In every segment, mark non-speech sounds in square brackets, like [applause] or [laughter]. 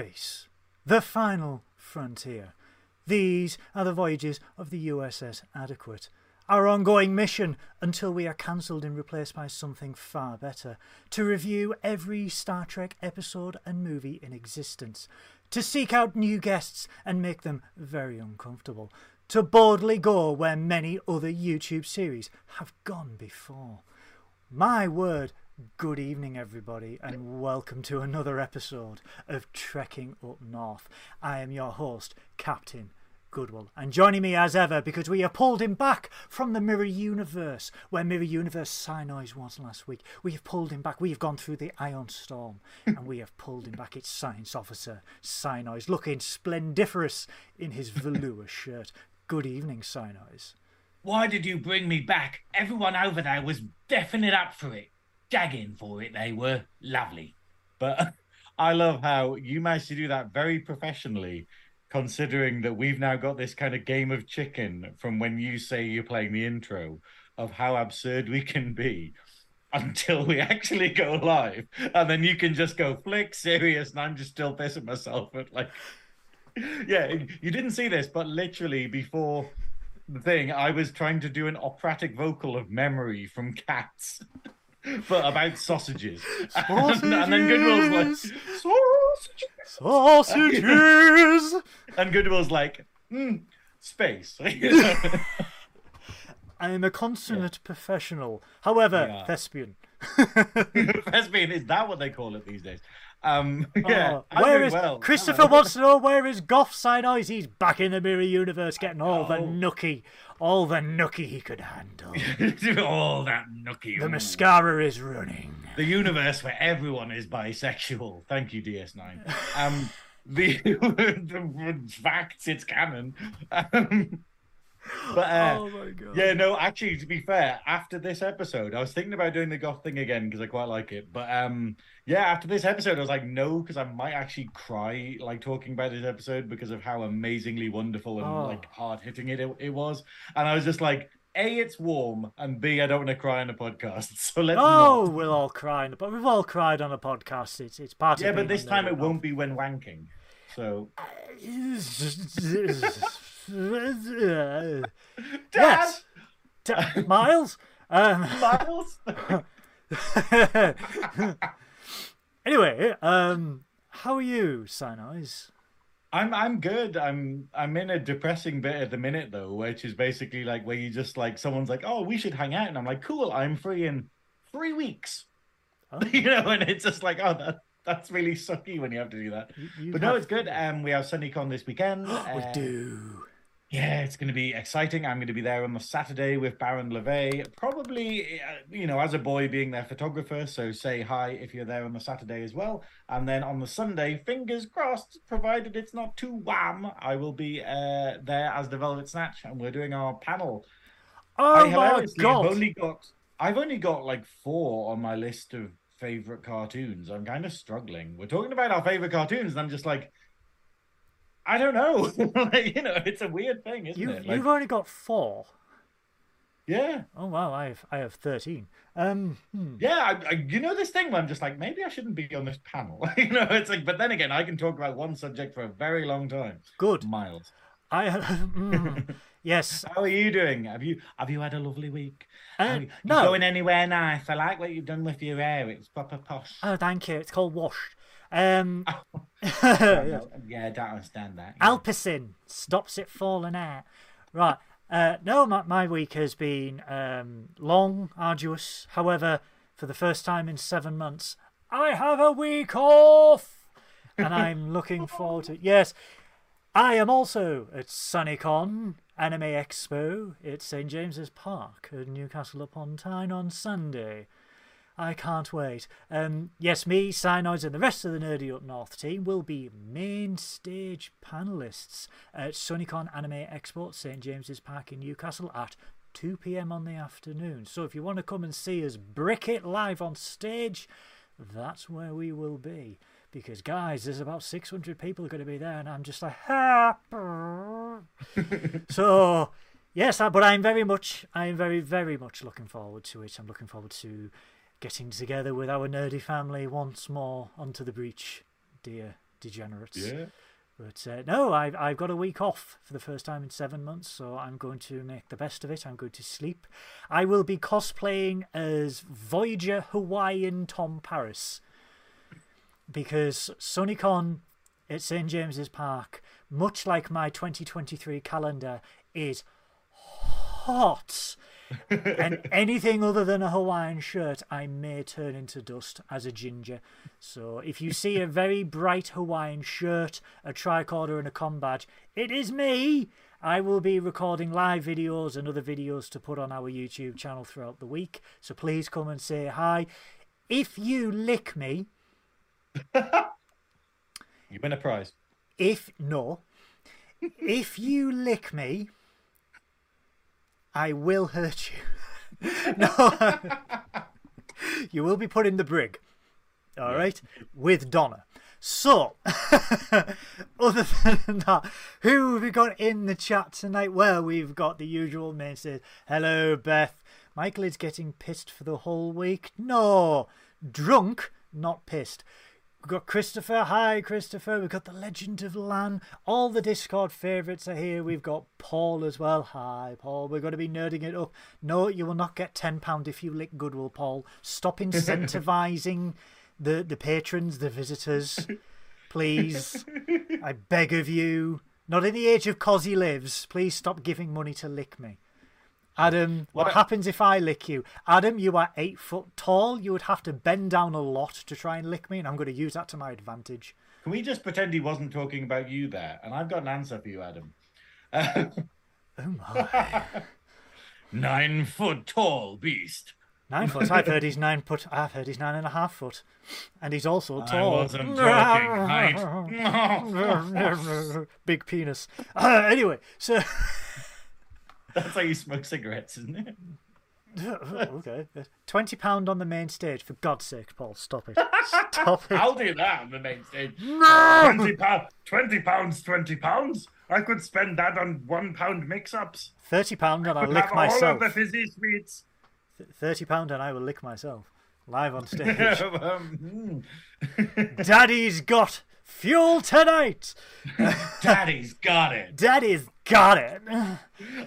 space, the final frontier. These are the voyages of the USS Adequate, our ongoing mission until we are cancelled and replaced by something far better, to review every Star Trek episode and movie in existence, to seek out new guests and make them very uncomfortable, to boldly go where many other YouTube series have gone before. My word, good evening, everybody, and welcome to another episode of Trekking Up North. I am your host, Captain Goodwill, and joining me as ever because we have pulled him back from the Mirror Universe, where Mirror Universe Synoiz was last week. We have pulled him back. We have gone through the Ion Storm, [laughs] and we have pulled him back. It's Science Officer Synoiz, looking splendiferous in his velour [laughs] shirt. Good evening, Synoiz. Why did you bring me back? Everyone over there was definite up for it. Gagging for it, they were. Lovely. But [laughs] I love how you managed to do that very professionally, considering that we've now got this kind of game of chicken from when you say you're playing the intro of how absurd we can be [laughs] until we actually go live. And then you can just go flick serious, and I'm just still pissing myself at like [laughs] yeah, you didn't see this, but literally before the thing, I was trying to do an operatic vocal of memory from Cats. But about sausages. sausages. And, and, then Goodwill's like, sausages. Sausages. [laughs] and Goodwill's like, mm, space. [laughs] [laughs] I am a consummate yeah. professional. However, yeah. thespian. thespian, is that what they call it these days? Um, [laughs] yeah, oh, where is well. Christopher wants to know where is Goff Synoiz? He's back in the mirror universe, getting all oh. the nookie, all the nookie he could handle. [laughs] all that nookie. The Ooh. mascara is running. The universe where everyone is bisexual. Thank you, DS9. [laughs] Um, the, the facts, it's canon. Um, [laughs] but uh, oh my god. Yeah, no, actually, to be fair, after this episode, I was thinking about doing the goth thing again because I quite like it. But um, yeah, after this episode, I was like, no, because I might actually cry like talking about this episode because of how amazingly wonderful and oh. like hard hitting it, it it was. And I was just like, a, it's warm, and B, I don't want to cry on a podcast. [laughs] So let's. Oh, not. we'll all cry, but we've all cried on a podcast. It's it's part yeah, of. Yeah, but this time it won't be when wanking. So. [laughs] yes, T- Miles. Um, [laughs] Miles. anyway, um, how are you, Synoiz? I'm I'm good. I'm I'm in a depressing bit at the minute though, which is basically like where you just like someone's like, "Oh, we should hang out," and I'm like, "Cool, I'm free in three weeks." Oh. [laughs] you know, and it's just like, "Oh, that that's really sucky when you have to do that." You, you but no, it's good. Um, we have SunnyCon this weekend. [gasps] we do. Yeah, it's going to be exciting. I'm going to be there on the Saturday with Baron LeVay. Probably, uh, you know, as a boy being their photographer. So say hi if you're there on the Saturday as well. And then on the Sunday, fingers crossed, provided it's not too wham, I will be uh, there as the Velvet Snatch, and we're doing our panel. Oh I, my god! I've only got I've only got like four on my list of favorite cartoons. I'm kind of struggling. We're talking about our favorite cartoons, and I'm just like I don't know. [laughs] you know, it's a weird thing, isn't you, it? Like, you've only got four. Yeah. Oh wow, I have I have thirteen. Um. Hmm. Yeah, I, I, you know this thing where I'm just like maybe I shouldn't be on this panel. [laughs] you know, it's like, but then again, I can talk about one subject for a very long time. Good. Miles. I have. [laughs] Mm, yes. How are you doing? Have you have you had a lovely week? Uh, you, no. Going anywhere nice? I like what you've done with your hair. It's proper posh. Oh, thank you. It's called washed. Um, [laughs] [laughs] yeah. I don't understand that. Yeah. Alpecin stops it falling out. Right. Uh, no, my, my week has been um, long, arduous. However, for the first time in seven months, I have a week off, and [laughs] I'm looking forward to. Yes, I am also at SunnyCon Anime Expo at St James's Park at Newcastle upon Tyne on Sunday. I can't wait. Um, yes, me, Synoiz, and the rest of the Nerdy Up North team will be main stage panelists at SunnyCon Anime Expo St James's Park in Newcastle at 2 pm on the afternoon. So if you want to come and see us brick it live on stage, that's where we will be. Because, guys, there's about 600 people going to be there, and I'm just like, ha! [laughs] so, yes, but I'm very much, I'm very, very much looking forward to it. I'm looking forward to getting together with our nerdy family once more onto the breach, dear, degenerates. Yeah. But uh, no, I've, I've got a week off for the first time in seven months, so I'm going to make the best of it. I'm going to sleep. I will be cosplaying as Voyager Hawaiian Tom Paris because SunnyCon at St James's Park, much like my 2023 calendar, is hot. And anything other than a Hawaiian shirt, I may turn into dust as a ginger. So if you see a very bright Hawaiian shirt, a tricorder, and a com badge, it is me. I will be recording live videos and other videos to put on our YouTube channel throughout the week. So please come and say hi. If you lick me, You win a prize. if no, if you lick me, I will hurt you. [laughs] no, you will be put in the brig. All right, with Donna. So, [laughs] other than that, who have we got in the chat tonight? Well, we've got the usual mainstays. Hello, Beth. Michael is getting pissed for the whole week. No, drunk, not pissed. We've got Christopher. Hi, Christopher. We've got the Legend of Lan. All the Discord favourites are here. We've got Paul as well. Hi, Paul. We're going to be nerding it up. No, you will not get £10 if you lick Goodwill, Paul. Stop incentivising [laughs] the, the patrons, the visitors. Please. I beg of you. Not in the age of Cosy lives. Please stop giving money to lick me. Adam, what What- happens if I lick you? Adam, you are eight foot tall. You would have to bend down a lot to try and lick me, and I'm going to use that to my advantage. Can we just pretend he wasn't talking about you there? And I've got an answer for you, Adam. Uh, Oh my. [laughs] Nine foot tall beast. Nine foot. I've heard he's nine foot. I've heard he's nine and a half foot. And he's also tall. I wasn't talking height. [laughs] [laughs] Big penis. Uh, anyway, so. [laughs] That's how you smoke cigarettes, isn't it? [laughs] okay. Twenty pound on the main stage. For God's sake, Paul, stop it. Stop it. I'll do that on the main stage. No! Twenty pounds. Twenty pounds. Twenty pounds. I could spend that on one pound mix-ups. Thirty pound and I'll lick have all myself. of the fizzy sweets. Thirty pound and I will lick myself live on [laughs] stage. Um, Daddy's got fuel tonight. Daddy's got it. Daddy's got it.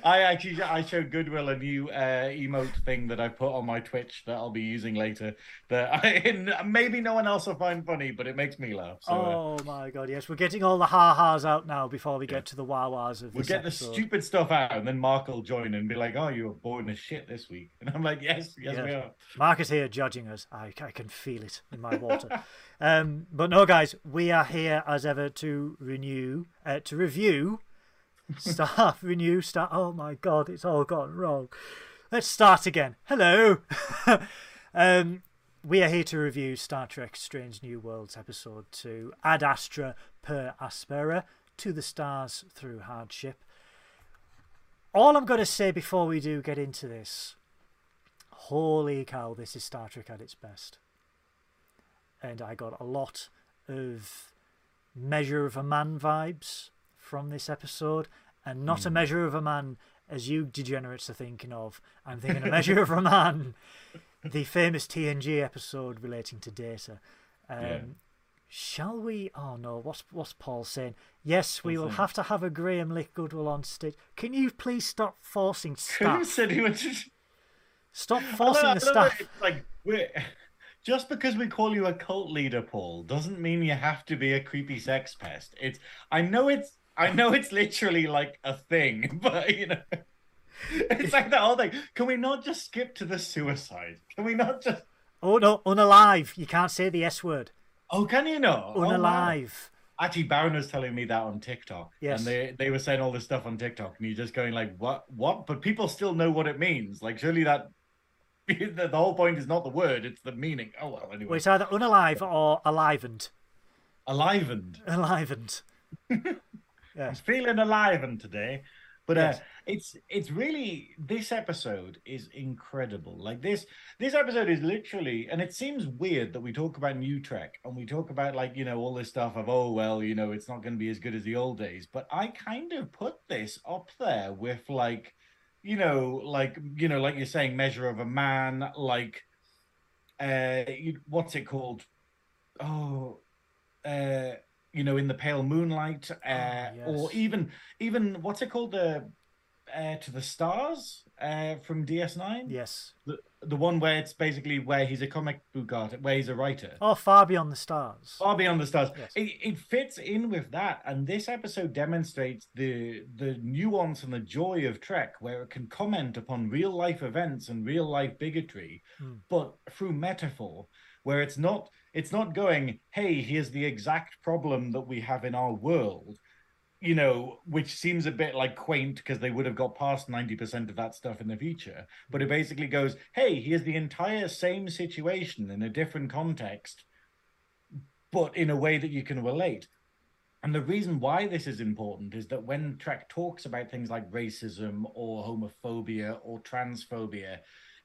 I actually I showed Goodwill a new uh, emote thing that I put on my Twitch that I'll be using later. That I, [laughs] maybe no one else will find funny, but it makes me laugh. So uh, Oh my god, yes, we're getting all the ha ha's out now before we get to the wah wahs of we'll get the stupid stuff out, and then Mark will join and be like, "Oh, you were boring as shit this week," [laughs] and I'm like, "Yes, yes, we are." Mark is here judging us. I, I can feel it in my water. [laughs] um, but no, guys, we are here as ever to renew, uh, to review, start, renew, start. Oh my god, it's all gone wrong. Let's start again. Hello. [laughs] um, we are here to review Star Trek Strange New Worlds episode 2, Ad Astra per Aspera, to the stars through hardship. All I'm going to say before we do get into this holy cow, this is Star Trek at its best. And I got a lot of Measure of a Man vibes from this episode, and not a Measure of a Man as you degenerates are thinking of. I'm thinking a Measure of a [laughs] Man, the famous TNG episode relating to data. Um, Yeah. Shall we? Oh no! What's what's Paul saying? Yes, we What's will that? have to have a Graham Lick Goodwill on stage. Can you please stop forcing [laughs] Who staff? said he was just Stop forcing the staff. it. It's like we're just because we call you a cult leader, Paul, doesn't mean you have to be a creepy sex pest. It's I know it's I know it's literally like a thing, [laughs] but you know it's like that whole thing. Can we not just skip to the suicide? Can we not just Oh no, unalive. You can't say the S word. Oh, can you not? Oh. Unalive. Actually, Baron was telling me that on TikTok. Yes. And they, they were saying all this stuff on TikTok, and you're just going like, what? What? But people still know what it means. Like, surely that [laughs] the, the whole point is not the word; it's the meaning. Oh well. Anyway, Well, it's either unalive or alivened. alivened. alivened. [laughs] Enlivened. I'm feeling and today. But uh, it's it's really this episode is incredible. Like this this episode is literally, and it seems weird that we talk about new Trek and we talk about like you know all this stuff of oh well you know it's not going to be as good as the old days. But I kind of put this up there with like you know like you know like you're saying measure of a man like uh you, what's it called oh uh you know, in the pale moonlight, uh, yes. or even even what's it called, the uh, to the stars uh, from DS9. Yes. The, the one where it's basically where he's a comic book artist, where he's a writer. Oh, Far Beyond the Stars. Far beyond the stars. Yes. It, it fits in with that, and this episode demonstrates the the nuance and the joy of Trek, where it can comment upon real life events and real life bigotry, Hmm. but through metaphor, where it's not it's not going, hey, here's the exact problem that we have in our world, you know, which seems a bit like quaint because they would have got past 90% of that stuff in the future. But it basically goes, hey, here's the entire same situation in a different context, but in a way that you can relate. And the reason why this is important is that when Trek talks about things like racism or homophobia or transphobia,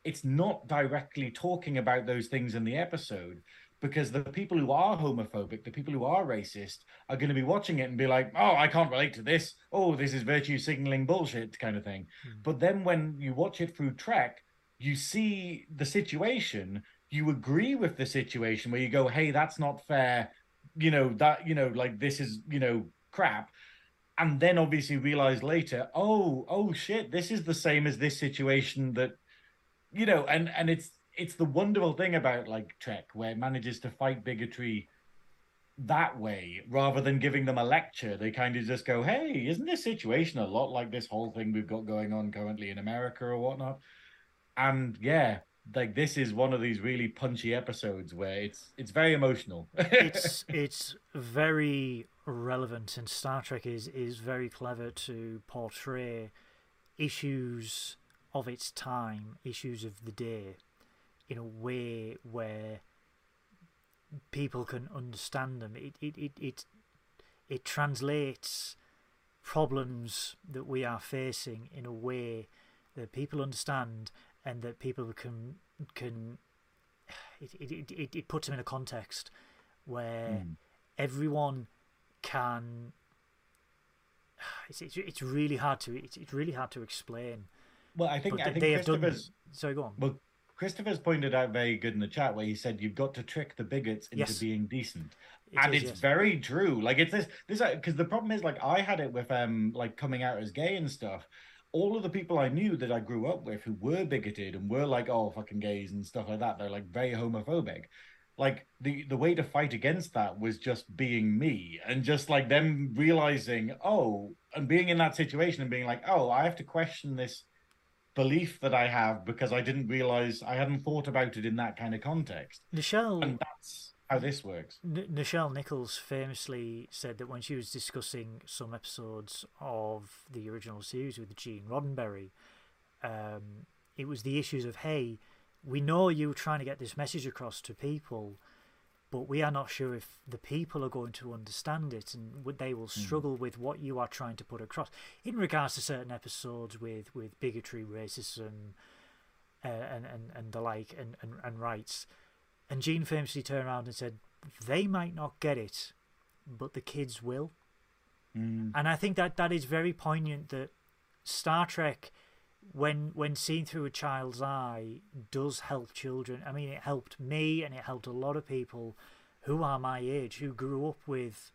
it's not directly talking about those things in the episode because the people who are homophobic, the people who are racist, are going to be watching it and be like, oh, I can't relate to this. Oh, this is virtue signaling bullshit kind of thing. Hmm. But then when you watch it through Trek, you see the situation, you agree with the situation where you go, hey, that's not fair. You know, that, you know, like this is, you know, crap. And then obviously realize later, oh, oh shit, this is the same as this situation that, you know, and and it's it's the wonderful thing about like Trek where it manages to fight bigotry that way rather than giving them a lecture. They kind of just go, hey, isn't this situation a lot like this whole thing we've got going on currently in America or whatnot? And yeah, like this is one of these really punchy episodes where it's it's very emotional. it's [laughs] it's very relevant and Star Trek is is very clever to portray issues of its time, issues of the day in a way where people can understand them. It it it it, it translates problems that we are facing in a way that people understand and that people can can it it, it, it puts them in a context where Mm. everyone can it's, it's it's really hard to it's, it's really hard to explain well, I think but I think they have done sorry go on well Christopher's pointed out very good in the chat where he said you've got to trick the bigots into Yes. being decent. It and is, it's yes. very true. Like it's this this because the problem is like I had it with um like coming out as gay and stuff. All of the people I knew that I grew up with who were bigoted and were like oh fucking gays and stuff like that. They're like very homophobic. Like the the way to fight against that was just being me and just like them realizing oh and being in that situation and being like oh I have to question this belief that I have because I didn't realize I hadn't thought about it in that kind of context. Nichelle And that's how this works. N- Nichelle Nichols famously said that when she was discussing some episodes of the original series with Gene Roddenberry, um, it was the issues of hey, we know you were trying to get this message across to people, but we are not sure if the people are going to understand it and they will struggle with what you are trying to put across in regards to certain episodes with with bigotry, racism, uh, and, and and the like, and, and and rights. And Gene famously turned around and said, "They might not get it, but the kids will." Mm. And I think that that is very poignant. That Star Trek, when when seen through a child's eye, does help children. I mean, it helped me, and it helped a lot of people who are my age, who grew up with,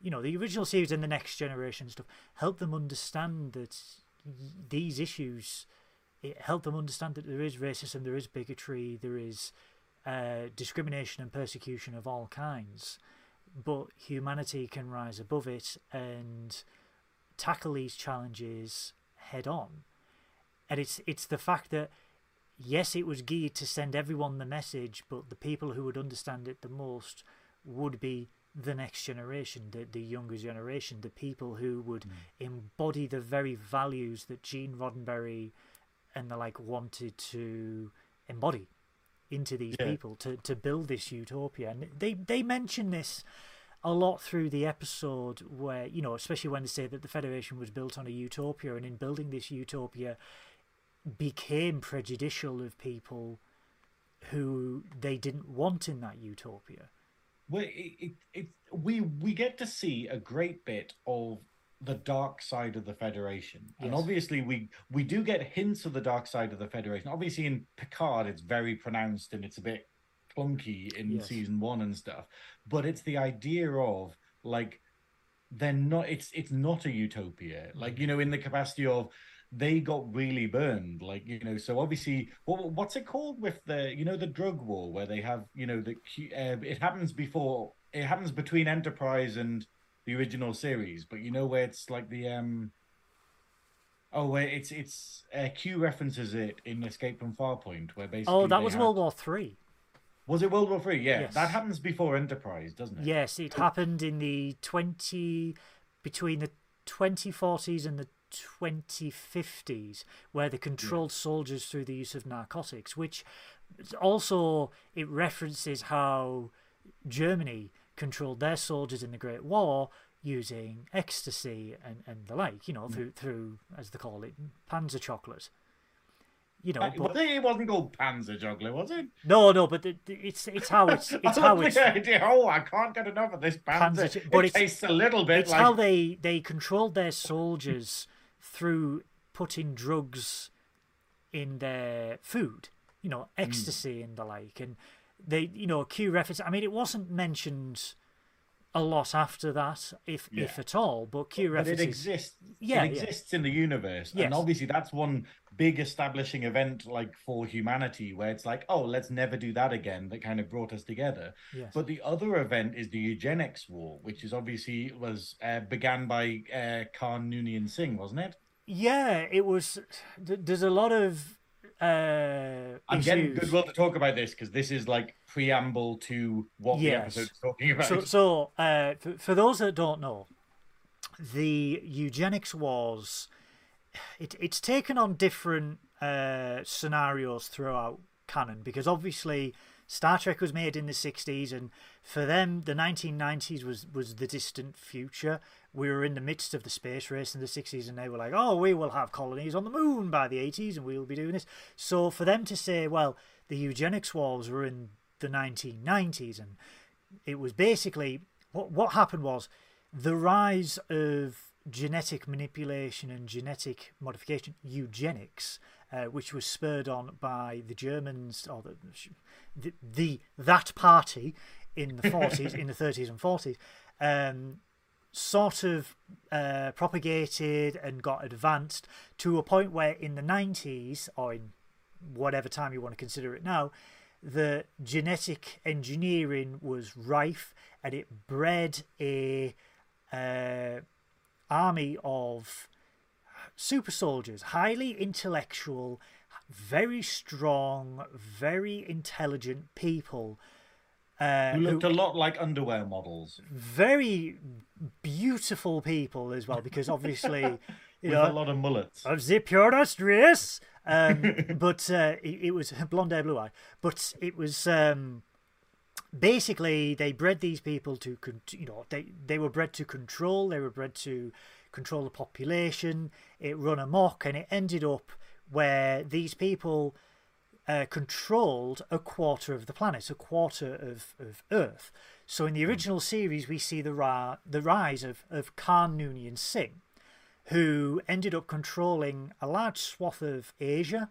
you know, the original series and the next generation stuff. Help them understand that these issues. It helped them understand that there is racism, there is bigotry, there is uh, discrimination and persecution of all kinds, but humanity can rise above it and tackle these challenges head on. And it's it's the fact that yes, it was geared to send everyone the message, but the people who would understand it the most would be the next generation, the, the younger generation, the people who would hmm. embody the very values that Gene Roddenberry and the like wanted to embody into these Yeah. people to, to build this utopia. And they, they mention this a lot through the episode where, you know, especially when they say that the Federation was built on a utopia and in building this utopia became prejudicial of people who they didn't want in that utopia. Well, it, it, it, we we get to see a great bit of the dark side of the Federation, and obviously we we do get hints of the dark side of the Federation. Obviously, in Picard, it's very pronounced and it's a bit clunky in Yes. season one and stuff. But it's the idea of like they're not. It's it's not a utopia. Like you know, in the capacity of they got really burned like you know so obviously what, what's it called with the you know the drug war where they have you know the uh, it happens before it happens between enterprise and the original series but you know where it's like the um oh where it's it's uh, q references it in escape from farpoint where basically Oh, that was have- World War Three. was it world war three yeah Yes. that happens before enterprise doesn't it Yes, it happened in the twenty between the twenty forties and the twenty fifties, where they controlled soldiers through the use of narcotics, which also it references how Germany controlled their soldiers in the Great War using ecstasy and, and the like, you know, through through as they call it, panzer chocolate. You know, Uh, but, it, wasn't called panzer chocolate was it no, no, but it's it's how it's [laughs] it's how it's idea. Oh, I can't get enough of this panzer. Panzer ch- it tastes a little bit it's like how they they controlled their soldiers through putting drugs in their food you know Hmm. ecstasy and the like and they you know q reference i mean it wasn't mentioned a lot after that if if at all but q but it exists. Yeah, it yeah. exists in the universe, Yes. and obviously that's one big establishing event, like for humanity, where it's like, oh, let's never do that again. That kind of brought us together. yes. But the other event is the eugenics war, which is obviously was uh, began by uh, Khan Noonien Singh, wasn't it? yeah it was th- there's a lot of uh I'm getting issues. goodwill to talk about this because this is like preamble to what Yes. the episode's talking about. So, so uh, for, for those that don't know, the eugenics wars, it, it's taken on different uh, scenarios throughout canon because obviously Star Trek was made in the 60s, and for them, the 1990s was, was the distant future. We were in the midst of the space race in the 60s, and they were like, oh, we will have colonies on the moon by the 80s, and we'll be doing this. So for them to say, well, the eugenics wars were in the 1990s, and it was basically what what happened was the rise of genetic manipulation and genetic modification, eugenics, uh, which was spurred on by the Germans or the the, the that party in the 40s, in the [laughs] 30s and 40s, um, sort of uh, propagated and got advanced to a point where in the 90s or in whatever time you want to consider it now, the genetic engineering was rife and it bred a uh, army of super soldiers, highly intellectual, very strong, very intelligent people. Uh, Who who- looked a lot like underwear models very beautiful people as well, because obviously, [laughs] you with know, a lot of mullets. of the purest race. Um, [laughs] but uh, it, it was [laughs] blonde hair, blue eye. But it was um, basically they bred these people to, con- you know, they they were bred to control. They were bred to control the population. It run amok, and it ended up where these people uh, controlled a quarter of the planet, a quarter of, of Earth. So in the original series, we see the ra- the rise of of Khan Noonien Singh, who ended up controlling a large swath of Asia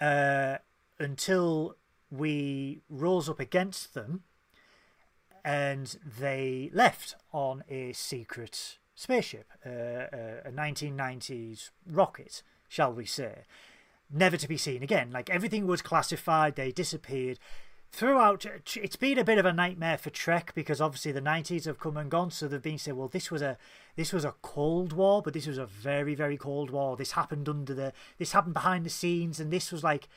uh, until we rose up against them and they left on a secret spaceship, uh, a, a 1990s rocket, shall we say, never to be seen again. Like everything was classified, they disappeared. Throughout, it's been a bit of a nightmare for Trek because obviously the 90s have come and gone. So they've been saying, well, this was a this was a Cold War, but this was a very very Cold War. This happened under the this happened behind the scenes, and this was like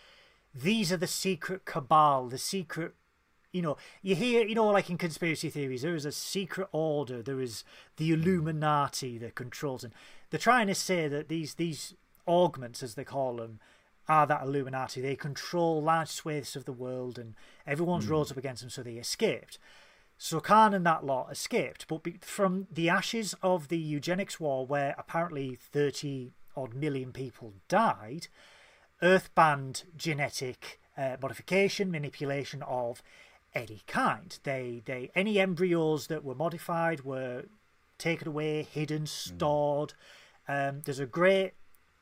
these are the secret cabal, the secret you know, you hear, you know, like in conspiracy theories, there is a secret order, there is the hmm. Illuminati that controls, and they're trying to say that these these augments, as they call them, are that Illuminati. They control large swathes of the world, and everyone's rose up against them, so they escaped. So Khan and that lot escaped, but be- from the ashes of the eugenics war, where apparently thirty odd million people died, Earth banned genetic uh, modification, manipulation of any kind. They, they, any embryos that were modified were taken away, hidden, stored. Um, there's a great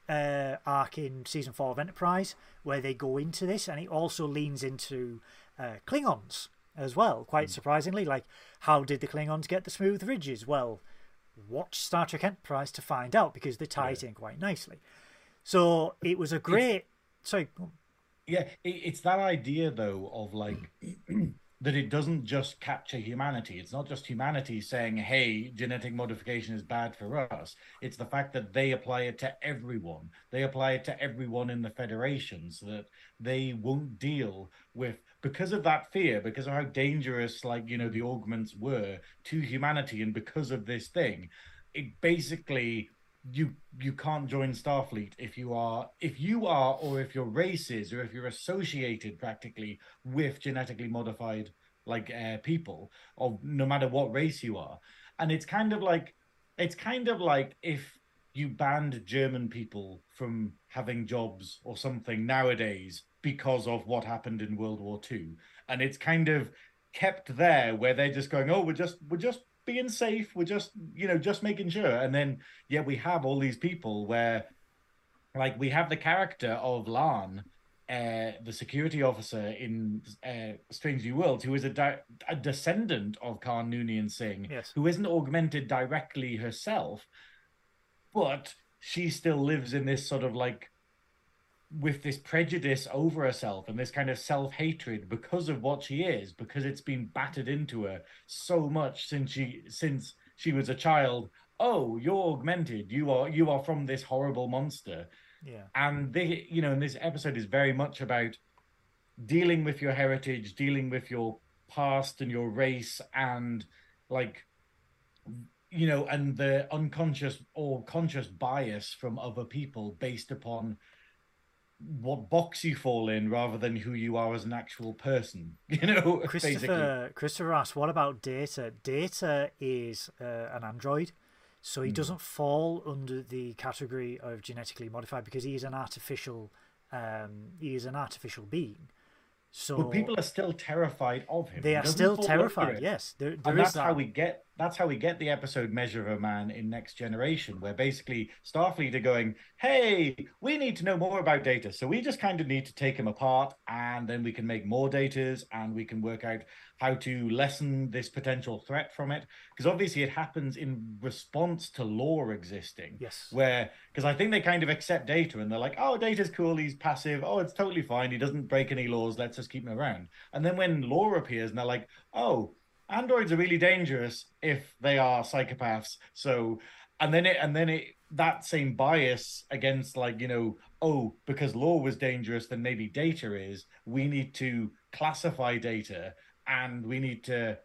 uh, arc in season four of Enterprise where they go into this, and it also leans into uh, Klingons as well, quite Hmm. surprisingly. Like, how did the Klingons get the smooth ridges? Well, watch Star Trek Enterprise to find out because they tie it in quite nicely. So it was a great. Sorry. Yeah, it's that idea though of like [clears throat] that it doesn't just capture humanity. It's not just humanity saying, "Hey, genetic modification is bad for us." It's the fact that they apply it to everyone. They apply it to everyone in the Federation, so that they won't deal with because of that fear, because of how dangerous, like you know, the augments were to humanity, and because of this thing, it basically you you can't join Starfleet if you are if you are or if your race is or if you're associated practically with genetically modified like uh, people of no matter what race you are. And it's kind of like it's kind of like if you banned German people from having jobs or something nowadays because of what happened in World War II and it's kind of kept there where they're just going oh we're just we're just being safe we're just you know just making sure and then yeah we have all these people where like we have the character of La'an uh, the security officer in uh, Strange New Worlds, who is a, di- a descendant of Khan Noonien Singh, Yes. who isn't augmented directly herself, but she still lives in this sort of like with this prejudice over herself and this kind of self-hatred because of what she is because it's been battered into her so much since she since she was a child. Oh you're augmented. You are you are from this horrible monster. Yeah. and they you know and this episode is very much about dealing with your heritage dealing with your past and your race and like you know and the unconscious or conscious bias from other people based upon what box you fall in rather than who you are as an actual person [laughs] you know basically Christopher Christopher asks, "What about Data? Data is uh, an android, so he doesn't fall under the category of genetically modified because he is an artificial. Um, he is an artificial being. So but people are still terrified of him they are still terrified. Yes, there, there and is that's that. how we get that's how we get the episode measure of a man in next generation where basically starfleet are going hey we need to know more about data. So we just kind of need to take him apart and then we can make more datas and we can work out how to lessen this potential threat from it. Because obviously it happens in response to law existing. Yes. where because i think they kind of accept data and they're like oh data's cool he's passive. Oh it's totally fine he doesn't break any laws let's just keep him around. And then when law appears and they're like oh androids are really dangerous if they are psychopaths. So and then it and then it that same bias against like you know oh because law was dangerous then maybe data is we need to classify data and we need to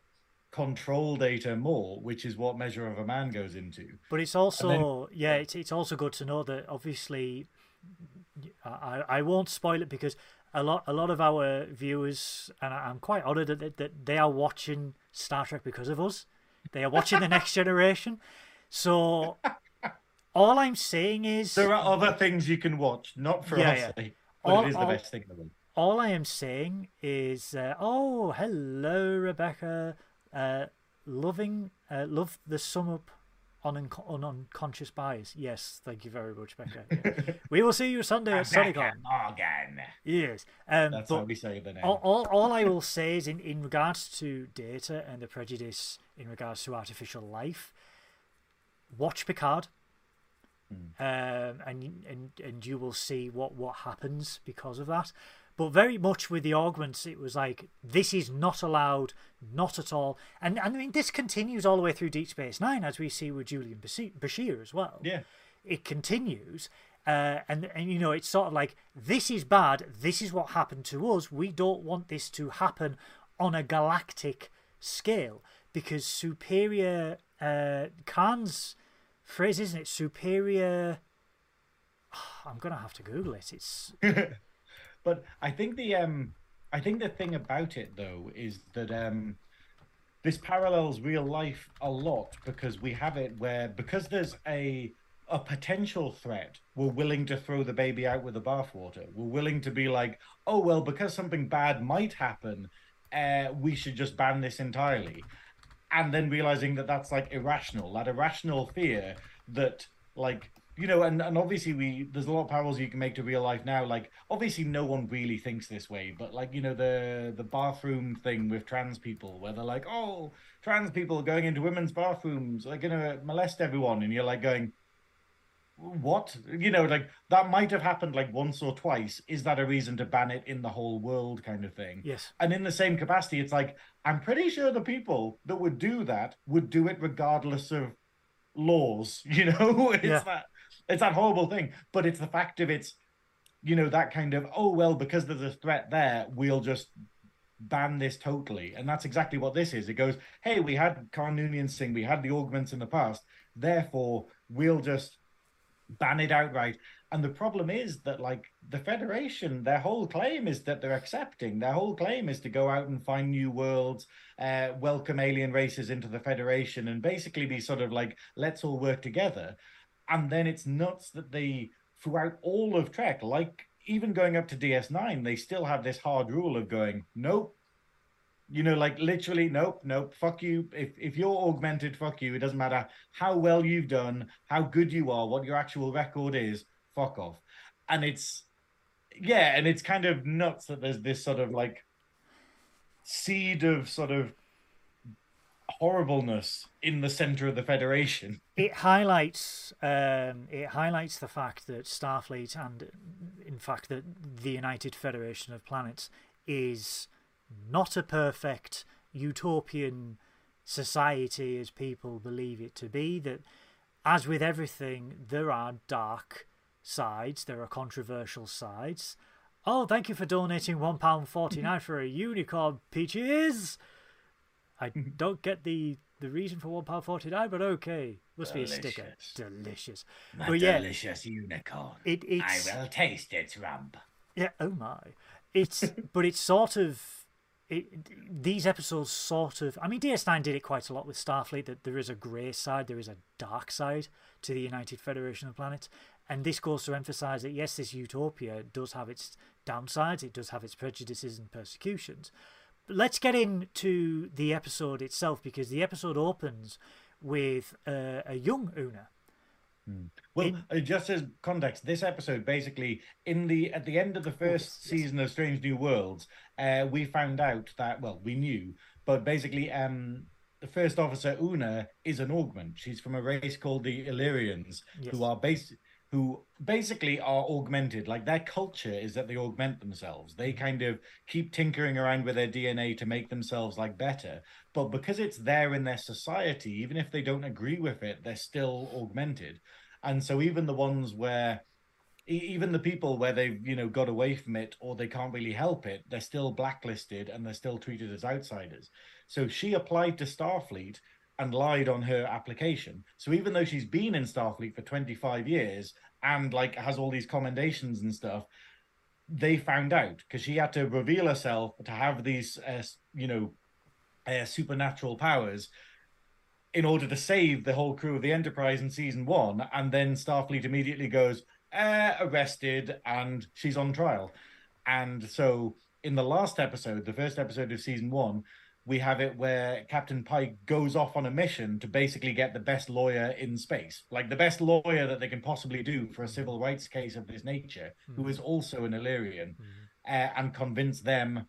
control data more which is what measure of a man goes into. But it's also yeah, it's it's also good to know that obviously I I won't spoil it because a lot a lot of our viewers and I- I'm quite honoured that that they are watching Star Trek because of us. They are watching the next [laughs] generation. So all I'm saying is There are other things you can watch, not for Yeah, us, yeah. eh, but All- it is the all- best thing in the world. all I am saying is, uh, oh, hello, Rebecca. Uh, loving, uh, love the sum up on, unco- on unconscious bias. Yes, thank you very much, Becca. Yeah. we will see you Sunday at [laughs] Rebecca SunnyCon. Morgan. Yes. Um, That's but how we say the name. all, all, all I will say is in, in regards to data and the prejudice in regards to artificial life, watch Picard. Um, and and and you will see what what happens because of that. But very much with the augments, it was like this is not allowed, not at all. And, and I mean, this continues all the way through Deep Space Nine, as we see with Julian Bashir as well yeah. it continues uh, and and you know it's sort of like this is bad this is what happened to us we don't want this to happen on a galactic scale because superior uh khan's phrase isn't it superior [sighs] i'm gonna have to google it it's [laughs] But I think the um I think the thing about it though is that um this parallels real life a lot because we have it where because there's a a potential threat, we're willing to throw the baby out with the bathwater. We're willing to be like, oh well, because something bad might happen, uh, we should just ban this entirely. And then realizing that that's like irrational, that irrational fear that like you know, and, and obviously we there's a lot of parallels you can make to real life now. Like obviously no one really thinks this way, but like you know the the bathroom thing with trans people, where they're like, oh, trans people going into women's bathrooms, they're gonna molest everyone, and you're like going, what? You know, like that might have happened like once or twice. Is that a reason to ban it in the whole world, kind of thing? Yes. And in the same capacity, it's like I'm pretty sure the people that would do that would do it regardless of laws. [laughs] You know, it's Yeah. that it's that horrible thing. But it's the fact of it's, you know, that kind of oh well, because there's a threat there, we'll just ban this totally. And that's exactly what this is. It goes, hey, we had Khan Noonien Singh, we had the augments in the past, therefore we'll just ban it outright. And the problem is that, like, the Federation, their whole claim is that they're accepting. Their whole claim is to go out and find new worlds, uh, welcome alien races into the Federation, and basically be sort of like, let's all work together. And then it's nuts that they, throughout all of Trek, like even going up to DS9, they still have this hard rule of going, nope. You know, like literally, nope, nope, fuck you. If if you're augmented, fuck you. It doesn't matter how well you've done, how good you are, what your actual record is, fuck off. And it's yeah, and it's kind of nuts that there's this sort of like seed of sort of horribleness in the center of the Federation. it highlights um, it highlights the fact that Starfleet and in fact that the United Federation of Planets is not a perfect utopian society as people believe it to be that as with everything there are dark sides there are controversial sides oh thank you for donating one pound 49 for a unicorn peaches I [laughs] don't get the the reason for one pound forty nine, but okay, must be a sticker. Delicious. Delicious. My But yeah, delicious unicorn. it I will taste its rump. yeah. Oh my, it's [laughs] but it's sort of it. These episodes sort of. I mean, DS9 did it quite a lot with Starfleet. That there is a grey side, there is a dark side to the United Federation of Planets, and this goes to emphasise that yes, this utopia does have its downsides. It does have its prejudices and persecutions. Let's get into the episode itself because the episode opens with uh, a young Una. Well, In- uh, just as context, this episode basically in the at the end of the first yes, yes. season of Strange New Worlds, uh, we found out that well, we knew, but basically, um, the first officer Una is an augment. She's from a race called the Illyrians, Yes. who are base who basically are augmented. Like their culture is that they augment themselves. They mm-hmm. kind of keep tinkering around with their DNA to make themselves like better. But because it's there in their society, even if they don't agree with it, they're still augmented. And so even the ones where even the people where they've you know got away from it or they can't really help it they're still blacklisted and they're still treated as outsiders so she applied to starfleet and lied on her application so even though she's been in starfleet for 25 years and like has all these commendations and stuff they found out because she had to reveal herself to have these uh, you know uh, supernatural powers in order to save the whole crew of the Enterprise in season one, and then Starfleet immediately goes uh, arrested, and she's on trial. And so, in the last episode, the first episode of season one, we have it where Captain Pike goes off on a mission to basically get the best lawyer in space, like the best lawyer that they can possibly do for a civil rights case of this nature, who is also an Illyrian, uh, and convince them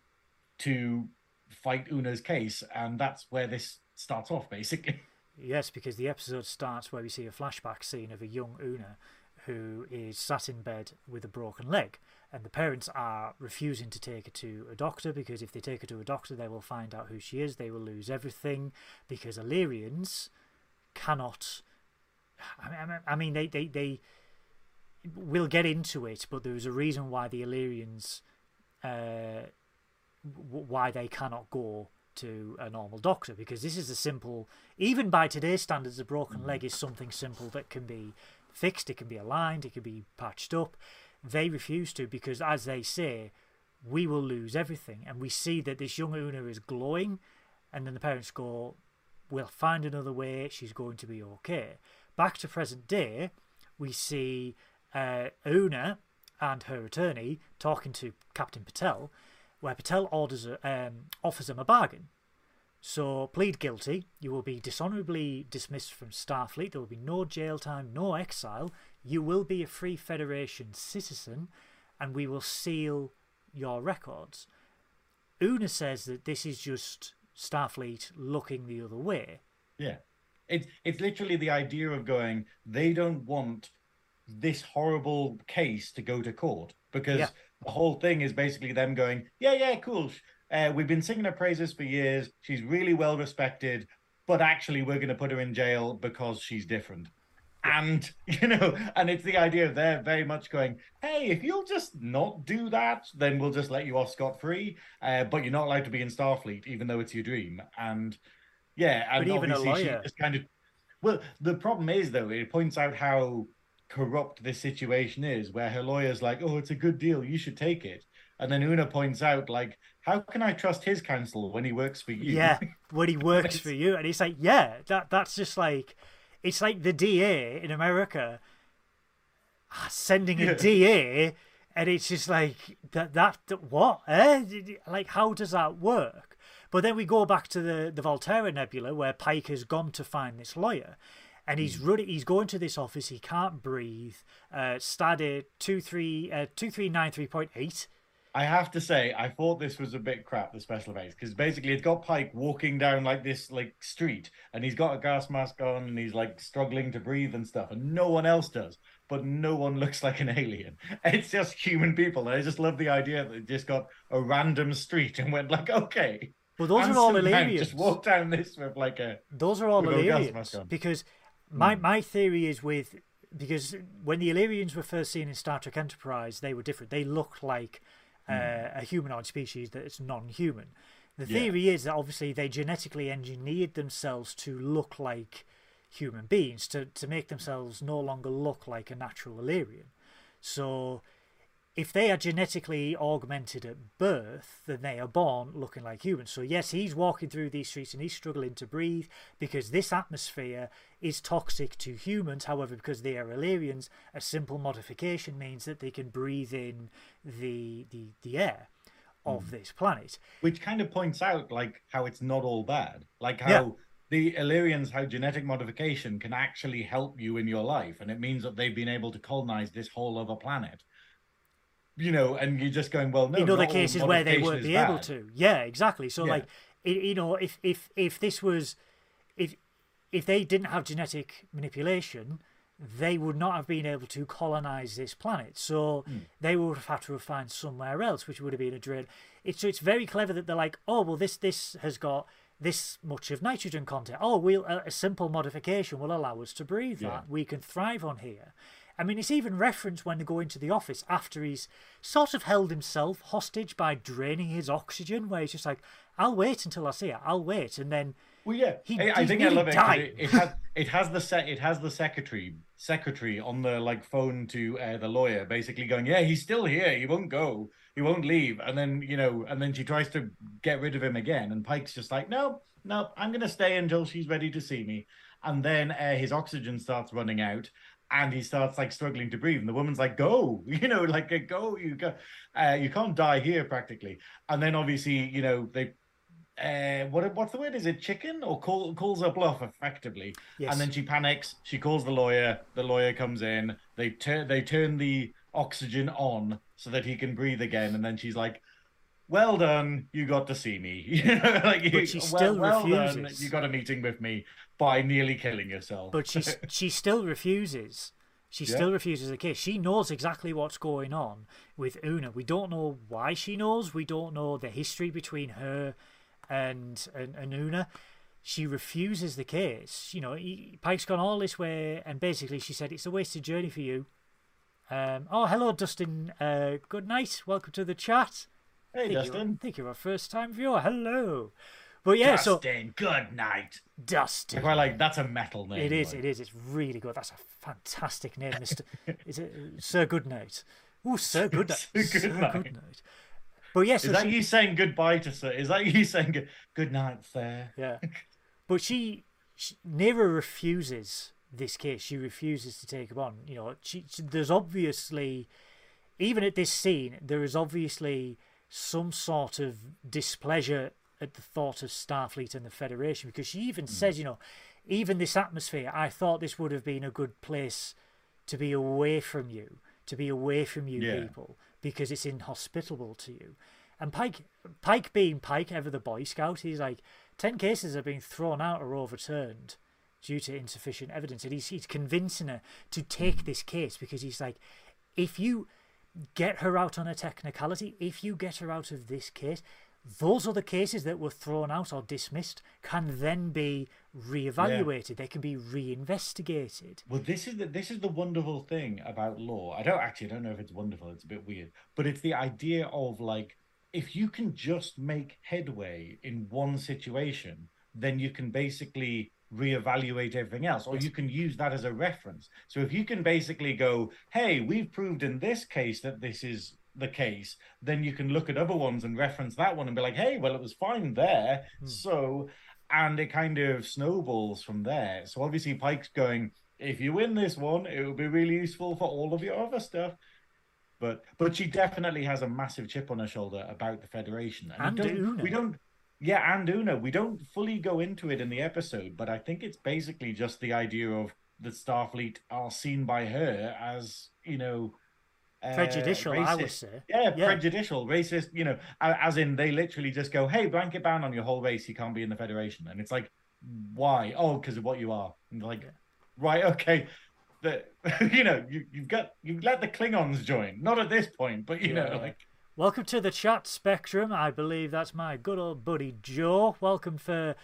to fight Una's case, and that's where this starts off, basically. [laughs] Yes, because the episode starts where we see a flashback scene of a young Una who is sat in bed with a broken leg, and the parents are refusing to take her to a doctor because if they take her to a doctor, they will find out who she is. They will lose everything because Illyrians cannot. I mean, they they they. We'll get into it, but there is a reason why the Illyrians, uh, why they cannot go to a normal doctor because this is a simple even by today's standards a broken leg is something simple that can be fixed it can be aligned it can be patched up they refuse to because as they say we will lose everything and we see that this young una is glowing and then the parents go we'll find another way she's going to be okay back to present day we see uh, una and her attorney talking to captain batel where Batel orders a, um, offers him a bargain. So plead guilty. You will be dishonorably dismissed from Starfleet. There will be no jail time, no exile. You will be a free Federation citizen, and we will seal your records. Una says that this is just Starfleet looking the other way. Yeah. It's it's literally the idea of going, they don't want this horrible case to go to court because Yeah. the whole thing is basically them going, yeah, yeah, cool. Uh, we've been singing her praises for years. She's really well respected, but actually, we're going to put her in jail because she's different. And [laughs] you know, and it's the idea of they're very much going, hey, if you'll just not do that, then we'll just let you off scot free. Uh, but you're not allowed to be in Starfleet, even though it's your dream. And yeah, and But even a obviously she lawyer- just kind of. Well, the problem is though, it points out how corrupt this situation is, where her lawyer's like, "Oh, it's a good deal, you should take it," and then Una points out, like, "How can I trust his counsel when he works for you?" Yeah, when he [laughs] works for you, and it's like, yeah, that that's just like, it's like the DA in America ah, sending a Yeah. DA, and it's just like that that, that what? Eh? Like, how does that work? But then we go back to the the Volterra Nebula, where Pike has gone to find this lawyer. And he's running. He's going to this office. He can't breathe. Uh, Stardate two three uh, two three nine three point eight. I have to say, I thought this was a bit crap, the special effects, because basically it's got Pike walking down like this like street, and he's got a gas mask on, and he's like struggling to breathe and stuff, and no one else does. But no one [laughs] looks like an alien. It's just human people. And I just love the idea that they just got a random street and went like, okay. But those Anson are all Mount Illyrians. Just walk down this with like a Those are all With a gas mask on. because my Hmm. my theory is with because when the Illyrians were first seen in Star Trek Enterprise, they were different. They looked like uh, a humanoid species that is non-human. The Hmm. Yeah. theory is that obviously they genetically engineered themselves to look like human beings to to make themselves no longer look like a natural Illyrian. So if they are genetically augmented at birth, then they are born looking like humans. So yes, he's walking through these streets and he's struggling to breathe because this atmosphere is toxic to humans. However, because they are Illyrians, a simple modification means that they can breathe in the the, the air of hmm. this planet. which kind of points out like how it's not all bad like how Yeah. the illyrians how genetic modification can actually help you in your life and it means that they've been able to colonize this whole other planet you know and you're just going well no in other cases where they won't be able to. Yeah, exactly. So Yeah. like, it, you know, if if if this was, if they didn't have genetic manipulation, they would not have been able to colonize this planet. So Hmm. they would have had to have found somewhere else, which would have been a drain. It's so it's very clever that they're like, oh well, this this has got this much of nitrogen content. Oh, we'll a, a simple modification will allow us to breathe Yeah. that. We can thrive on here. I mean, it's even referenced when they go into the office after he's sort of held himself hostage by draining his oxygen, where he's just like, "I'll wait until I see it. I'll wait," and then Well, yeah, He- I, I think I love it. It, it has it has the set it has the secretary secretary on the like phone to uh, the lawyer, basically going, "Yeah, he's still here. He won't go. He won't leave." And then you know, and then she tries to get rid of him again, and Pike's just like, "No, no, I'm gonna stay until she's ready to see me." And then uh, his oxygen starts running out. And he starts like struggling to breathe, and the woman's like, "Go, [laughs] you know, like go, you go, uh, you can't die here, practically." And then obviously, you know, they uh, what what's the word? Is it chicken or call, calls her bluff effectively? Yes. And then she panics. She calls the lawyer. The lawyer comes in. They turn they turn the oxygen on so that he can breathe again. And then she's like, "Well done, you got to see me." [laughs] You know, like you, But she well, still well done, refuses. you got a meeting with me by nearly killing yourself. but she [laughs] she still refuses. She Yeah. still refuses the case. She knows exactly what's going on with Una. We don't know why she knows. We don't know the history between her and and, and Una. She refuses the case. You know, he, Pike's gone all this way, and basically she said it's a wasted journey for you. Um, oh, hello, Dustin. Uh, good night. Welcome to the chat. hey, think Dustin. think you're a first time viewer. Hello. But yeah, so Dustin, good night. Dustin. quite like that's a metal name. It is. like. It is. It's really good. That's a fantastic name, Mister. [laughs] is it uh, Sir Goodnight? Oh, [laughs] Sir Goodnight. Sir Sir Goodnight. Goodnight. But yes, Is that you saying goodbye to sir? Is that you [laughs] saying good, good night, sir? yeah. [laughs] But she, she, Neera refuses this case. She refuses to take him on. You know, she, she- there's obviously, even at this scene, there is obviously some sort of displeasure at the thought of Starfleet and the Federation because she even hmm. says, you know, even this atmosphere, I thought this would have been a good place to be away from you, to be away from you Yeah. people, because it's inhospitable to you. And Pike, Pike being Pike, ever the Boy Scout, he's like, 10 cases have been thrown out or overturned due to insufficient evidence. And he's, he's convincing her to take this case because he's like, if you get her out on a technicality, if you get her out of this case, those other cases that were thrown out or dismissed can then be reevaluated. They can be reinvestigated. Well, this is the this is the wonderful thing about law. I don't actually I don't know if it's wonderful. It's a bit weird, but it's the idea of like if you can just make headway in one situation, then you can basically reevaluate everything else, or you can use that as a reference. So if you can basically go, "Hey, we've proved in this case that this is the case," then you can look at other ones and reference that one and be like, "Hey, well, it was fine there." Hmm. So and it kind of snowballs from there. So obviously Pike's going, if you win this one, it will be really useful for all of your other stuff. But but she definitely has a massive chip on her shoulder about the Federation. And we don't, Una. we don't yeah, and Una. We don't fully go into it in the episode, but I think it's basically just the idea of the Starfleet are seen by her as, you know, uh, Prejudicial, I would say. Yeah, Yeah. prejudicial, racist, you know, as in they literally just go, hey, blanket ban on your whole race, you can't be in the Federation. And it's like, why? Oh, because of what you are. And like, Yeah. right, okay. The, [laughs] you know, you, you've got, you let the Klingons join. Not at this point, but, you know, like, Welcome to the chat spectrum. I believe that's my good old buddy Joe. Welcome for.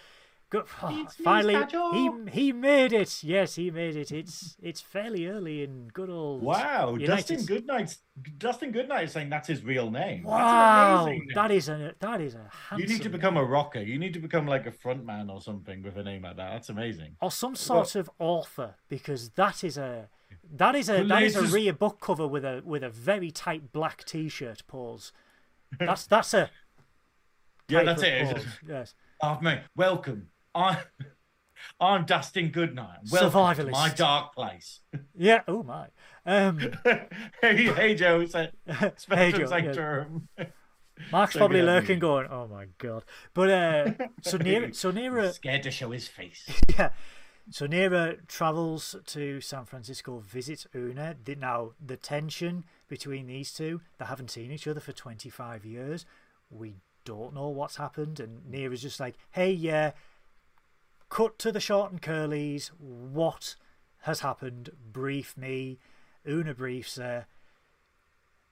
Good, oh, It's finally, Star he he made it. Yes, he made it. It's it's fairly early in good old. wow, United Dustin Goodnight's, Dustin Goodnight is saying that's his real name. That's Wow, that is a that is a you need to become a rocker. You need to become like a front man or something with a name like that. That's amazing. or some sort of author because that is a that is a that is a Places- rear book cover with a with a very tight black t-shirt pose. That's that's a [laughs] Yeah, that's it. Pose, [laughs] Yes. Oh, mate, welcome. I'm, [laughs] I'm Dustin Goodnight. Welcome Survivalist. my dark place. [laughs] Yeah. Oh my. Um, [laughs] hey, hey, Joe. It's a hey Spectrum Joe. yeah. Mark's So probably lurking, me. going, "Oh my god!" But uh, so Neera, so Neera, Scared to show his face. yeah, so Neera travels to San Francisco, visits Una. Now the tension between these two, they haven't seen each other for twenty five years. We don't know what's happened, and Neera's just like, "Hey, yeah." Cut to the short and curlies. What has happened? Brief me. Una briefs her,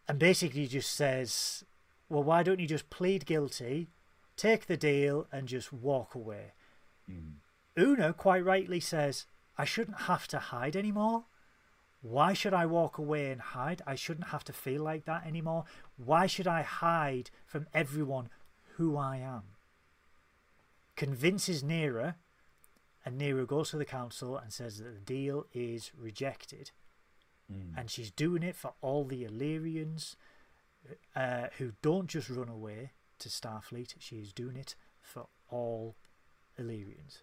and basically just says, "Well, why don't you just plead guilty, take the deal, and just walk away?" Hmm. Una quite rightly says, I shouldn't have to hide anymore. Why should I walk away and hide? I shouldn't have to feel like that anymore. Why should I hide from everyone who I am? Convinces Neera, and Neera goes to the council and says that the deal is rejected. And she's doing it for all the Illyrians uh, who don't just run away to Starfleet, She is doing it for all Illyrians.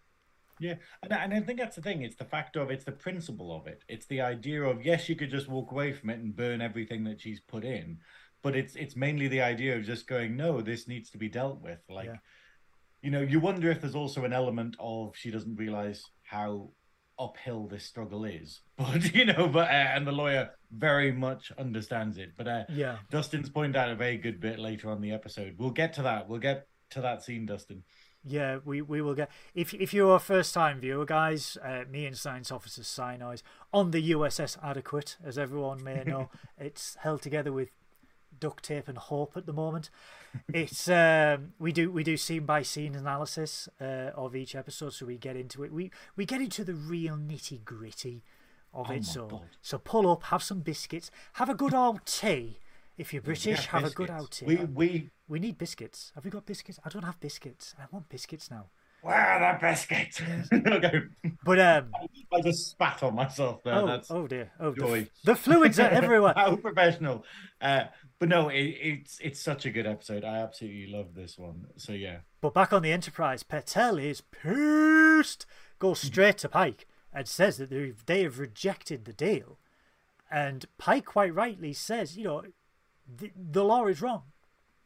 Yeah, and, I- and I think that's the thing. It's the fact of it's the principle of it. It's the idea of yes, you could just walk away from it and burn everything that she's put in, but it's it's mainly the idea of just going, no, this needs to be dealt with. Like, Yeah. You know, you wonder if there's also an element of she doesn't realize how uphill this struggle is, [laughs] but you know, but uh, and the lawyer very much understands it. But uh, Yeah. Dustin's pointed out a very good bit later on the episode. We'll get to that. We'll get to that scene, Dustin. Yeah, we, we will get. If if you're a first time viewer, guys, uh, me and Science Officer Sinai on the USS Adequate, as everyone may know, [laughs] it's held together with duct tape and hope at the moment. [laughs] It's um, we do we do scene by scene analysis uh, of each episode, so we get into it. We we get into the real nitty gritty of Oh it. So God. so pull up, have some biscuits, have a good old tea. If you're British, have a good biscuits. old tea. We we we need biscuits. Have we got biscuits? I don't have biscuits. I want biscuits now. Where are the biscuits? But um, [laughs] I just spat on myself there. oh, That's oh dear, oh the, the fluids are everywhere. [laughs] how professional. Uh, but no, it, it's it's such a good episode. I absolutely love this one. So yeah, But back on the Enterprise, Batel is pissed. Goes straight to Pike and says that they've they have rejected the deal, and Pike quite rightly says, you know, the, the law is wrong.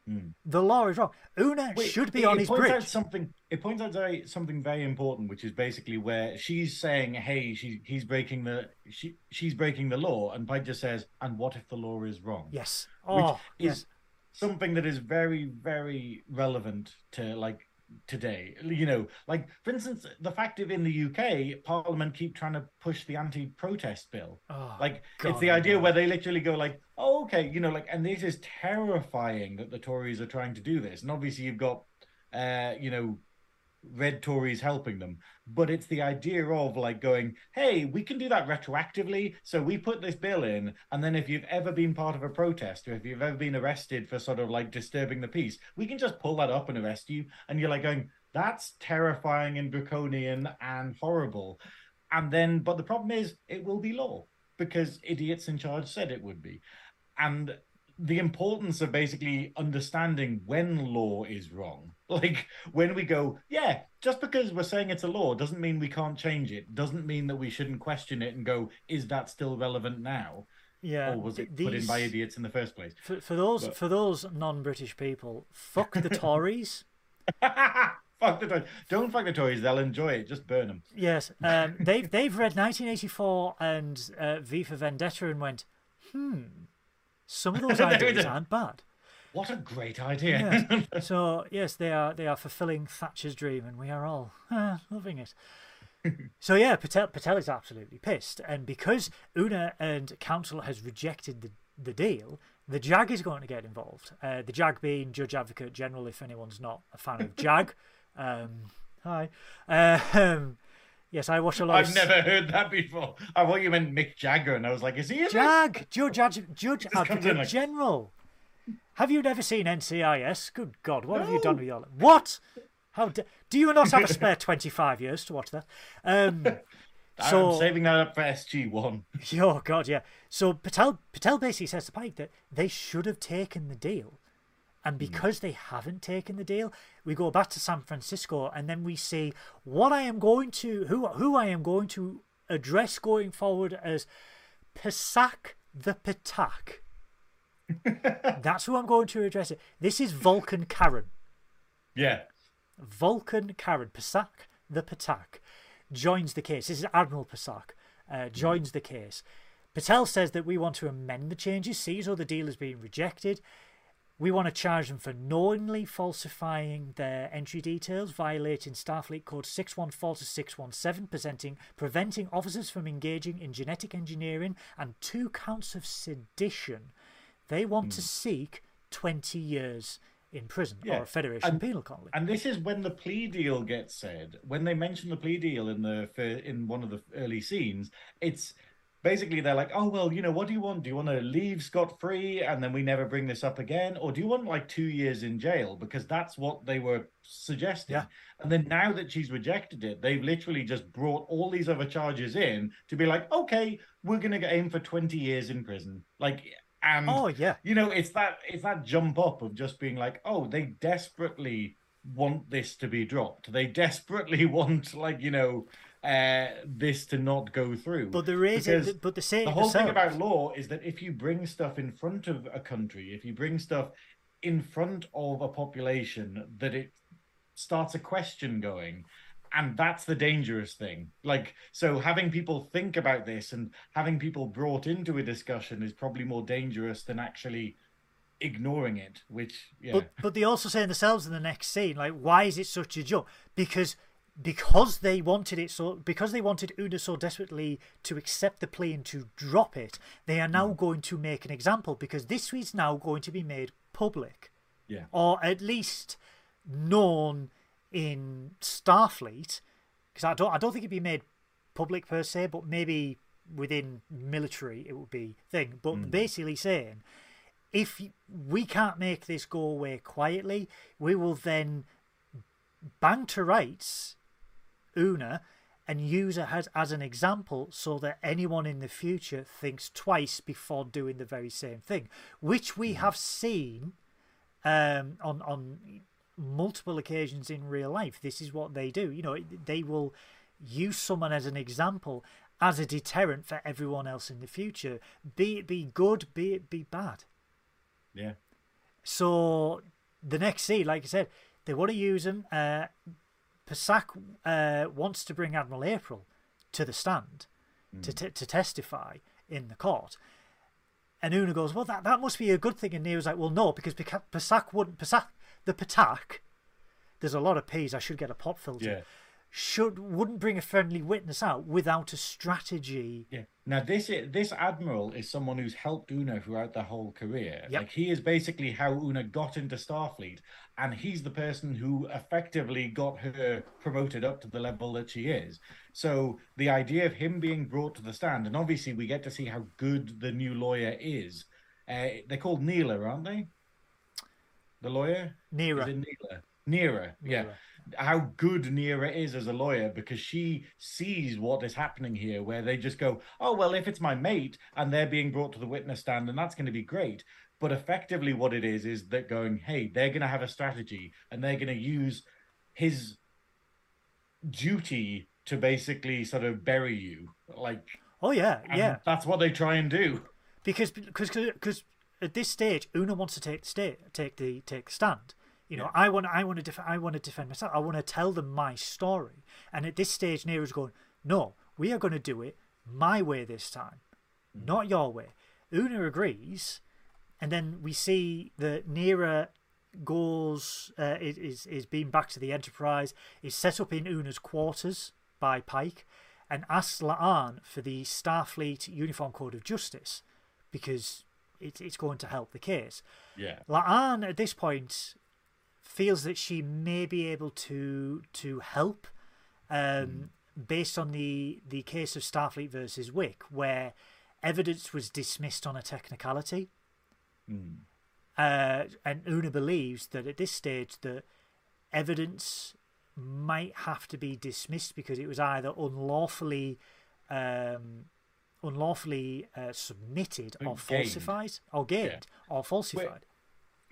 Mm. The law is wrong. Una Wait, should be it, on it his points bridge. Out something it points out very, something very important, which is basically where she's saying, "Hey, she, he's breaking the she, she's breaking the law," and Pike just says, "And what if the law is wrong?" Yes. which Oh, is yes. something that is very, very relevant to like today. You know, like for instance, the fact of in the UK, Parliament keep trying to push the anti-protest bill. Oh, Like God, it's the I idea where they literally go like, "Oh, okay," you know, like, and this is terrifying that the Tories are trying to do this, and obviously you've got, uh, you know, red Tories helping them, but it's the idea of like going, "Hey, we can do that retroactively." So we put this bill in, and then if you've ever been part of a protest or if you've ever been arrested for sort of like disturbing the peace, we can just pull that up and arrest you, and you're like going, "That's terrifying and draconian and horrible." And then, but the problem is, it will be law because idiots in charge said it would be. And the importance of basically understanding when law is wrong. [laughs] Like when we go, yeah, just because we're saying it's a law doesn't mean we can't change it, doesn't mean that we shouldn't question it and go, is that still relevant now? yeah. or was it put in by idiots in the first place? For, for those But- for those non-British people, fuck the [laughs] Tories. [laughs] fuck the Tories. Don't fuck the Tories, they'll enjoy it. Just burn them. Yes, um, they've they've read 1984 and uh, V for Vendetta and went, hmm, some of those ideas aren't bad. What a great idea. Yes. [laughs] so yes, they are they are fulfilling Thatcher's dream, and we are all ah, loving it. [laughs] so yeah, Batel Batel is absolutely pissed, and because Una and Council has rejected the the deal, the JAG is going to get involved. Uh, the JAG being Judge Advocate General, if anyone's not a fan of [laughs] JAG. um, hi. Uh, um, yes, I watch a lot. I've of never heard that before. I thought you meant Mick Jagger, and I was like, is he? JAG, Judge, Ad- Judge Advocate like- General. Have you never seen NCIS? Good God, what have you done with your life? What? How d- do you not have a spare [laughs] twenty-five years to watch that? Um, [laughs] so I'm saving that up for SG1. [laughs] oh God, yeah. So Batel Batel basically says to Pike that they should have taken the deal, and because they haven't taken the deal, we go back to San Francisco, and then we see what I am going to who who I am going to address going forward as Pasak the Patak. [laughs] That's who I'm going to address it. This is Vulcan Karen. Yeah. Vulcan Karen Pasak the Patak joins the case. This is Admiral Pasak uh, joins the case. Batel says that we want to amend the changes, sees all the deal is being rejected. We want to charge them for knowingly falsifying their entry details, violating Starfleet Code 614 to 617, presenting, preventing officers from engaging in genetic engineering, and two counts of sedition. They want to hmm. seek 20 years in prison Yeah, or a Federation and- penal colony. And this is when the plea deal gets said. When they mention the plea deal in the in one of the early scenes, it's basically they're like, "Oh well, you know, what do you want? Do you want to leave scot free and then we never bring this up again, or do you want like two years in jail? Because that's what they were suggesting." Yeah. And then now that she's rejected it, they've literally just brought all these other charges in to be like, "Okay, we're gonna get aim for twenty years in prison." Like, and Oh, yeah. you know it's that it's that jump up of just being like oh they desperately want this to be dropped they desperately [laughs] want like you know uh this to not go through But there is, Because but the same. the whole thing about law is that if you bring stuff in front of a country if you bring stuff in front of a population that it starts a question going and that's the dangerous thing like so having people think about this and having people brought into a discussion is probably more dangerous than actually ignoring it which yeah But but they also say themselves in the next scene, like, why is it such a jump? Because because they wanted it so because they wanted Una so desperately to accept the plea and to drop it, they are now hmm. going to make an example because this is now going to be made public. yeah Or at least known in Starfleet. Because I don't I don't think it'd be made public per se, but maybe within military it would be thing. But basically saying if we can't make this go away quietly, we will then bang to rights Una and use it as, as an example so that anyone in the future thinks twice before doing the very same thing, which we have seen um, on on multiple occasions in real life. This is what they do. You know, they will use someone as an example as a deterrent for everyone else in the future. Be it be good, be it be bad. yeah So the next scene, like I said, they want to use him. Uh, Pasak uh, wants to bring Admiral April to the stand to, t- to testify in the court. And Una goes, well, that, that must be a good thing. And Neera's like, well, no, because Pasak wouldn't. Pasak, the Patak, there's a lot of P's. I should get a pop filter. Yeah. Should wouldn't bring a friendly witness out without a strategy. Yeah. Now this is, this admiral is someone who's helped Una throughout the whole career. Yep. Like he is basically how Una got into Starfleet, and he's the person who effectively got her promoted up to the level that she is. So the idea of him being brought to the stand, and obviously we get to see how good the new lawyer is. Uh, they're called Neela, aren't they? The lawyer. Neera. Is it Neela? Yeah. How good Neera is as a lawyer because she sees what is happening here, where they just go, oh, well, if it's my mate and they're being brought to the witness stand, and that's going to be great. But effectively, what it is is that going, hey, they're going to have a strategy and they're going to use his duty to basically sort of bury you. Like, Oh yeah, yeah. that's what they try and do. because because because at this stage Una wants to take the sta take the take the stand. You know, I want I want to def- I want to defend myself. I want to tell them my story. And at this stage, Neera's going, "No, we are going to do it my way this time, not your way." Una agrees, and then we see that Neera goes uh, is is is being back to the Enterprise. Is set up in Una's quarters by Pike, and asks La'an for the Starfleet Uniform Code of Justice because it, it's going to help the case. Yeah. La'an at this point feels that she may be able to to help um, based on the the case of Starfleet versus Wick, where evidence was dismissed on a technicality. Uh, and Una believes that at this stage that evidence might have to be dismissed because it was either unlawfully um, unlawfully uh, submitted or Gained. falsified or gained or falsified.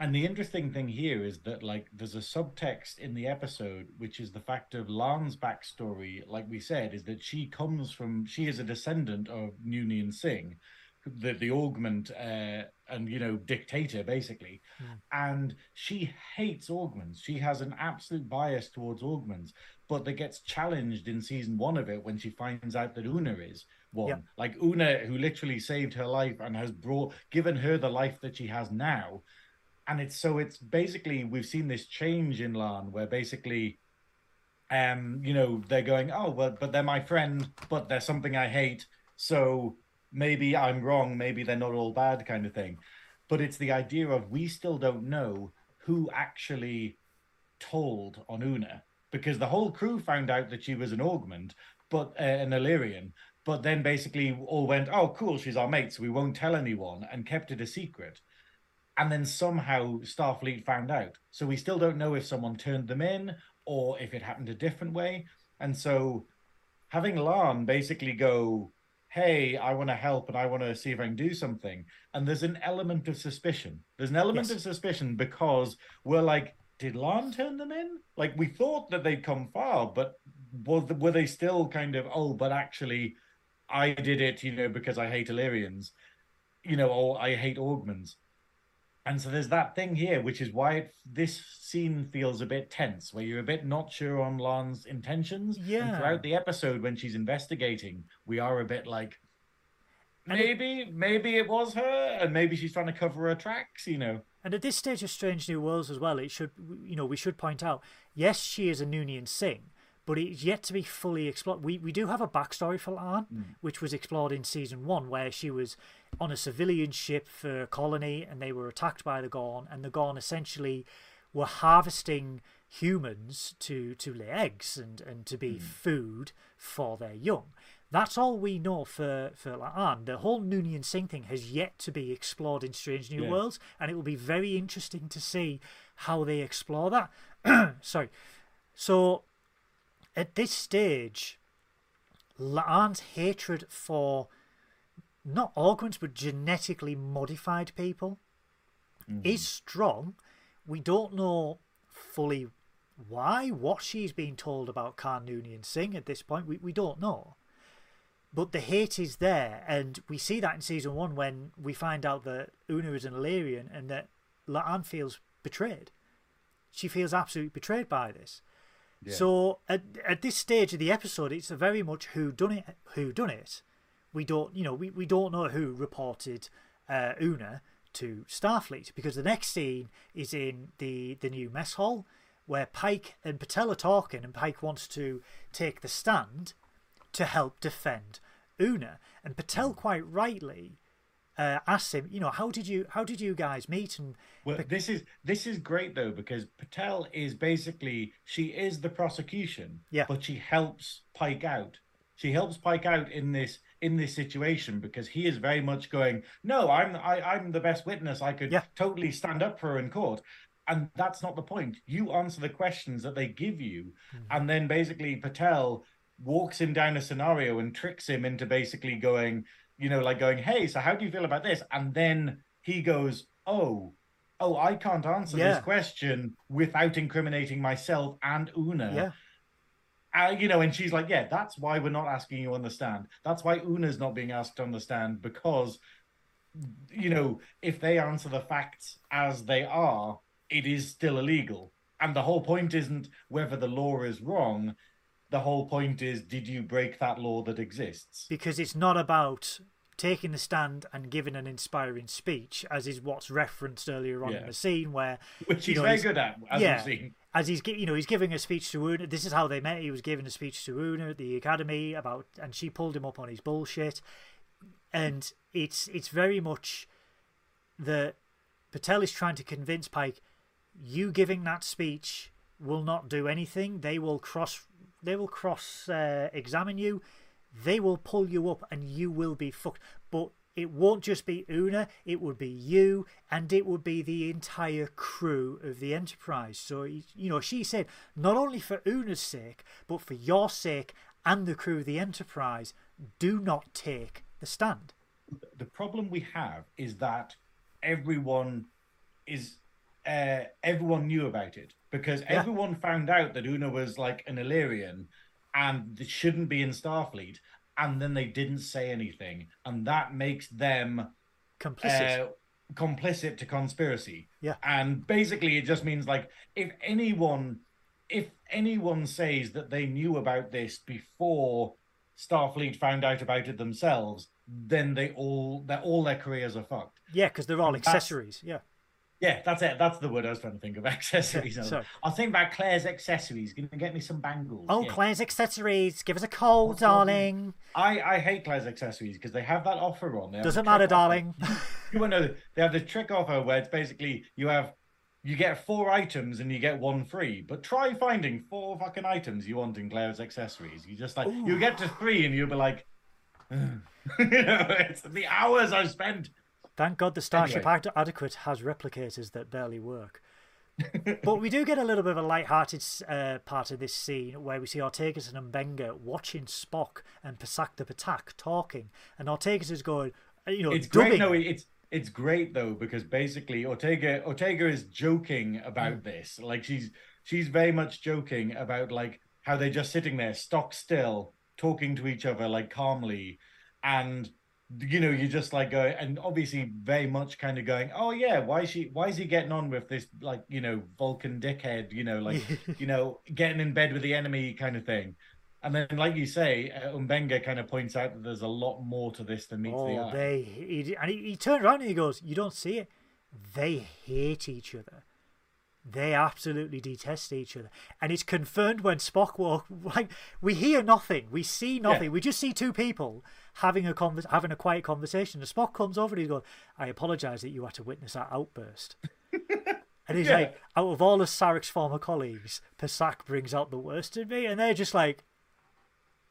And the interesting thing here is that, like, there's a subtext in the episode, which is the fact of La'an's backstory, like we said, is that she comes from, she is a descendant of Noonien Singh, the, the augment uh, and, you know, dictator, basically. And she hates augments. She has an absolute bias towards augments, but that gets challenged in season one of it when she finds out that Una is one. Yeah. Like, Una, who literally saved her life and has brought, given her the life that she has now and it's so it's basically we've seen this change in La'an where basically um you know they're going oh well but they're my friend but they're something I hate so maybe I'm wrong maybe they're not all bad kind of thing but it's the idea of we still don't know who actually told on Una because the whole crew found out that she was an augment but uh, an Illyrian but then basically all went oh cool she's our mate so we won't tell anyone and kept it a secret and then somehow Starfleet found out. So we still don't know if someone turned them in or if it happened a different way. And so having La'an basically go, Hey, I want to help and I want to see if I can do something. And there's an element of suspicion. There's an element Yes. of suspicion because we're like, did La'an turn them in? Like we thought that they'd come far, but were, were they still kind of, oh, but actually I did it, you know, because I hate Illyrians, you know, or I hate Augments. And so there's that thing here, which is why it, this scene feels a bit tense, where you're a bit not sure on La'an's intentions. Yeah. And throughout the episode, when she's investigating, we are a bit like, And it- maybe, maybe it was her, and maybe she's trying to cover her tracks, you know. And at this stage of Strange New Worlds as well, it should you know we should point out yes she is a Noonien Singh, but it's yet to be fully explored. We we do have a backstory for La'an, hmm. which was explored in season one, where she was on a civilian ship for a colony, and they were attacked by the Gorn, and the Gorn essentially were harvesting humans to to lay eggs and and to be hmm. food for their young. That's all we know for for La'an. The whole Noonien Singh thing has yet to be explored in Strange New Yeah. Worlds, and it will be very interesting to see how they explore that. [clears throat] Sorry. So, at this stage, La'an's hatred for not augments but genetically modified people mm-hmm. is strong. We don't know fully why, what she's been told about Khan Noonien Singh at this point. We, we don't know. But the hate is there, and we see that in season one when we find out that Una is an Illyrian and that La'an feels betrayed. she feels absolutely betrayed by this. Yeah. So at at this stage of the episode, it's a very much who done it, who done it. We don't, you know, we, we don't know who reported uh, Una to Starfleet because the next scene is in the the new mess hall where Pike and Batel are talking, and Pike wants to take the stand to help defend Una, and Batel quite rightly uh, asks him, you know, how did you how did you guys meet? And Well, this is this is great though because Batel is basically she is the prosecution, Yeah. but she helps Pike out. She helps Pike out in this in this situation because he is very much going, no, I'm I, I'm the best witness. I could Yeah. totally stand up for her in court. And that's not the point. You answer the questions that they give you, and then basically Batel walks him down a scenario and tricks him into basically going, you know, like going, hey, so how do you feel about this? And then he goes, oh, oh, I can't answer Yeah. this question without incriminating myself and Una. yeah, Uh, you know, and she's like, yeah, that's why we're not asking you on the stand. That's why Una's not being asked on the stand because, you know, if they answer the facts as they are, it is still illegal. And the whole point isn't whether the law is wrong. The whole point is, did you break that law that exists? because it's not about taking the stand and giving an inspiring speech, as is what's referenced earlier on Yeah. in the scene where [laughs] Which he's know, very he's- good at, as yeah. we've seen. as he's you know he's giving a speech to Una. This is how they met. He was giving a speech to Una at the academy about, and she pulled him up on his bullshit. And it's it's very much that Batel is trying to convince Pike, you giving that speech will not do anything. They will cross they will cross uh, examine you. They will pull you up, and you will be fucked. But it won't just be Una, it would be you, and it would be the entire crew of the Enterprise. So, you know, she said, not only for Una's sake, but for your sake and the crew of the Enterprise, do not take the stand. the problem we have is that everyone is uh, everyone knew about it because Yeah. everyone found out that Una was like an Illyrian and shouldn't be in Starfleet, and then they didn't say anything, and that makes them Complicit. uh, complicit to conspiracy. Yeah. And basically, it just means like if anyone, if anyone says that they knew about this before Starfleet found out about it themselves, then they all, that all their careers are fucked. yeah, because they're all that's- accessories. Yeah. Yeah, that's it. That's the word I was trying to think of. [laughs] Accessories. Yeah. I'll think about Claire's accessories. Going to get me some bangles? Oh, Yeah. Claire's accessories. Give us a call, What's darling. I, I hate Claire's accessories because they have that offer on. They Doesn't matter, darling. [laughs] You won't know. They have the trick offer where it's basically you have you get four items and you get one free. But try finding four fucking items you want in Claire's accessories. You just like you get to three and you'll be like, [laughs] you know, it's the hours I've spent. Thank God the Starship Anyway. Adequate has replicators that barely work. [laughs] but we do get a little bit of a light-hearted uh, part of this scene where we see Ortegas and M'Benga watching Spock and Pasak the Patak talking, and Ortegas is going, uh, you know, It's dubbing. great. No, it's it's great though because basically Ortega Ortega is joking about Mm. this. Like she's she's very much joking about like how they're just sitting there stock still talking to each other like calmly and you know you're just like go and obviously very much kind of going oh yeah why is she why is he getting on with this like you know vulcan dickhead you know like [laughs] you know getting in bed with the enemy kind of thing and then like you say uh, M'Benga kind of points out that there's a lot more to this than meets the Oh, eye they he, and he, he turned around and he goes, "You don't see it. They hate each other. They absolutely detest each other." And it's confirmed when Spock walk. [laughs] Like we hear nothing, we see nothing. We just see two people having a convers- having a quiet conversation. And Spock comes over and he's going, "I apologise that you had to witness that outburst." [laughs] And he's Yeah. like, out of all of Sarek's former colleagues, Pasak brings out the worst in me, and they're just like,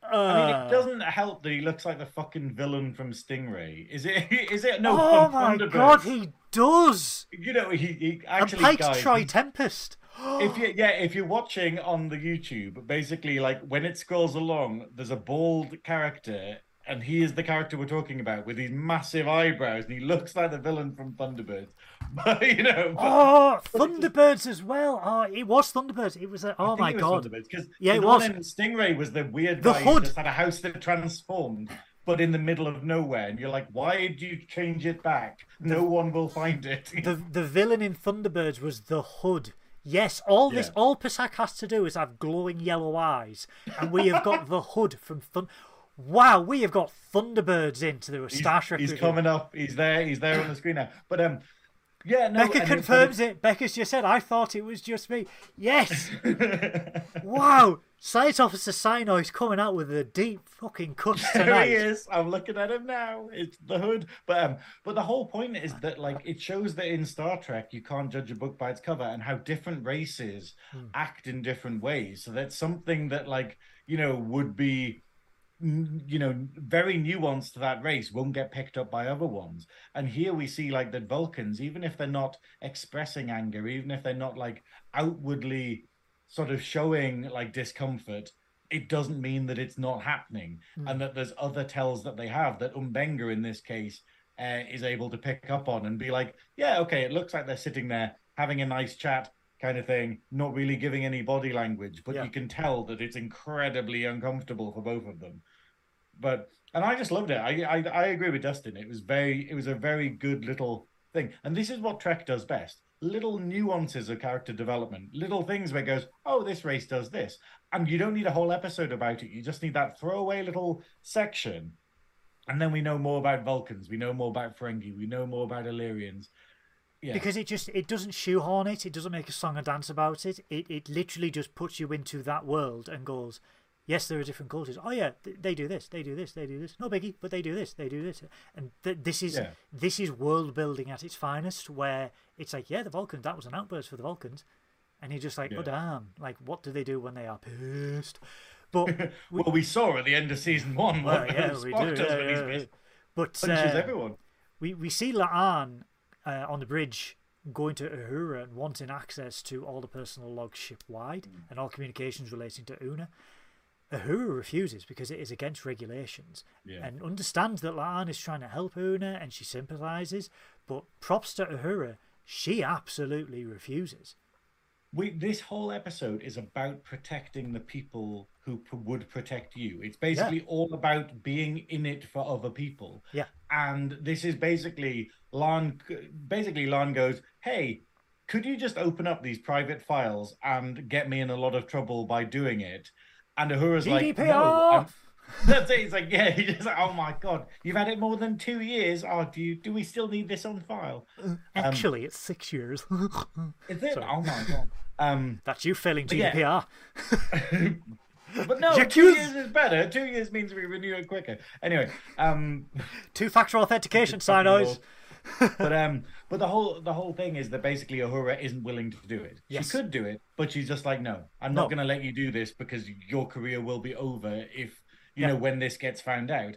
uh, I mean, it doesn't help that he looks like the fucking villain from Stingray. Is it? [laughs] Is it? No. oh my god, he does. You know, he, he And actually. Pike's guys, Troy Tempest. [gasps] if you yeah, if you're watching on the YouTube, basically like when it scrolls along, there's a bald character, and he is the character we're talking about with these massive eyebrows, and he looks like the villain from Thunderbirds. [laughs] But you know, but, Oh, Thunderbirds as well. Oh, it was Thunderbirds. It was. A, oh my god. Because Yeah, it was. Stingray was the weird The guy hood. who just had a house that transformed, but in the middle of nowhere, and you're like, why did you change it back? No one will find it. [laughs] The the villain in Thunderbirds was the Hood. Yes, all this, Yeah. all Pasak has to do is have glowing yellow eyes, and we have got [laughs] the hood from Thun. Wow, we have got Thunderbirds into the He's, Star Trek he's review. coming up. He's there. He's there on the screen now. But um, yeah, no. Becca confirms it. Becca's just said, I thought it was just me. Yes! [laughs] wow! Science Officer Sino's coming out with a deep fucking cut [laughs] tonight. he is. I'm looking at him now. It's the hood. But um, but the whole point is that like it shows that in Star Trek you can't judge a book by its cover and how different races Hmm. act in different ways. So that's something that like you know would be you know very nuanced to that race won't get picked up by other ones. And here we see like that vulcans even if they're not expressing anger even if they're not like outwardly sort of showing like discomfort it doesn't mean that it's not happening. And that there's other tells that they have that M'Benga in this case uh, is able to pick up on and be like yeah okay it looks like they're sitting there having a nice chat kind of thing not really giving any body language. But Yeah. you can tell that it's incredibly uncomfortable for both of them but and i just loved it. I, I i agree with dustin. It was very it was a very good little thing. And this is what trek does best. Little nuances of character development. Little things where it goes oh this race does this. And you don't need a whole episode about it. You just need that throwaway little section. And then we know more about vulcans. We know more about ferengi. We know more about illyrians. Yeah. Because it just it doesn't shoehorn it, it doesn't make a song and dance about it. It it literally just puts you into that world and goes, Yes, there are different cultures. Oh yeah, th- they do this, they do this, they do this. No biggie, but they do this, they do this. And th- this is Yeah. this is world building at its finest, where it's like, yeah, the Vulcans, that was an outburst for the Vulcans, and you're just like, oh damn, like what do they do when they are pissed? But [laughs] well we saw at the end of season one well, yeah, [laughs] we do. does yeah, yeah, yeah. pissed. But uh, everyone we we see La'an uh, on the bridge going to Uhura and wanting access to all the personal logs ship wide Mm. and all communications relating to Una. Uhura refuses because it is against regulations Yeah. and understands that La'an is trying to help Una and she sympathizes. But props to Uhura, she absolutely refuses. we this whole episode is about protecting the people who p- would protect you it's basically all about being in it for other people Yeah. and this is basically la'an basically la'an goes hey could you just open up these private files and get me in a lot of trouble by doing it and Uhura's like no, GDPR! [laughs] That's it. It's like, yeah, [laughs] he's just like, oh my god, you've had it more than two years. Oh, do you do we still need this on file? Actually, it's six years. [laughs] Is it? Sorry. Oh my god. Um, That's you failing yeah. GDPR. But no, J'accuse. two years is better. Two years means we renew it quicker. Anyway, um, Two factor authentication, Synoiz. [laughs] but um, but the whole the whole thing is that basically Uhura isn't willing to do it. Yes. She could do it, but she's just like, no, I'm No. not going to let you do this because your career will be over if you Yeah. know when this gets found out.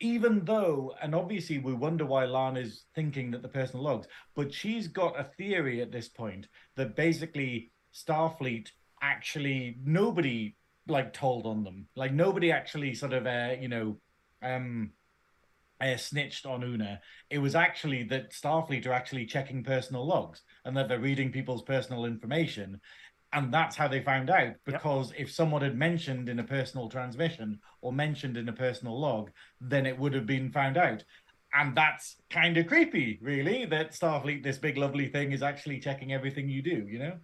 Even though, and obviously we wonder why La'an's thinking that the personal logs, but she's got a theory at this point that basically Starfleet actually nobody like told on them, like nobody actually sort of uh, you know um uh, snitched on Una. It was actually that Starfleet are actually checking personal logs and that they're reading people's personal information. And that's how they found out. Because if someone had mentioned in a personal transmission or mentioned in a personal log, then it would have been found out. And that's kind of creepy, really, that Starfleet, this big lovely thing, is actually checking everything you do, you know?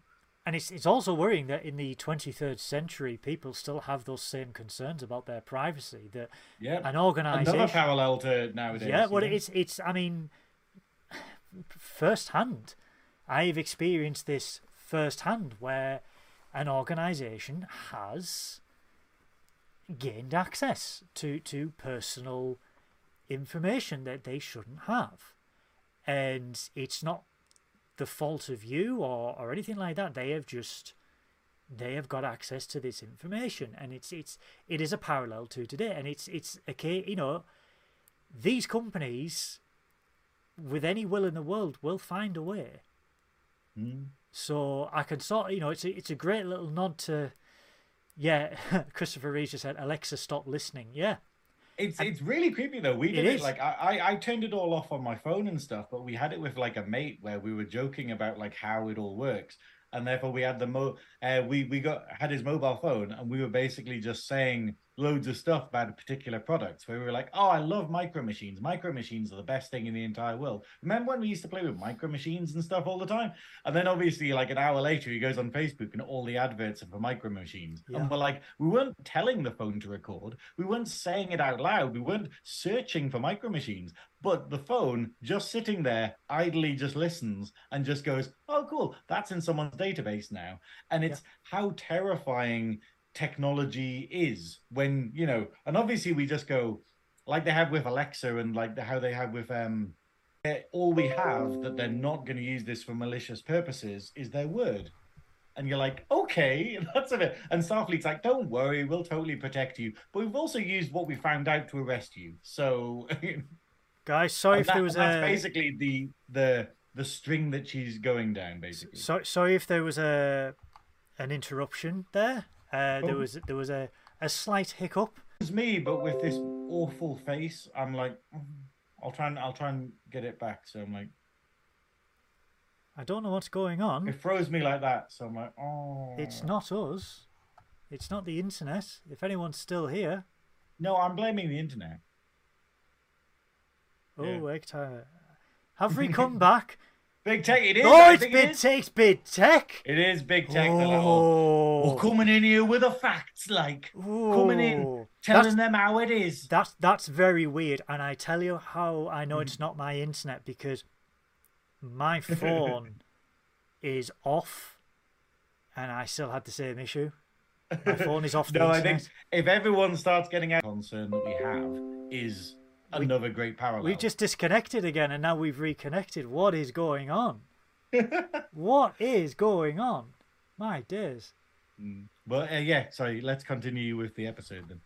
And it's it's also worrying that in the 23rd century, people still have those same concerns about their privacy. That Yeah. an organisation, Another parallel to nowadays. yeah, well, know? it's it's. I mean, [sighs] firsthand, I've experienced this firsthand, where an organisation has gained access to to personal information that they shouldn't have, and it's not the fault of you or, or anything like that. They have just they have got access to this information, and it's it's it is a parallel to today, and it's it's okay. You know, these companies, with any will in the world, will find a way. Mm. So I can sort of, you know, it's a, it's a great little nod to, yeah. [laughs] Christopher Reeve just said, "Alexa, stop listening." Yeah, It's it's really creepy though. We did It it, like I, I I turned it all off on my phone and stuff, but we had it with like a mate where we were joking about like how it all works, and therefore we had the mo uh, we we got had his mobile phone and we were basically just saying loads of stuff about a particular product where we were like, oh, I love micro machines. Micro machines are the best thing in the entire world. Remember when we used to play with micro machines and stuff all the time? And then obviously, like an hour later, he goes on Facebook and all the adverts are for micro machines. Yeah. And we're like, we weren't telling the phone to record, we weren't saying it out loud, we weren't searching for micro machines. But the phone just sitting there idly just listens and just goes, oh, cool, that's in someone's database now. And it's how terrifying technology is when, you know, and obviously we just go, like they have with Alexa and like the, how they have with, um, all we have that they're not going to use this for malicious purposes is their word. And you're like, okay, [laughs] that's a bit. And Starfleet's like, don't worry, we'll totally protect you. But we've also used what we found out to arrest you. So [laughs] Guys, sorry if that- there was that's a basically the the the string that she's going down, basically. so, sorry if there was a an interruption there. Uh, there Oh. was there was a, a slight hiccup. It's me, but with this awful face, I'm like, "Mm, I'll try and I'll try and get it back. So I'm like, I don't know what's going on. it froze me like that. So I'm like, oh, It's not us. It's not the internet. If anyone's still here, No, I'm blaming the internet. oh, Yeah. wait, uh, have we come [laughs] back? Big tech, it is. oh, I it's big it is. tech, big tech. It is big tech. Like, oh, Oh, We're coming in here with the facts, like coming in, telling That's- them how it is. That's that's very weird, and I tell you how I know Mm. it's not my internet because my [laughs] phone is off, and I still had the same issue. My phone is off [laughs] No, I think if everyone starts getting out, concern that we have is another great parallel. We've just disconnected again, and now we've reconnected. What is going on? [laughs] what is going on? My days. But uh, yeah, sorry. Let's continue with the episode then.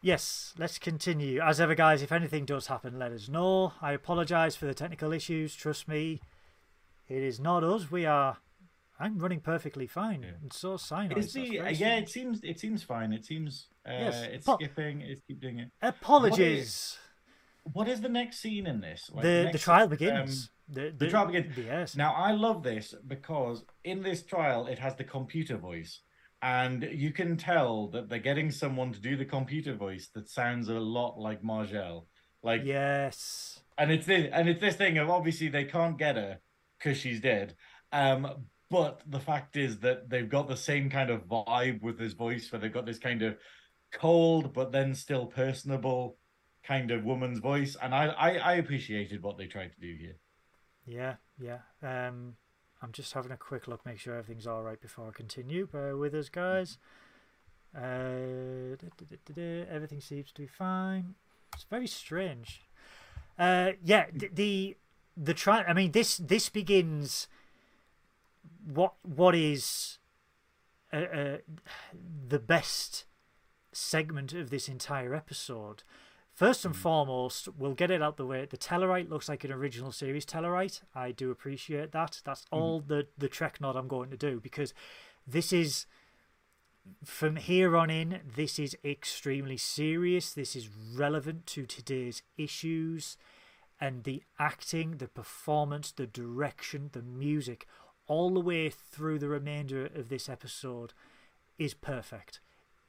Yes, let's continue. As ever, guys, if anything does happen, let us know. I apologise for the technical issues. Trust me, it is not us. We are. I'm running perfectly fine, Yeah. and so sign Is the uh, yeah? It seems it seems fine. It seems uh, Yes, it's skipping. It's keep doing it. Apologies. What is the next scene in this? Like, the the trial um, begins. the, the trial begins. Yes. Now I love this because in this trial it has the computer voice, and you can tell that they're getting someone to do the computer voice that sounds a lot like Majel. Like Yes. and it's this and it's this thing of obviously they can't get her because she's dead um but the fact is that they've got the same kind of vibe with his voice where they've got this kind of cold but then still personable kind of woman's voice and i i, I appreciated what they tried to do here Yeah. Yeah. Um, I'm just having a quick look, make sure everything's all right before I continue. Bear with us, guys. Uh, da, da, da, everything seems to be fine. It's very strange. Uh, yeah, the the, the try. I mean, this this begins. What what is, uh, uh, the best segment of this entire episode? First and mm. foremost, we'll get it out the way. The Tellarite looks like an original series Tellarite. I do appreciate that. That's mm. all the the Trek nod I'm going to do because this is from here on in. This is extremely serious. This is relevant to today's issues, and the acting, the performance, the direction, the music, all the way through the remainder of this episode is perfect.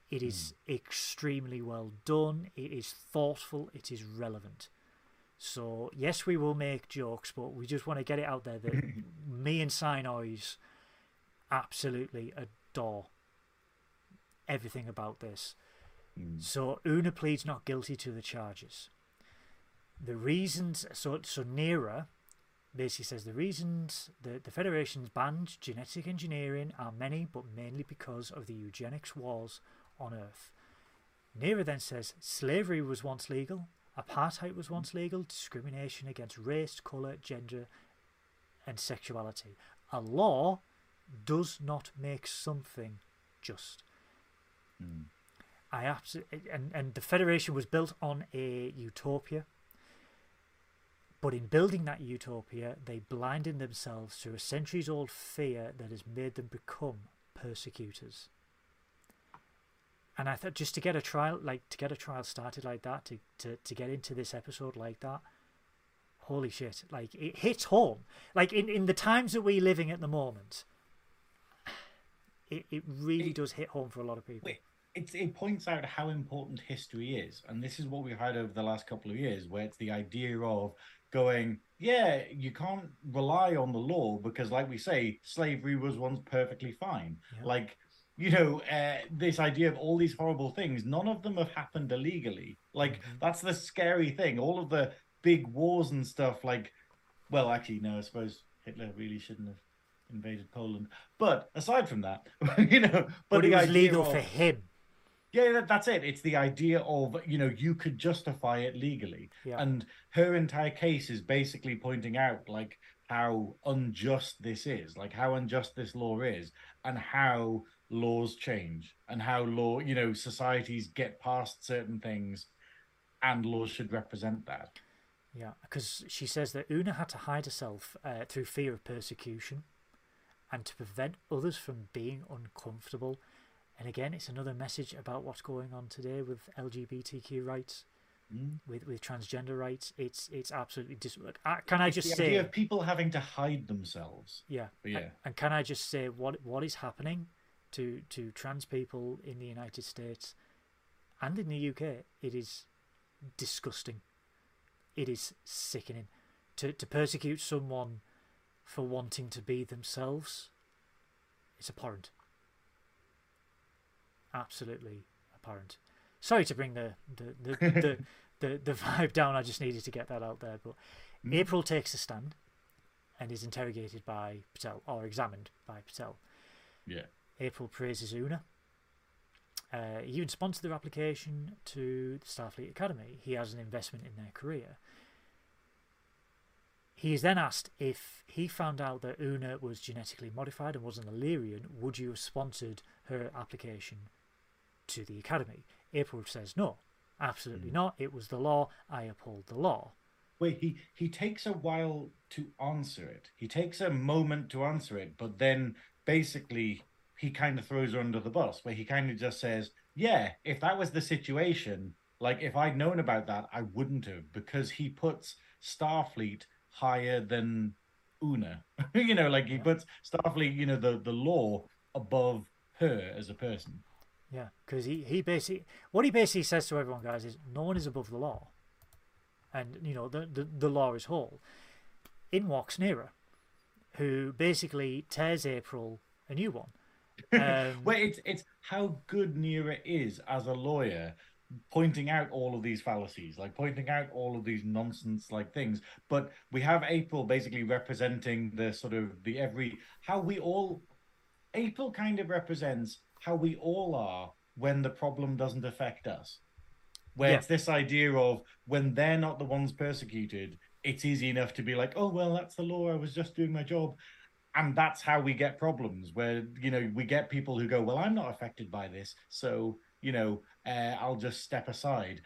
It is hmm. extremely well done. It is thoughtful. It is relevant. So yes, we will make jokes, but we just want to get it out there that [coughs] me and Synoiz absolutely adore everything about this. Hmm. So Una pleads not guilty to the charges. The reasons, so so Neera basically says the reasons the, the Federation's banned genetic engineering are many, but mainly because of the eugenics wars on Earth. Neera then says slavery was once legal, apartheid was once legal, discrimination against race, colour, gender, and sexuality. A law does not make something just. Mm. I absolutely and and the Federation was built on a utopia. But in building that utopia, they blinded themselves to a centuries old fear that has made them become persecutors. And I thought just to get a trial like to get a trial started like that, to, to, to get into this episode like that, holy shit. Like it hits home. Like in, in the times that we're living at the moment, it, it really It- does hit home for a lot of people. It, it points out how important history is. And this is what we've had over the last couple of years, where it's the idea of going, yeah, you can't rely on the law because, like we say, slavery was once perfectly fine. Yeah. Like, you know, uh, this idea of all these horrible things, none of them have happened illegally. Like, Mhm. that's the scary thing. All of the big wars and stuff, like, well, actually, no, I suppose Hitler really shouldn't have invaded Poland. But aside from that, [laughs] you know, but, But, it was legal of- for him. yeah, that, that's it. It's the idea of, you know, you could justify it legally. Yeah. And her entire case is basically pointing out, like, how unjust this is, like, how unjust this law is, and how laws change, and how law, you know, societies get past certain things, and laws should represent that. Yeah, because she says that Una had to hide herself uh, through fear of persecution and to prevent others from being uncomfortable. And again, it's another message about what's going on today with LGBTQ rights, Mm. with, with transgender rights. It's it's absolutely dis- Can I just the say, idea of people having to hide themselves. yeah, But and- yeah. and can I just say what what is happening to to trans people in the United States and in the UK? It is disgusting. It is sickening to to persecute someone for wanting to be themselves. It's abhorrent. Absolutely abhorrent. Sorry to bring the the the, [laughs] the, the, the vibe down. I just needed to get that out there. But Mm. April takes a stand and is interrogated by Batel or examined by Batel. Yeah. April praises Una. Uh, he even sponsored their application to the Starfleet Academy. He has an investment in their career. He is then asked if he found out that Una was genetically modified and was an Illyrian, would you have sponsored her application to the Academy? April says no, absolutely Mm. not. It was the law. I uphold the law. Wait, he he takes a while to answer it. He takes a moment to answer it, but then basically he kind of throws her under the bus, where he kind of just says, "Yeah, if that was the situation, like if I'd known about that, I wouldn't have," because he puts Starfleet higher than Una. [laughs] you know, like he puts Starfleet, you know, the the law above her as a person. Yeah, because he, he basically what he basically says to everyone, guys, is no one is above the law, and you know the the, the law is whole. In walks Neera, who basically tears April a new one. Um, Well, it's it's how good Neera is as a lawyer, pointing out all of these fallacies, like pointing out all of these nonsense like things. But we have April basically representing the sort of the every how we all. April kind of represents how we all are when the problem doesn't affect us. Where Yeah. it's this idea of when they're not the ones persecuted, it's easy enough to be like, oh well, that's the law. I was just doing my job and that's how we get problems where you know we get people who go well i'm not affected by this so you know uh, i'll just step aside.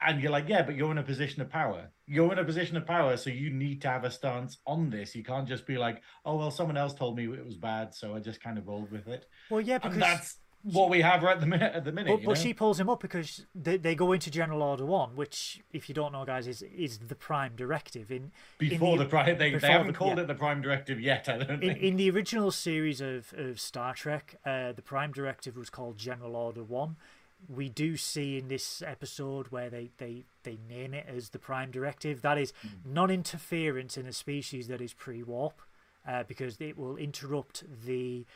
And you're like yeah but you're in a position of power. You're in a position of power so you need to have a stance on this. You can't just be like oh well someone else told me it was bad so i just kind of rolled with it. Well, yeah, because and that's what we have right at the minute at the minute but, but she pulls him up because they, they go into General Order One, which, if you don't know, guys, is is the prime directive in before in the, prime they, before they haven't the- called yeah. it the prime directive yet i don't in, think in the original series of, of Star Trek, uh, the Prime Directive was called General Order One. We do see in this episode where they, they, they name it as the Prime Directive. That is non-interference in a species that is pre-warp, uh, because it will interrupt the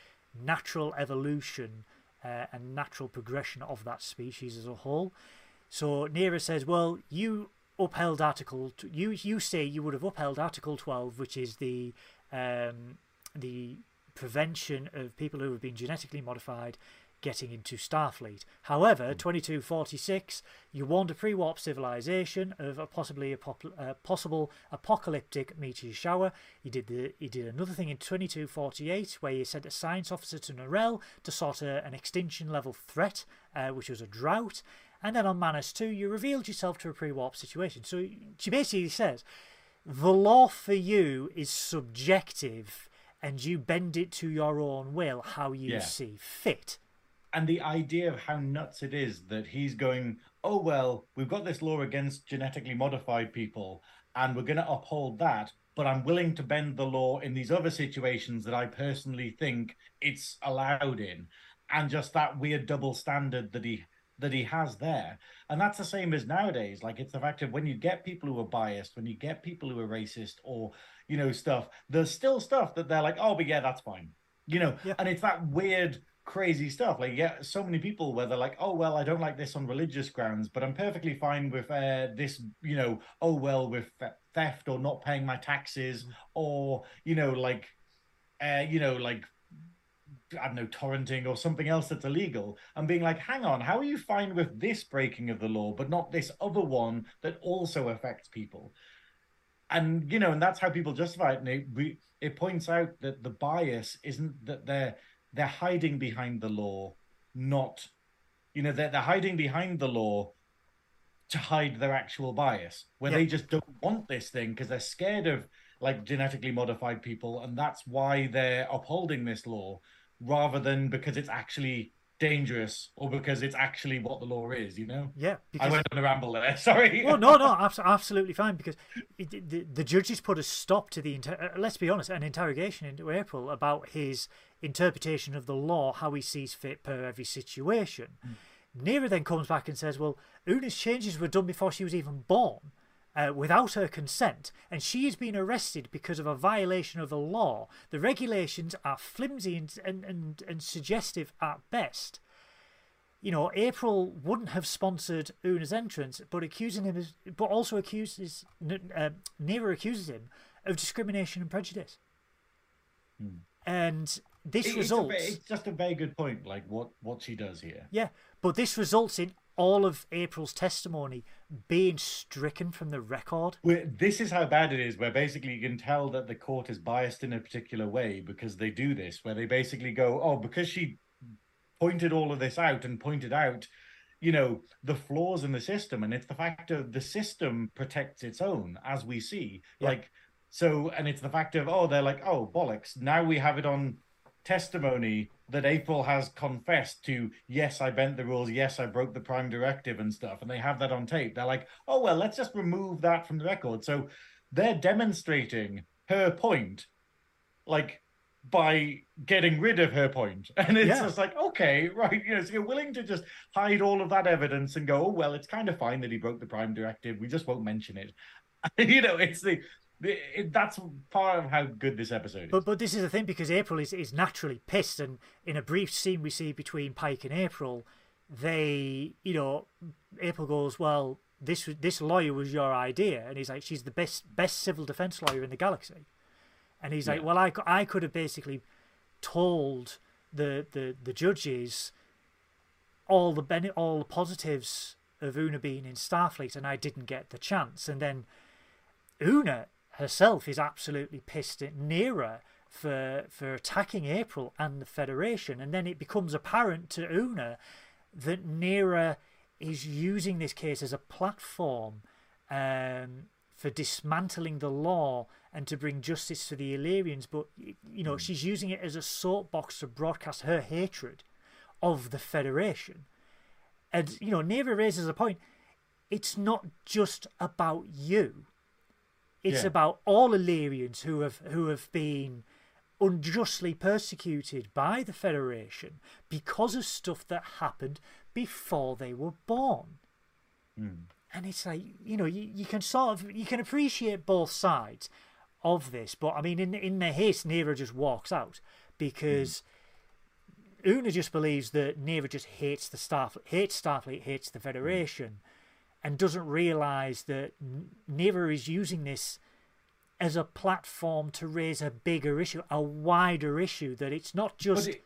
natural evolution uh, and natural progression of that species as a whole. So Neera says, "Well, you upheld Article. T- you you say you would have upheld Article Twelve, which is the um, the prevention of people who have been genetically modified getting into Starfleet. However, 2246, you warned a pre-warp civilization of a possibly a pop- uh, possible apocalyptic meteor shower. You did the you did another thing in 2248 where you sent a science officer to Norel to sort a, an extinction level threat, uh, which was a drought. And then on Manus 2, you revealed yourself to a pre-warp situation. So she basically says, the law for you is subjective and you bend it to your own will how you Yeah. see fit. And the idea of how nuts it is that he's going, oh well, we've got this law against genetically modified people, and we're going to uphold that, but I'm willing to bend the law in these other situations that I personally think it's allowed in. and just that weird double standard that he that he has there. And that's the same as nowadays. Like it's the fact of when you get people who are biased, when you get people who are racist or, you know, stuff, there's still stuff that they're like, oh, but yeah, that's fine. You know, Yeah. and it's that weird, crazy stuff. Like, yeah, so many people where they're like, oh, well, I don't like this on religious grounds, but I'm perfectly fine with uh, this, you know, oh, well, with theft or not paying my taxes or, you know, like, uh, you know, like I don't know, torrenting or something else that's illegal, and being like, hang on, how are you fine with this breaking of the law, but not this other one that also affects people? And you know, and that's how people justify it. And it, we, it points out that the bias isn't that they're they're hiding behind the law, not, you know, they're they're hiding behind the law to hide their actual bias, where Yeah. they just don't want this thing because they're scared of like genetically modified people, and that's why they're upholding this law rather than because it's actually dangerous or because it's actually what the law is, you know? Yeah, I went on a ramble there. [laughs] Sorry. well, no, no, abs- absolutely fine because it, the, the judges put a stop to the inter- uh, let's be honest, an interrogation into April about his interpretation of the law, how he sees fit per every situation. Neera then comes back and says, "Well, Una's changes were done before she was even born." Uh, without her consent, and she has been arrested because of a violation of the law. The regulations are flimsy and, and, and, and suggestive at best you know, April wouldn't have sponsored Una's entrance, but accusing him, as, but also accuses N- uh, Neera accuses him of discrimination and prejudice. And this It- it's, a results, it's just a very good point, like what what she does here. yeah, but this results in all of April's testimony being stricken from the record. Where- This is how bad it is, where basically you can tell that the court is biased in a particular way because they do this, where they basically go, oh, because she pointed all of this out and pointed out, you know, the flaws in the system. And it's the fact of the system protects its own, as we see. Yeah. Like, so, and it's the fact of, oh, they're like, oh, bollocks. Now we have it on testimony that April has confessed to, yes, I bent the rules, yes, I broke the prime directive and stuff, and they have that on tape. They're like, oh, well, let's just remove that from the record. So they're demonstrating her point, like by getting rid of her point. [laughs] And it's Yeah. just like, okay, right, you know, so you're willing to just hide all of that evidence and go, oh, well, it's kind of fine that he broke the prime directive. We just won't mention it. [laughs] you know, it's the, the it, that's part of how good this episode is. But but this is the thing because April is, is naturally pissed, and in a brief scene we see between Pike and April, they you know April goes, well, this this lawyer was your idea, and he's like, she's the best best civil defense lawyer in the galaxy, and he's like, well, I, I could have basically told the the the judges all the bene- all the positives of Una being in Starfleet, and I didn't get the chance, and then Una herself is absolutely pissed at Neera for for attacking April and the Federation, and then it becomes apparent to Una that Neera is using this case as a platform um, for dismantling the law and to bring justice to the Illyrians. But you know, she's using it as a soapbox to broadcast her hatred of the Federation. And you know, Neera raises a point. It's not just about you. It's Yeah. about all Illyrians who have who have been unjustly persecuted by the Federation because of stuff that happened before they were born. Hmm. And it's like you know you, you can sort of you can appreciate both sides of this, but I mean in in the haste, Neera just walks out because Una just believes that Neera just hates the Starfleet, hates Starfleet, hates the hmm. Federation, and doesn't realize that N- Neera is using this as a platform to raise a bigger issue, a wider issue. That it's not just But it-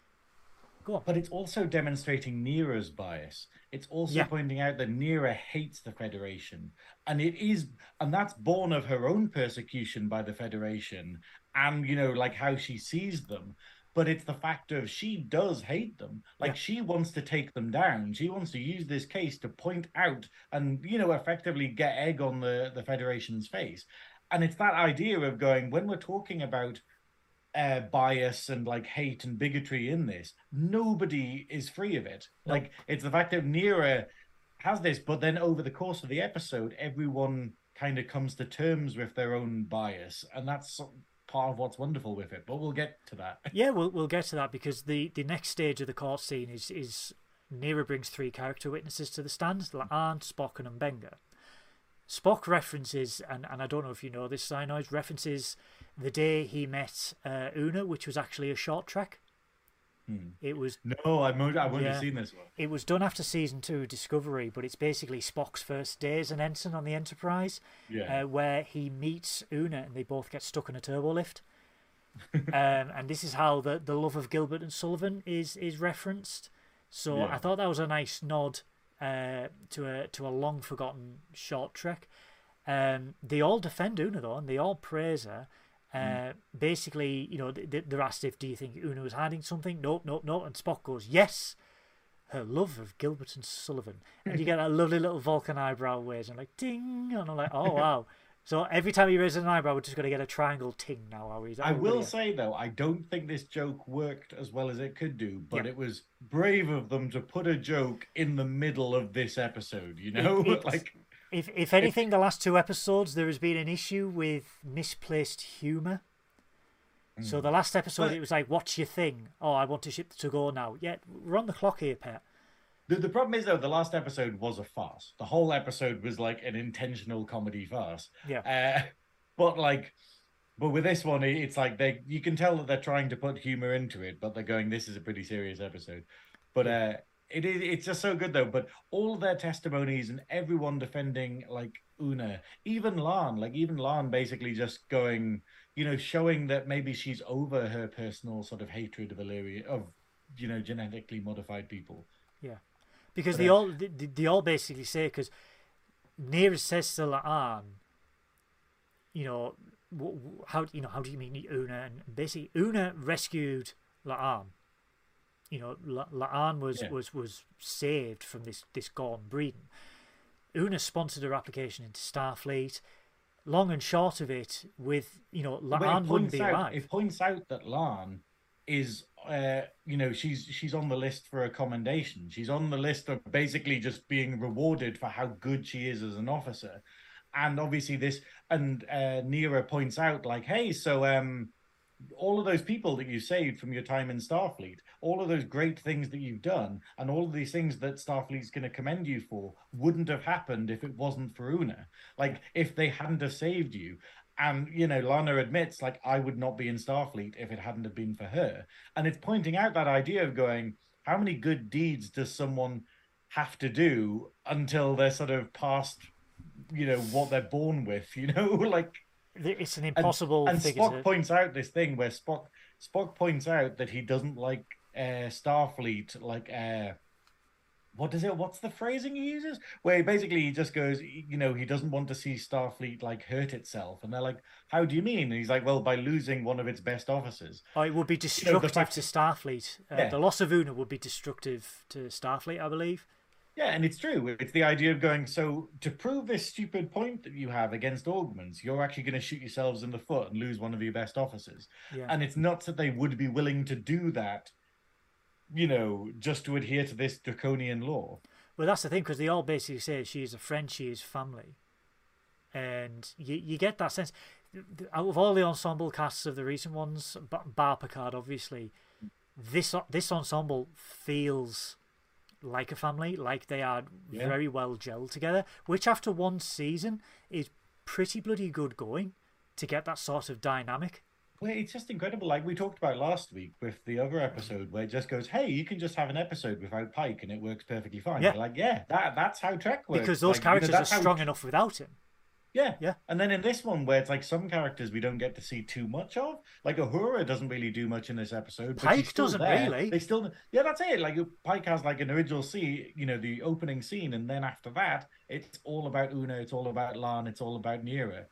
go on. But it's also demonstrating Neera's bias. It's also Yeah. pointing out that Neera hates the Federation. And it is and that's born of her own persecution by the Federation and you know, like how she sees them. But it's the fact of she does hate them. Like Yeah. she wants to take them down. She wants to use this case to point out and, you know, effectively get egg on the, the Federation's face. And it's that idea of going, when we're talking about uh, bias and like hate and bigotry in this. Nobody is free of it. No. Like it's the fact that Neera has this, but then over the course of the episode, everyone kind of comes to terms with their own bias, and that's part of what's wonderful with it. But we'll get to that. [laughs] Yeah, we'll we'll get to that because the the next stage of the court scene is is Neera brings three character witnesses to the stand: La'an, Spock, and M'Benga. Spock references, and, and I don't know if you know this, Synoiz references the day he met uh, Una, which was actually a short trek. Hmm. It was No, I've I've only Yeah. seen this one. it was done after season two Discovery, but it's basically Spock's first day as an ensign on the Enterprise, Yeah. uh, where he meets Una and they both get stuck in a turbo lift. [laughs] um, and this is how the, the love of Gilbert and Sullivan is is referenced. So Yeah. I thought that was a nice nod uh, to a to a long forgotten short trek. Um, they all defend Una though, and they all praise her. Uh, Basically, you know, th- th- they're asked if do you think Una was hiding something? Nope, nope, nope. And Spock goes, yes. Her love of Gilbert and Sullivan, and you get that lovely little Vulcan eyebrow raise, and like ting, and I'm like, oh [laughs] wow. So every time he raises an eyebrow, we're just going to get a triangle ting now. Are we? I will say though, I don't think this joke worked as well as it could do, but Yeah. it was brave of them to put a joke in the middle of this episode. You know, [laughs] it's- like If if anything, the last two episodes there has been an issue with misplaced humour. So the last episode, But- it was like, "What's your thing? Oh, I want to ship to go now." Yeah, we're on the clock here, pet. the, the problem is though, the last episode was a farce. The whole episode was like an intentional comedy farce. Yeah, Uh, but like, but with this one, it's like they you can tell that they're trying to put humor into it, but they're going, "This is a pretty serious episode." But uh, it is it's just so good though. But all their testimonies and everyone defending like Una, even La'an, like even La'an, basically just going, you know, showing that maybe she's over her personal sort of hatred of Illyria of you know genetically modified people. yeah, because But, they uh, all they, they all basically say because Neera says to La'an, you know, how you know how do you mean Una? And basically, Una rescued La'an. You know, La- La'an was Yeah. was was saved from this this Gorn breeding. Una sponsored her application into Starfleet. Long and short of it, with you know, La'an wouldn't be out, alive. It points out that La'an is, uh, you know, she's she's on the list for a commendation. She's on the list of basically just being rewarded for how good she is as an officer. And obviously this, and uh, Neera points out like, hey, so um, all of those people that you saved from your time in Starfleet, all of those great things that you've done, and all of these things that Starfleet's going to commend you for, wouldn't have happened if it wasn't for Una. Like if they hadn't have saved you. And you know, Lana admits, like, I would not be in Starfleet if it hadn't have been for her. And it's pointing out that idea of going, how many good deeds does someone have to do until they're sort of past, you know, what they're born with? [laughs] You know, like It's an impossible and figure. Spock points out this thing where Spock Spock points out that he doesn't like uh, Starfleet like uh, what does it what's the phrasing he uses where basically he just goes you know he doesn't want to see Starfleet like hurt itself and they're like how do you mean and he's like well by losing one of its best officers Oh, it would be know, the destructive fact- to Starfleet. Uh, Yeah. The loss of Una would be destructive to Starfleet, I believe. Yeah, and it's true. It's the idea of going, so to prove this stupid point that you have against augments, you're actually going to shoot yourselves in the foot and lose one of your best officers. Yeah. And it's not that they would be willing to do that, you know, just to adhere to this draconian law. Well, that's the thing because they all basically say she is a friend, she is family, and you you get that sense. Out of all the ensemble casts of the recent ones, ba- bar Picard, obviously, this this ensemble feels like a family, like they are Yeah. very well gelled together. Which after one season is pretty bloody good going to get that sort of dynamic. Well, it's just incredible. Like we talked about last week with the other episode, where it just goes, "Hey, you can just have an episode without Pike, and it works perfectly fine." Yeah. You're like, yeah, that that's how Trek works. Because those Like, characters that's are how strong enough without him. Yeah. Yeah. And then in this one, where it's like some characters we don't get to see too much of, like Uhura doesn't really do much in this episode. but Pike doesn't there. really. They still, yeah, that's it. Like Pike has like an original scene, you know, the opening scene, and then after that, it's all about Una, it's all about La'an, it's all about Neera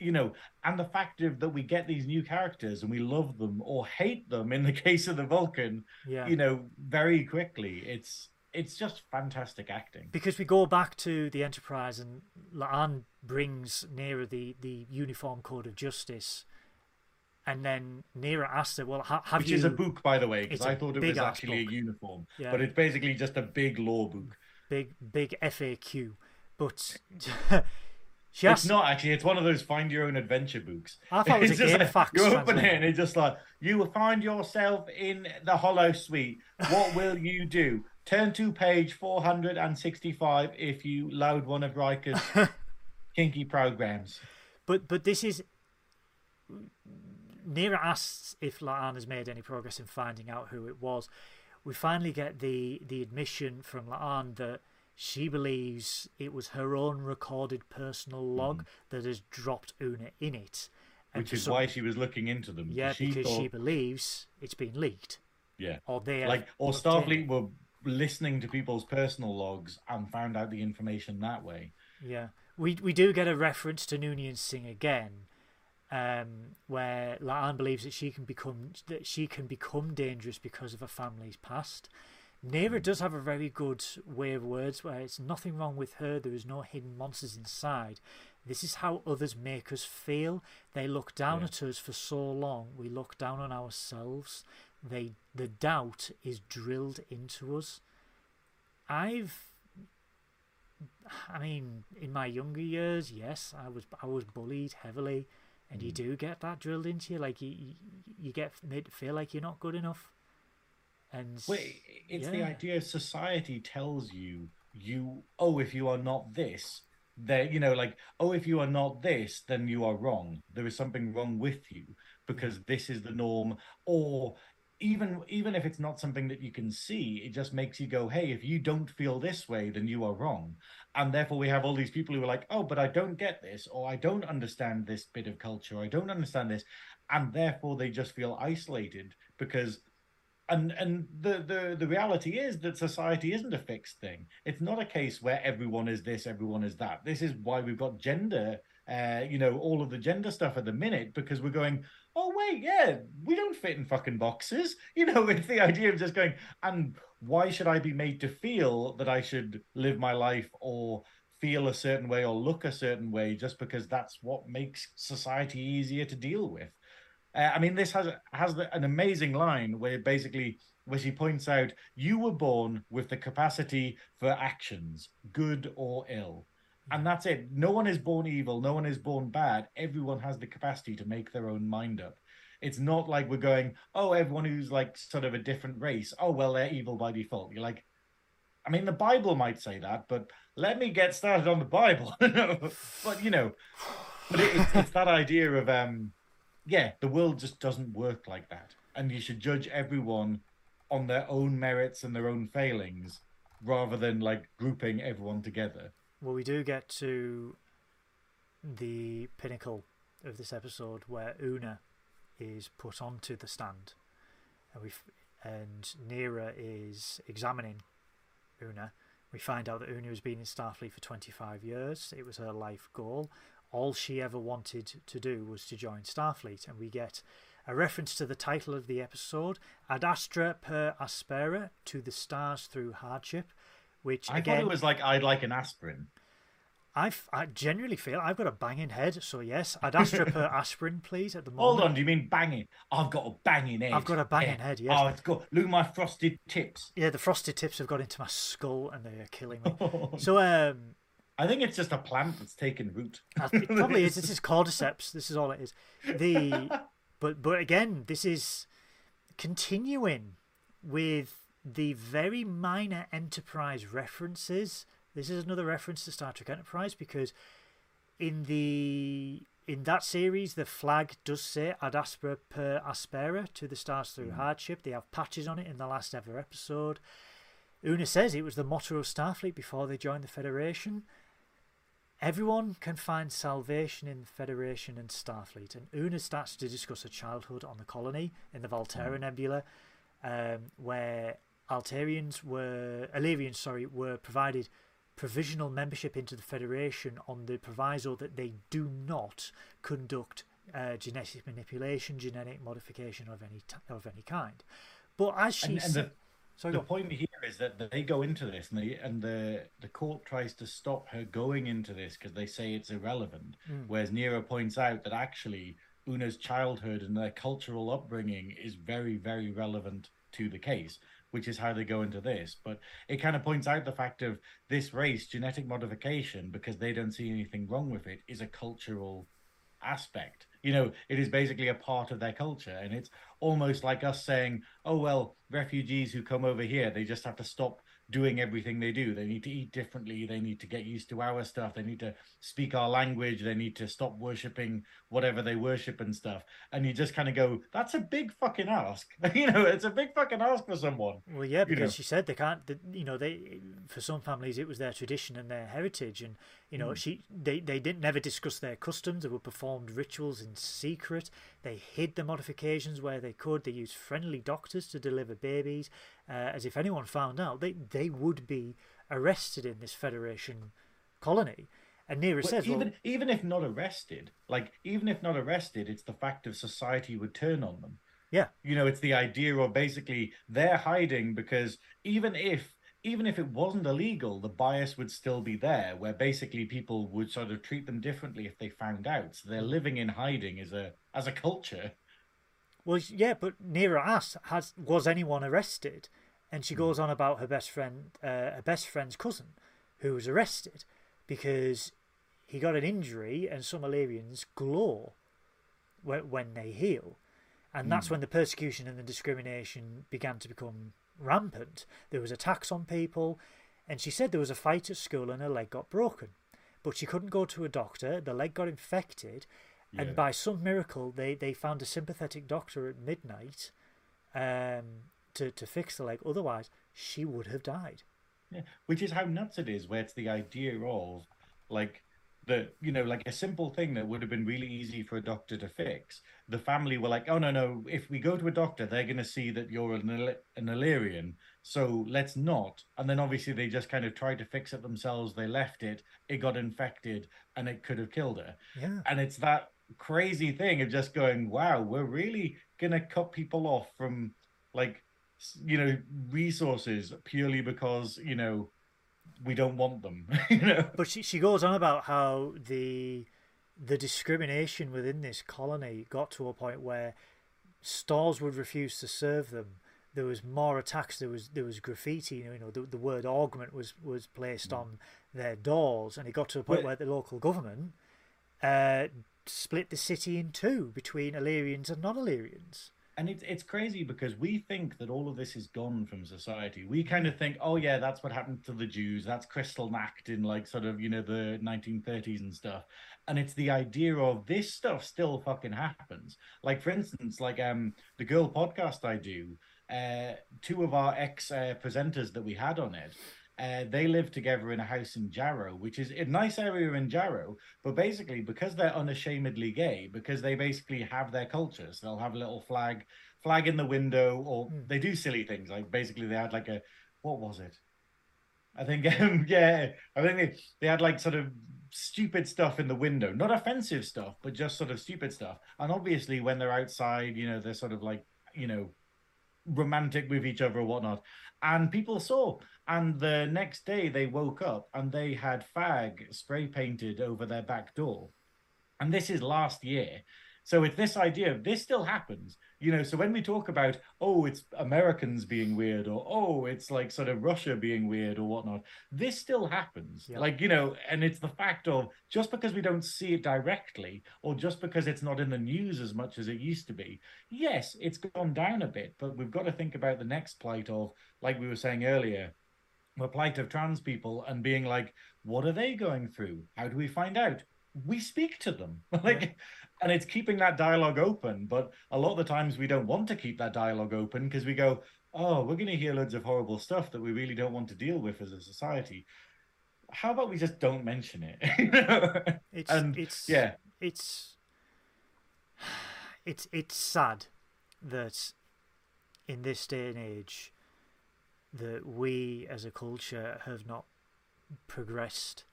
You know, and the fact of that we get these new characters and we love them or hate them in the [laughs] case of the Vulcan, Yeah. you know, very quickly. It's it's just fantastic acting. because we go back to the Enterprise and La'an brings Neera the, the uniform code of justice, and then Neera asks her, "Well, ha- have you Which you?" is a book, by the way, because I thought it was actually book. a uniform, Yeah. but it's basically just a big law book. big big FAQ, but [laughs] She It's asked, not actually. It's one of those find your own adventure books. I thought it was just like, facts You open it and it's just like you will find yourself in the Holosuite. What will you do? Turn to page four hundred and sixty-five if you load one of Riker's [laughs] kinky programs. But but this is. Neera asks if La'an has made any progress in finding out who it was. We finally get the the admission from La'an that she believes it was her own recorded personal log that has dropped Una in it. And Mm. Which is some- why she was looking into them. yeah, she because she believes it's been leaked yeah, or they like or Starfleet were listening to people's personal logs and found out the information that way. Yeah, we we do get a reference to Noonien Singh again, um, where La'an believes that she can become that she can become dangerous because of her family's past. Neera does have a very good way of words where it's nothing wrong with her. There is no hidden monsters inside. This is how others make us feel. They look down Yeah. at us for so long. We look down on ourselves. They the doubt is drilled into us. I've I mean, in my younger years, yes, I was I was bullied heavily, and you mm. do get that drilled into you. Like you, you, you get made to feel like you're not good enough. And Well, it's the yeah. idea society tells you you oh if you are not this then you know like oh if you are not this then you are wrong there is something wrong with you because this is the norm or even even if it's not something that you can see it just makes you go hey if you don't feel this way then you are wrong. And therefore we have all these people who are like oh but i don't get this or i don't understand this bit of culture. I don't understand this. And therefore they just feel isolated because and and the, the the reality is that society isn't a fixed thing. It's not a case where everyone is this everyone is that. This is why we've got gender uh you know all of the gender stuff at the minute because we're going oh wait yeah we don't fit in fucking boxes. [laughs] You know it's the idea of just going and why should i be made to feel that i should live my life or feel a certain way or look a certain way just because that's what makes society easier to deal with? Uh, I mean, this has has an amazing line where basically where she points out you were born with the capacity for actions, good or ill, and that's it. No one is born evil. No one is born bad. Everyone has the capacity to make their own mind up. It's not like we're going, oh, everyone who's like sort of a different race. Oh, well, they're evil by default. You're like, I mean, the Bible might say that, but let me get started on the Bible. [laughs] but you know, but it, it's, it's that idea of um yeah, the world just doesn't work like that. And you should judge everyone on their own merits and their own failings rather than like grouping everyone together. Well, we do get to the pinnacle of this episode where Una is put onto the stand, and we and Neera is examining Una. We find out that Una has been in Starfleet for 25 years. It was her life goal. All she ever wanted to do was to join Starfleet, and we get a reference to the title of the episode, Ad Astra per Aspera, to the stars through hardship, which I again thought it was like I'd like an aspirin. I, f- I genuinely feel I've got a banging head, so yes, I'd [laughs] aspirin, please. At the moment, Hold on, do you mean banging? I've got a banging head. I've got a banging Yeah. head, yes. Oh, it's got look at my frosted tips. Yeah, the frosted tips have got into my skull and they are killing me. [laughs] so, um, I think it's just a plant that's taken root. it probably is. [laughs] This is cordyceps. This is all it is. The but but again, this is continuing with the very minor Enterprise references. This is another reference to Star Trek Enterprise because in the in that series, the flag does say Ad Astra per Aspera to the stars through hardship. They have patches on it in the last ever episode. Una says it was the motto of Starfleet before they joined the Federation. Everyone can find salvation in the Federation and Starfleet, and Una starts to discuss her childhood on the colony in the Volterra Nebula, um, where Altarians were, Illyrians, sorry, were provided provisional membership into the Federation on the proviso that they do not conduct uh, genetic manipulation, genetic modification of any of any kind. But as she And, and the, sorry, the point here is that they go into this and, they, and the the court tries to stop her going into this because they say it's irrelevant. Mm. Whereas Neera points out that actually Una's childhood and their cultural upbringing is very, very relevant to the case, which is how they go into this. But it kind of points out the fact of this race, genetic modification, because they don't see anything wrong with it, is a cultural aspect. You know, it is basically a part of their culture. And it's almost like us saying, oh, well, refugees who come over here, they just have to stop doing everything they do. They need to eat differently. They need to get used to our stuff. They need to speak our language. They need to stop worshipping whatever they worship and stuff. And you just kind of go, that's a big fucking ask. [laughs] you know, it's a big fucking ask for someone. Well, yeah, because you know. she said they can't. You know, they for some families it was their tradition and their heritage, and you know, mm. she they they didn't never discuss their customs. They were performed rituals in secret. They hid the modifications where they could. They used friendly doctors to deliver babies uh, as if anyone found out, they, they would be arrested in this Federation colony. And Neera well, says, even well, even if not arrested, like even if not arrested, it's the fact of society would turn on them. Yeah, you know, it's the idea of basically they're hiding because even if even if it wasn't illegal, the bias would still be there, where basically people would sort of treat them differently if they found out. So they're living in hiding as a as a culture. Well, yeah, but Neera asks, "Has was anyone arrested?" And she hmm. goes on about her best friend, uh, her best friend's cousin, who was arrested because he got an injury, and some Illyrians glow when, when they heal, and that's mm. when the persecution and the discrimination began to become rampant. There was attacks on people, and she said there was a fight at school and her leg got broken, but she couldn't go to a doctor. The leg got infected, yeah. And by some miracle, they, they found a sympathetic doctor at midnight um, to, to fix the leg. Otherwise, she would have died. Yeah, which is how nuts it is, where it's the idea of like the you know like a simple thing that would have been really easy for a doctor to fix. The family were like, oh no no, if we go to a doctor, they're going to see that you're an, an Illyrian, so let's not. And then obviously they just kind of tried to fix it themselves. They left it, it got infected, and it could have killed her. Yeah, and it's that crazy thing of just going, wow, we're really gonna cut people off from like you know resources purely because you know we don't want them [laughs] you know but she, she goes on about how the the discrimination within this colony got to a point where stores would refuse to serve them there was more attacks there was there was graffiti you know the, the word augment was was placed mm. on their doors and it got to a point where the local government uh, split the city in two between Illyrians and non-Illyrians. And it's it's crazy because we think that all of this is gone from society. We kind of think, oh yeah, that's what happened to the Jews. That's Kristallnacht in like sort of you know the 1930s and stuff. And it's the idea of this stuff still fucking happens. Like for instance, like um the girl podcast I do, uh, two of our ex uh, presenters that we had on it uh, they live together in a house in Jarrow, which is a nice area in Jarrow. But basically, because they're unashamedly gay, because they basically have their cultures, they'll have a little flag, flag in the window, or mm. they do silly things. Like basically, they had like a what was it? I think, [laughs] um, yeah, I think they, they had like sort of stupid stuff in the window, not offensive stuff, but just sort of stupid stuff. And obviously, when they're outside, you know, they're sort of like, you know, romantic with each other or whatnot. And people saw. And the next day they woke up and they had fag spray painted over their back door. And this is last year. So it's this idea of this still happens, you know. So when we talk about, oh, it's Americans being weird, or oh, it's like sort of Russia being weird, or whatnot, this still happens. Yep. Like, you know, and it's the fact of just because we don't see it directly, or just because it's not in the news as much as it used to be, yes, it's gone down a bit, but we've got to think about the next plight of, like we were saying earlier, the plight of trans people and being like, what are they going through? How do we find out? we speak to them. [laughs] Like and it's keeping that dialogue open but a lot of the times we don't want to keep that dialogue open because we go oh we're going to hear loads of horrible stuff that we really don't want to deal with as a society. How about we just don't mention it? [laughs] It's and it's yeah. it's [sighs] it's it's sad that in this day and age that we as a culture have not progressed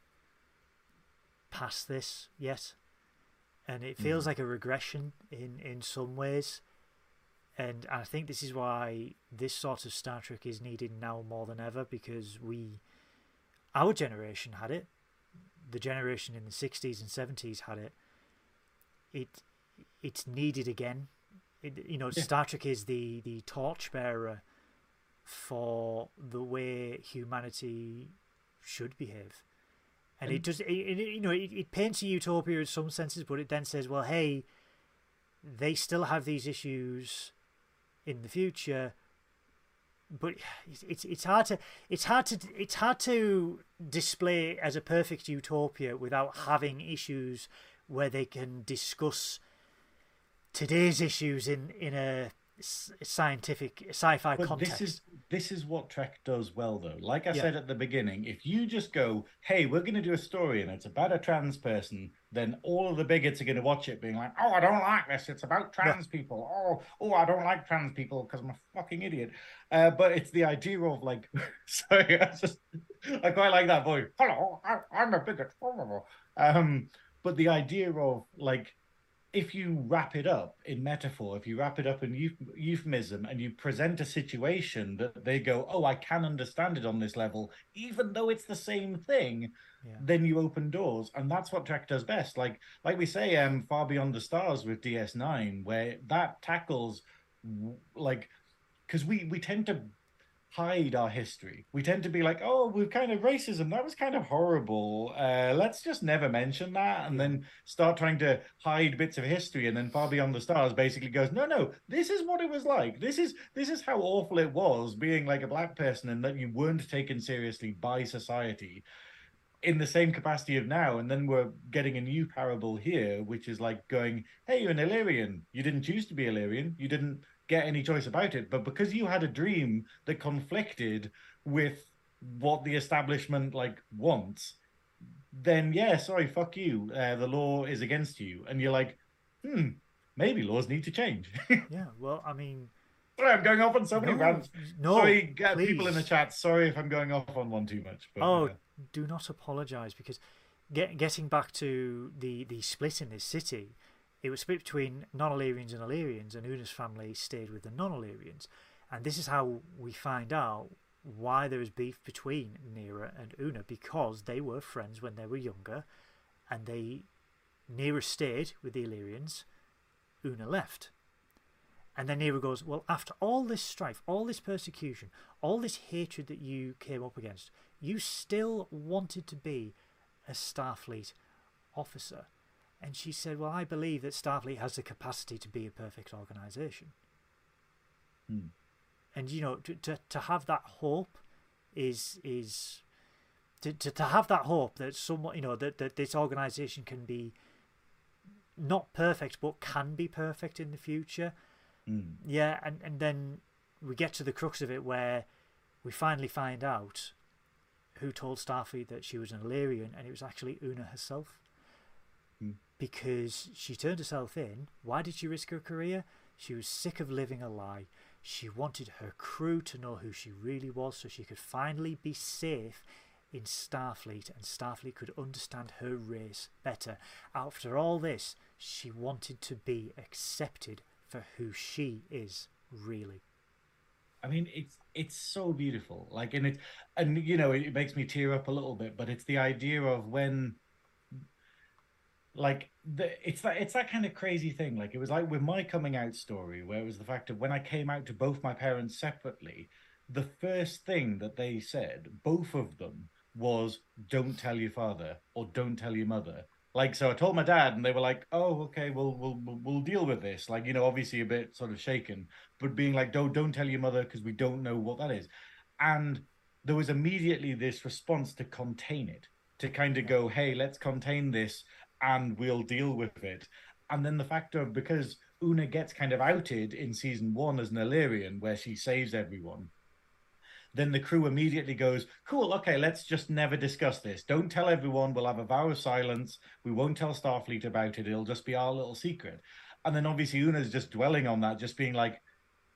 past this yet, and it feels mm. like a regression in in some ways. And I think this is why this sort of Star Trek is needed now more than ever because we, our generation had it, the generation in the '60s and '70s had it. It it's needed again It, you know, yeah. Star Trek is the the torchbearer for the way humanity should behave. And, and it does, it, it, you know, it, it paints a utopia in some senses, but it then says, well, hey, they still have these issues in the future, but it's it's hard to it's hard to it's hard to display as a perfect utopia without having issues where they can discuss today's issues in in a scientific sci-fi but context. This is this is what Trek does well, though. Like I yeah. said at the beginning, if you just go, "Hey, we're going to do a story and it's about a trans person," then all of the bigots are going to watch it, being like, "Oh, I don't like this. It's about trans yeah. people. Oh, oh, I don't like trans people because I'm a fucking idiot." Uh, but it's the idea of like, [laughs] sorry, I just I quite like that voice. Hello, I, I'm a bigot. Um, but the idea of like if you wrap it up in metaphor, if you wrap it up in euphemism and you present a situation that they go, oh, I can understand it on this level, even though it's the same thing, yeah. then you open doors. And that's what Trek does best. Like like we say, um, Far Beyond the Stars with DS9, where that tackles like because we we tend to hide our history. We tend to be like, oh, we've kind of racism. That was kind of horrible. Uh, let's just never mention that and then start trying to hide bits of history. And then Far Beyond the Stars basically goes, no, no, this is what it was like. This is this is how awful it was being like a black person and that you weren't taken seriously by society in the same capacity of now. And then we're getting a new parable here, which is like going, hey, you're an Illyrian. You didn't choose to be Illyrian. You didn't get any choice about it. But because you had a dream that conflicted with what the establishment like wants, then yeah, sorry, fuck you. Uh, the law is against you, and you're like, hmm, maybe laws need to change. [laughs] yeah, well, I mean. Sorry, I'm going off on so many no, rants. No, sorry, people in the chat. Sorry if I'm going off on one too much. But, oh, uh... do not apologise because get, getting back to the the split in this city, it was split between non-Illyrians and Illyrians, and Una's family stayed with the non-Illyrians. And this is how we find out why there is beef between Neera and Una, because they were friends when they were younger, and they Neera stayed with the Illyrians, Una left. And then Neera goes, Well, after all this strife, all this persecution, all this hatred that you came up against, you still wanted to be a Starfleet officer. And she said, Well, I believe that Starfleet has the capacity to be a perfect organization. Hmm. And, you know, to, to, to have that hope is is to, to, to have that hope that someone you know that, that this organization can be not perfect but can be perfect in the future mm. yeah and and then we get to the crux of it where we finally find out who told starfleet that she was an illyrian and it was actually una herself because she turned herself in. Why did she risk her career? She was sick of living a lie. She wanted her crew to know who she really was so she could finally be safe in Starfleet and Starfleet could understand her race better. After all this, she wanted to be accepted for who she is, really. I mean, it's it's so beautiful. Like, and it, and you know, it makes me tear up a little bit. But it's the idea of when like the, it's that it's that kind of crazy thing. Like it was like with my coming out story where it was the fact of when i came out to both my parents separately the first thing that they said both of them was don't tell your father or don't tell your mother. Like so i told my dad and they were like oh okay we'll we'll we'll deal with this. Like you know obviously a bit sort of shaken but being like don't don't tell your mother because we don't know what that is. And there was immediately this response to contain it to kind of go hey let's contain this and we'll deal with it. And then the fact of because Una gets kind of outed in season one as an Illyrian, where she saves everyone, then the crew immediately goes, Cool, okay, let's just never discuss this. Don't tell everyone. We'll have a vow of silence. We won't tell Starfleet about it. It'll just be our little secret. And then obviously Una's just dwelling on that, just being like,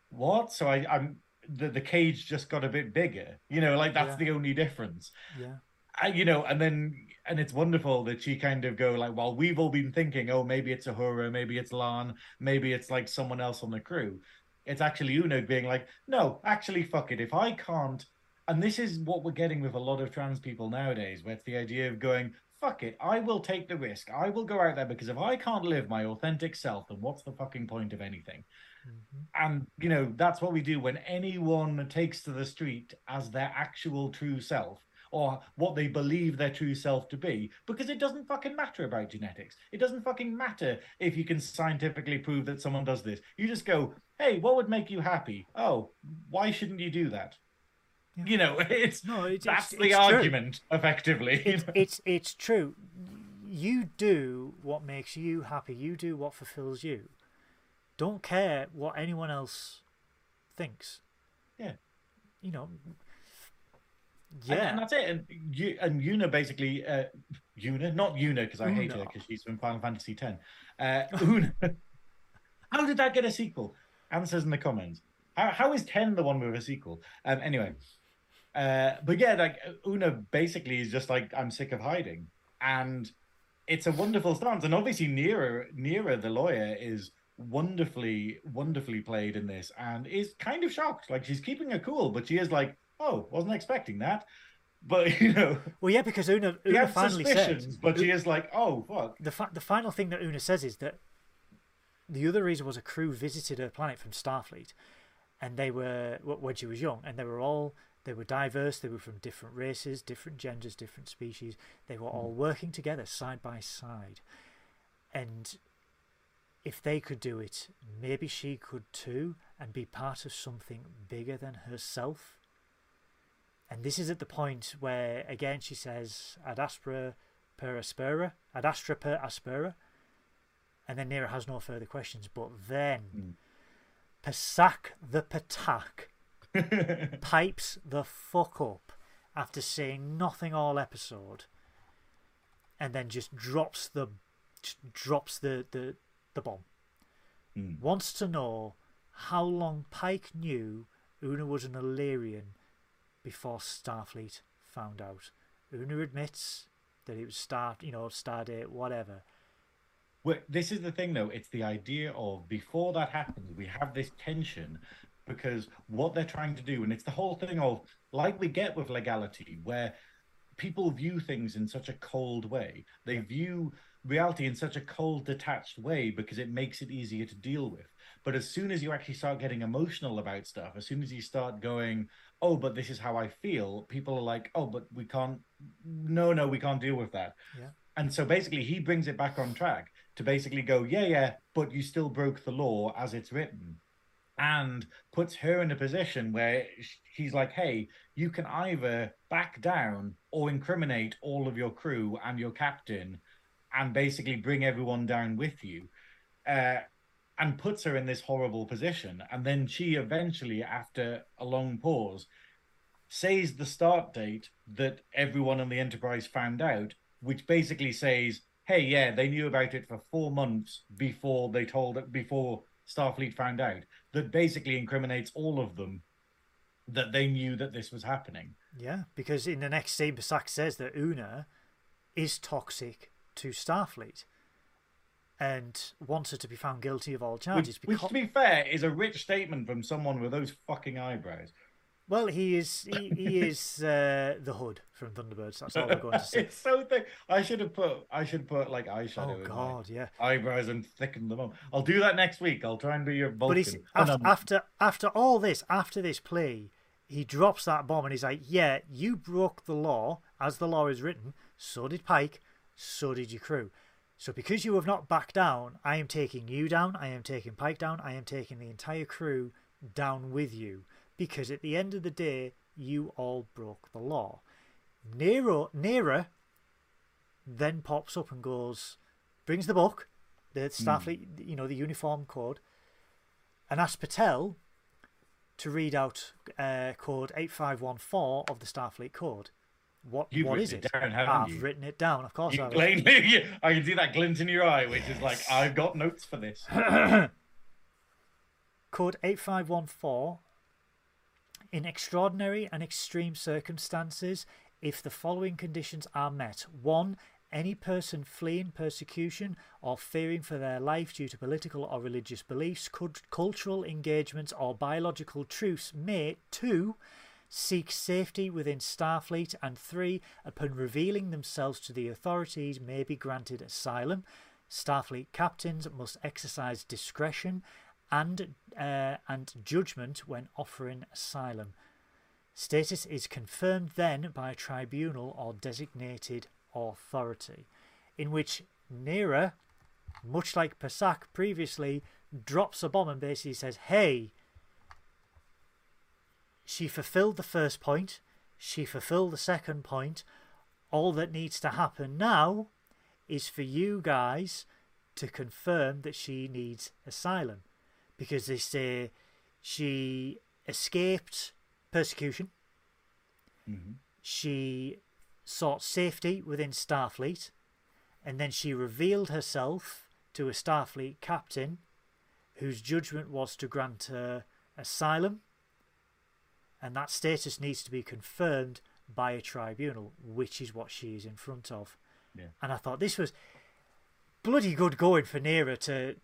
What? So I, I'm the, the cage just got a bit bigger. You know, like that's yeah. the only difference. Yeah. I, you know, and then and it's wonderful that she kind of go like, well, we've all been thinking, oh, maybe it's Uhura, maybe it's La'an, maybe it's like someone else on the crew. It's actually Una being like, no, actually, fuck it. If I can't, and this is what we're getting with a lot of trans people nowadays, where it's the idea of going, fuck it, I will take the risk. I will go out there because if I can't live my authentic self, then what's the fucking point of anything? Mhm. And you know, that's what we do when anyone takes to the street as their actual true self or what they believe their true self to be, because it doesn't fucking matter about genetics. It doesn't fucking matter if you can scientifically prove that someone does this. You just go, hey, what would make you happy? Oh, why shouldn't you do that? Yeah. You know, [laughs] it's No, it's, that's it's, the it's true. argument, effectively. It's, it's it's true. You do what makes you happy. You do what fulfills you. Don't care what anyone else thinks. Yeah. You know. And- Yeah. and, that's it. And you and Una basically, uh, Una, not Yuna because I hate her because she's from Final Fantasy X. Uh, Una, [laughs] how did that get a sequel? Answers in the comments. How how is ten the one with a sequel? Um, anyway, uh, but yeah, like Una basically is just like I'm sick of hiding, and it's a wonderful stance. And obviously, Neera, Neera the lawyer is wonderfully, wonderfully played in this, and is kind of shocked. Like she's keeping her cool, but she is like, "Oh, wasn't expecting that." But [laughs] you know, Well, yeah, because Una, Una finally said but she is like, "Oh, fuck." the fa- the final thing that Una says is that the other reason was a crew visited her planet from Starfleet, and they were when she was young, and they were all they were diverse. They were from different races, different genders, different species. They were all hmm. working together side by side, and if they could do it, maybe she could too, and be part of something bigger than herself. And this is at the point where, again, she says, Ad aspera per aspera, ad astra per aspera. And then Neera has no further questions. But then, Mm. Pasalk the Patak [laughs] pipes the fuck up after saying nothing all episode and then just drops the just drops the, the, the bomb. Mm. Wants to know how long Pike knew Una was an Illyrian before Starfleet found out. Una admits that it was Star, you know, Stardate, whatever. Well, this is the thing, though. It's the idea of before that happens, we have this tension because what they're trying to do, and it's the whole thing of like we get with legality, where people view things in such a cold way. They view reality in such a cold, detached way because it makes it easier to deal with. But as soon as you actually start getting emotional about stuff, as soon as you start going, oh, but this is how I feel, people are like, oh, but we can't, no, no, we can't deal with that. Yeah. And so basically, he brings it back on track to basically go, yeah, yeah, but you still broke the law as it's written. And puts her in a position where he's like, hey, you can either back down or incriminate all of your crew and your captain and basically bring everyone down with you. Uh, and puts her in this horrible position. And then she eventually, after a long pause, says the Stardate that everyone on the Enterprise found out, which basically says, "Hey, yeah, they knew about it for four months before they told it before Starfleet found out." That basically incriminates all of them that they knew that this was happening. Yeah, because in the next scene, Pasalk says that Una is toxic to Starfleet and wants her to be found guilty of all charges. Which, which, to be fair, is a rich statement from someone with those fucking eyebrows. well, he is he, he [laughs] is uh, the Hood from Thunderbirds. That's all we're going to [laughs] say. it's so thick. I should have put. I should put like eyeshadow. Oh God, yeah. eyebrows and thicken them up. I'll do that next week. I'll try and be your Vulcan. But he's after, after after all this, after this play, he drops that bomb and he's like, "Yeah, you broke the law as the law is written. So did Pike. So did your crew. So because you have not backed down, I am taking you down. I am taking Pike down. I am taking the entire crew down with you. Because at the end of the day, you all broke the law." Nero, Neera then pops up and goes, brings the book, the Starfleet, you know, the uniform code, and asks Batel to read out uh, code 8514 of the Starfleet code. What, You've what is it it? down, I've you? written it down, of course. I [laughs] I can see that glint in your eye, which is like, I've got notes for this. [clears throat] Code 8514. In extraordinary and extreme circumstances, if the following conditions are met 1. Any person fleeing persecution or fearing for their life due to political or religious beliefs, cult- cultural engagements, or biological truce may 2. Seek safety within Starfleet, and three, upon revealing themselves to the authorities, may be granted asylum. Starfleet captains must exercise discretion and uh, and judgment when offering asylum. Status is confirmed then by a tribunal or designated authority, in which Neera, much like Pasalk previously, drops a bomb and basically says, Hey, she fulfilled the first point, she fulfilled the second point. All that needs to happen now is for you guys to confirm that she needs asylum because they say she escaped persecution. Mhm. She sought safety within Starfleet, and then she revealed herself to a Starfleet captain whose judgment was to grant her asylum, and that status needs to be confirmed by a tribunal, which is what she is in front of. Yeah. And I thought this was bloody good going for Neera to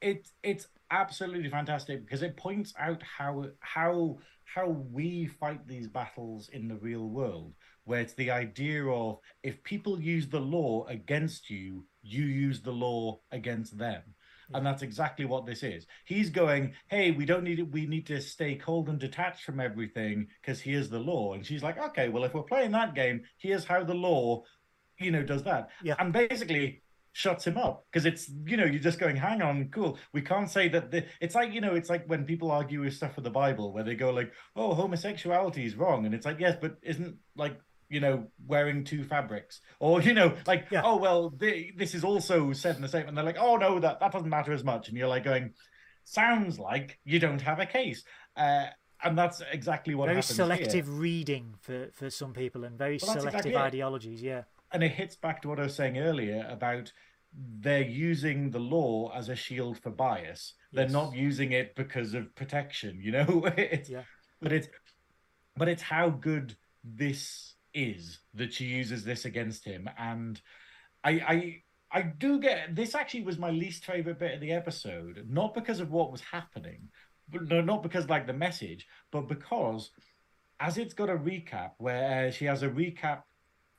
It's it's absolutely fantastic because it points out how how how we fight these battles in the real world, where it's the idea of if people use the law against you, you use the law against them. And that's exactly what this is. He's going, "Hey, we don't need it. We need to stay cold and detached from everything because here's the law." And she's like, "Okay, well, if we're playing that game, here's how the law, you know, does that." Yeah. And basically shuts him up because it's you know you're just going hang on cool we can't say that the, it's like you know it's like when people argue with stuff with the bible where they go like oh homosexuality is wrong and it's like yes but isn't like you know wearing two fabrics or you know like Yeah. oh well the, this is also said in the statement they're like oh no that that doesn't matter as much and you're like going sounds like you don't have a case uh and that's exactly what very happens here. selective reading for, for some people and very Well, selective exactly ideologies. Yeah, and it hits back to what I was saying earlier about they're using the law as a shield for bias. They're not using it because of protection, you know. [laughs] it's, Yeah. But it's but it's how good this is that she uses this against him, and I I I do get this. Actually, was my least favorite bit of the episode, not because of what was happening, but no, not because like the message, but because as it's got a recap where she has a recap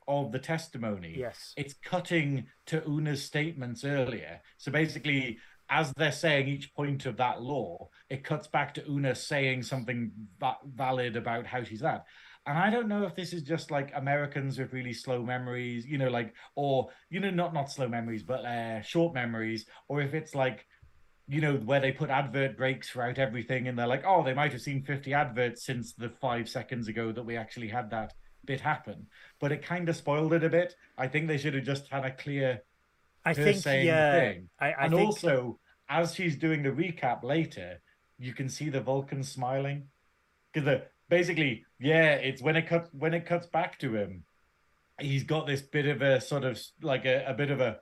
of the testimony yes, it's cutting to Una's statements earlier. So basically, as they're saying each point of that law, it cuts back to Una saying something va- valid about how she's that. And I don't know if this is just like Americans with really slow memories, you know, like, or, you know, not not slow memories, but uh, short memories, or if it's like, you know, where they put advert breaks throughout everything and they're like, oh, they might have seen 50 adverts since the five seconds ago that we actually had that bit happen. But it kind of spoiled it a bit. I think they should have just had a clear I think yeah, thing. I, I and think also, as she's doing the recap later, you can see the Vulcan smiling because basically, yeah, it's when it cuts when it cuts back to him, he's got this bit of a sort of like a, a bit of a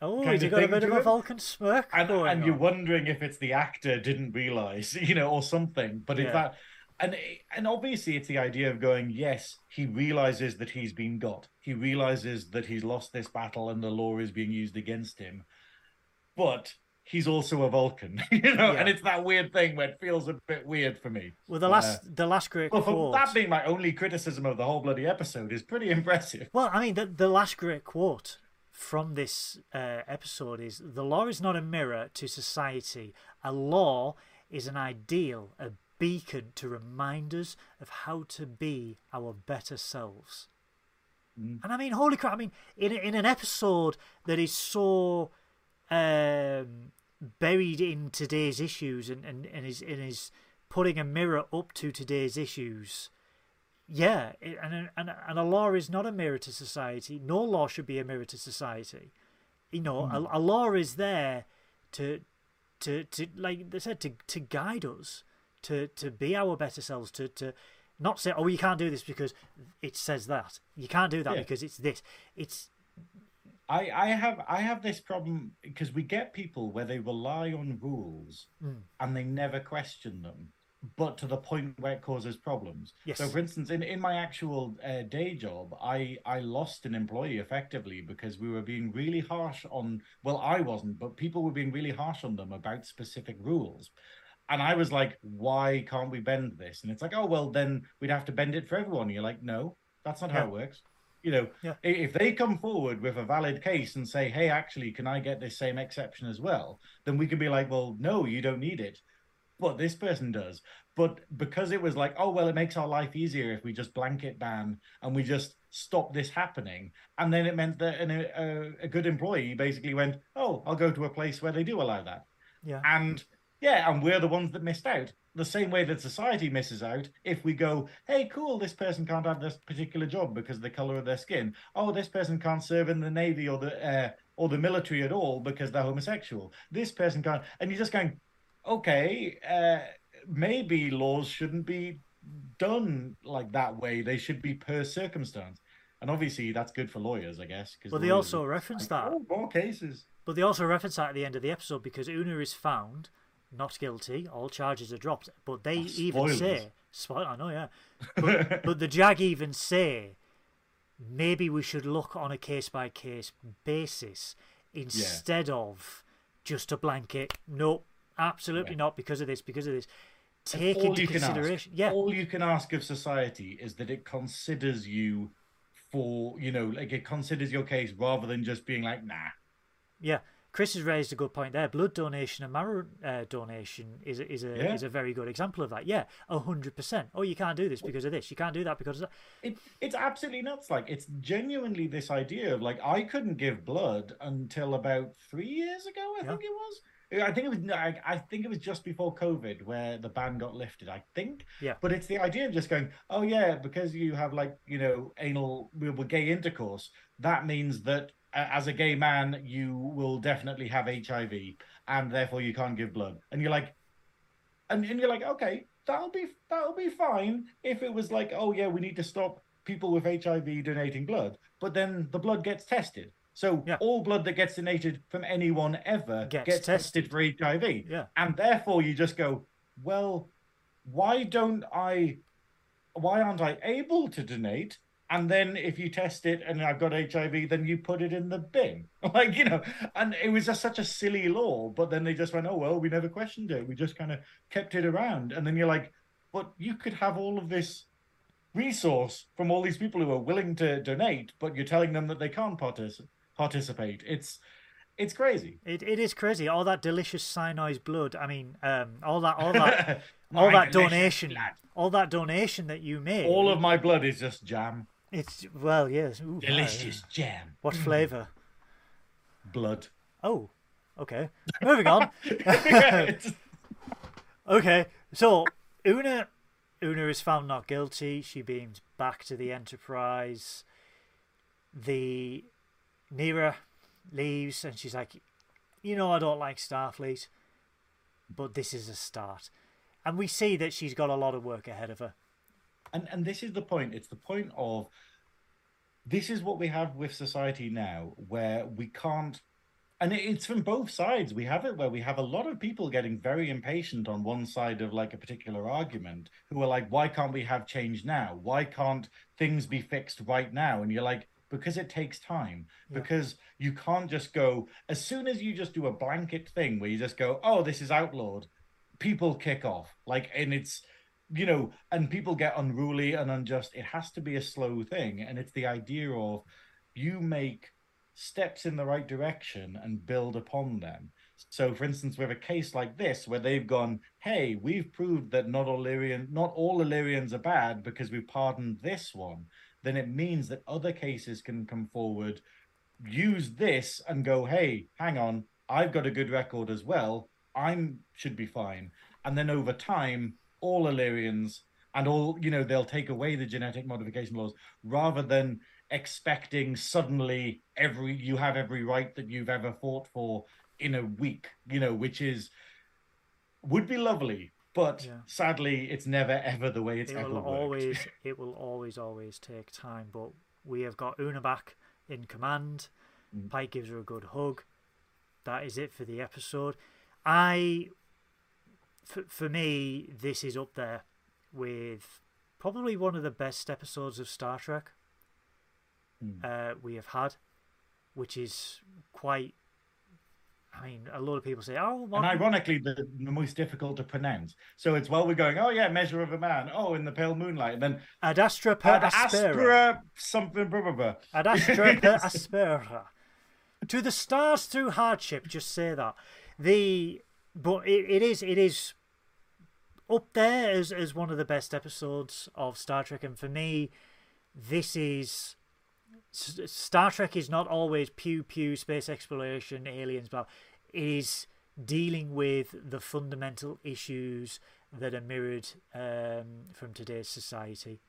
oh, he got a bit of a. Vulcan smirk and, and you're wondering if it's the actor didn't realize, [laughs] you know, or something. But it's Yeah. that, and and obviously it's the idea of going, yes, he realizes that he's been got. He realizes that he's lost this battle and the law is being used against him. But he's also a Vulcan, [laughs] you know, and it's that weird thing where it feels a bit weird for me. Well, the Uh, last the last great Well, for quote. that being my only criticism of the whole bloody episode is pretty [laughs] impressive. Well, I mean, the, the last great quote from this uh, episode is The law is not a mirror to society. A law is an ideal, a beacon to remind us of how to be our better selves. Mm. And I mean, holy crap! I mean, in in an episode that is so um, buried in today's issues and, and, and is and is putting a mirror up to today's issues. Yeah, it, and, and and a law is not a mirror to society. No law should be a mirror to society. You know, a, hmm. a law is there to to to like they said to to guide us to to be our better selves. To to not say, oh, you can't do this because it says that. You can't do that Yeah. because it's this. It's I, I have I have this problem because we get people where they rely on rules Mm. and they never question them, but to the point where it causes problems. Yes. So, for instance, in, in my actual uh, day job, I I lost an employee effectively because we were being really harsh on. Well, I wasn't, but people were being really harsh on them about specific rules. And I was like, why can't we bend this? And it's like, oh well, then we'd have to bend it for everyone. And you're like, no, that's not how it works. You know, Yeah. if they come forward with a valid case and say, hey, actually, can I get this same exception as well? Then we could be like, well, no, you don't need it. But this person does. But because it was like, oh, well, it makes our life easier if we just blanket ban and we just stop this happening. And then it meant that an, a, uh, uh, a good employee basically went, oh, I'll go to a place where they do allow that. Yeah. And yeah, and we're the ones that missed out. The same way that society misses out if we go, hey, cool, this person can't have this particular job because of the color of their skin. Oh, this person can't serve in the navy or the uh, or the military at all because they're homosexual. This person can't, and you're just going, okay, uh, maybe laws shouldn't be done like that way. They should be per circumstance. And obviously, that's good for lawyers, I guess. 'cause But they also reference like, that. Oh, more cases. But they also reference that at the end of the episode because Una is found not guilty. All charges are dropped. But they Oh, even say, spoil, I know, yeah. But, [laughs] but the JAG even say maybe we should look on a case by case basis instead of just a blanket. No, absolutely Yeah. not because of this, because of this. Take into can ask- consideration. Yeah, All you can ask of society is that it considers you for, you know, like it considers your case rather than just being like, nah. Yeah, Chris has raised a good point there. Blood donation and marrow uh, donation is a, is a Yeah. is a very good example of that. Yeah, hundred percent. Oh, you can't do this because of this. You can't do that because of that. It, it's absolutely nuts. Like, it's genuinely this idea of like, I couldn't give blood until about three years ago, I Yeah. think it was. I think it was. no, I, I think it was just before COVID where the ban got lifted. I think. Yeah. But it's the idea of just going, oh yeah, because you have like you know anal, with gay intercourse, that means that as a gay man you will definitely have HIV, and therefore you can't give blood. And you're like, and, and you're like, okay, that'll be that'll be fine if it was like, oh yeah, we need to stop people with HIV donating blood, but then the blood gets tested. So Yeah. all blood that gets donated from anyone ever Gets gets, tested for HIV, Yeah, and therefore you just go, well, why don't I? Why aren't I able to donate? And then if you test it and I've got HIV, then you put it in the bin. [laughs] Like, you know, and it was just such a silly law. But then they just went, oh, well, we never questioned it. We just kind of kept it around. And then you're like, but you could have all of this resource from all these people who are willing to donate, but you're telling them that they can't partic- participate. It's it's crazy. it, it is crazy. All that delicious cyanide blood. I mean, um, all that all that [laughs] all that donation, blood. all that donation that you made. All of my blood is just jam. It's well, yes. Ooh, Delicious jam. what flavour? [clears throat] Blood. Oh, okay. Moving on. [laughs] Okay, so Una Una is found not guilty. She beams back to the Enterprise. The Neera leaves, and she's like, "You know, I don't like Starfleet, but this is a start." And we see that she's got a lot of work ahead of her. And and this is the point. It's the point of this is what we have with society now, where we can't. And it's from both sides. We have it where we have a lot of people getting very impatient on one side of like a particular argument who are like, why can't we have change now? Why can't things be fixed right now? And you're like, because it takes time. Yeah. Because you can't just go, as soon as you just do a blanket thing where you just go, oh, this is outlawed, people kick off. Like, and it's, you know, and people get unruly and unjust. It has to be a slow thing. And it's the idea of you make steps in the right direction and build upon them. So, for instance, with a case like this, where they've gone, "Hey, we've proved that not all Illyrian, not all Illyrians are bad because we've pardoned this one," then it means that other cases can come forward, use this, and go, "Hey, hang on, I've got a good record as well. I'm should be fine." And then over time, all Illyrians and all you know they'll take away the genetic modification laws rather than expecting suddenly every you have every right that you've ever fought for in a week you know which is would be lovely but Yeah. sadly it's never ever the way it's it ever will worked. always [laughs] it will always always take time but we have got una back in command Mm. pike gives her a good hug that is it for the episode i for, for me this is up there with probably one of the best episodes of star trek Mm. uh, we have had which is quite I mean, a lot of people say, "Oh, and ironically, the, the most difficult to pronounce. So it's while we're going, oh yeah, measure of a man. Oh, in the pale moonlight, and then ad astra per ad aspera, something, blah, blah, blah. ad astra [laughs] per aspera, to the stars through hardship. Just say that. The but it, it is it is up there as as one of the best episodes of Star Trek, and for me, this is Star Trek is not always pew pew space exploration, aliens, but it is dealing with the fundamental issues that are mirrored um, from today's society.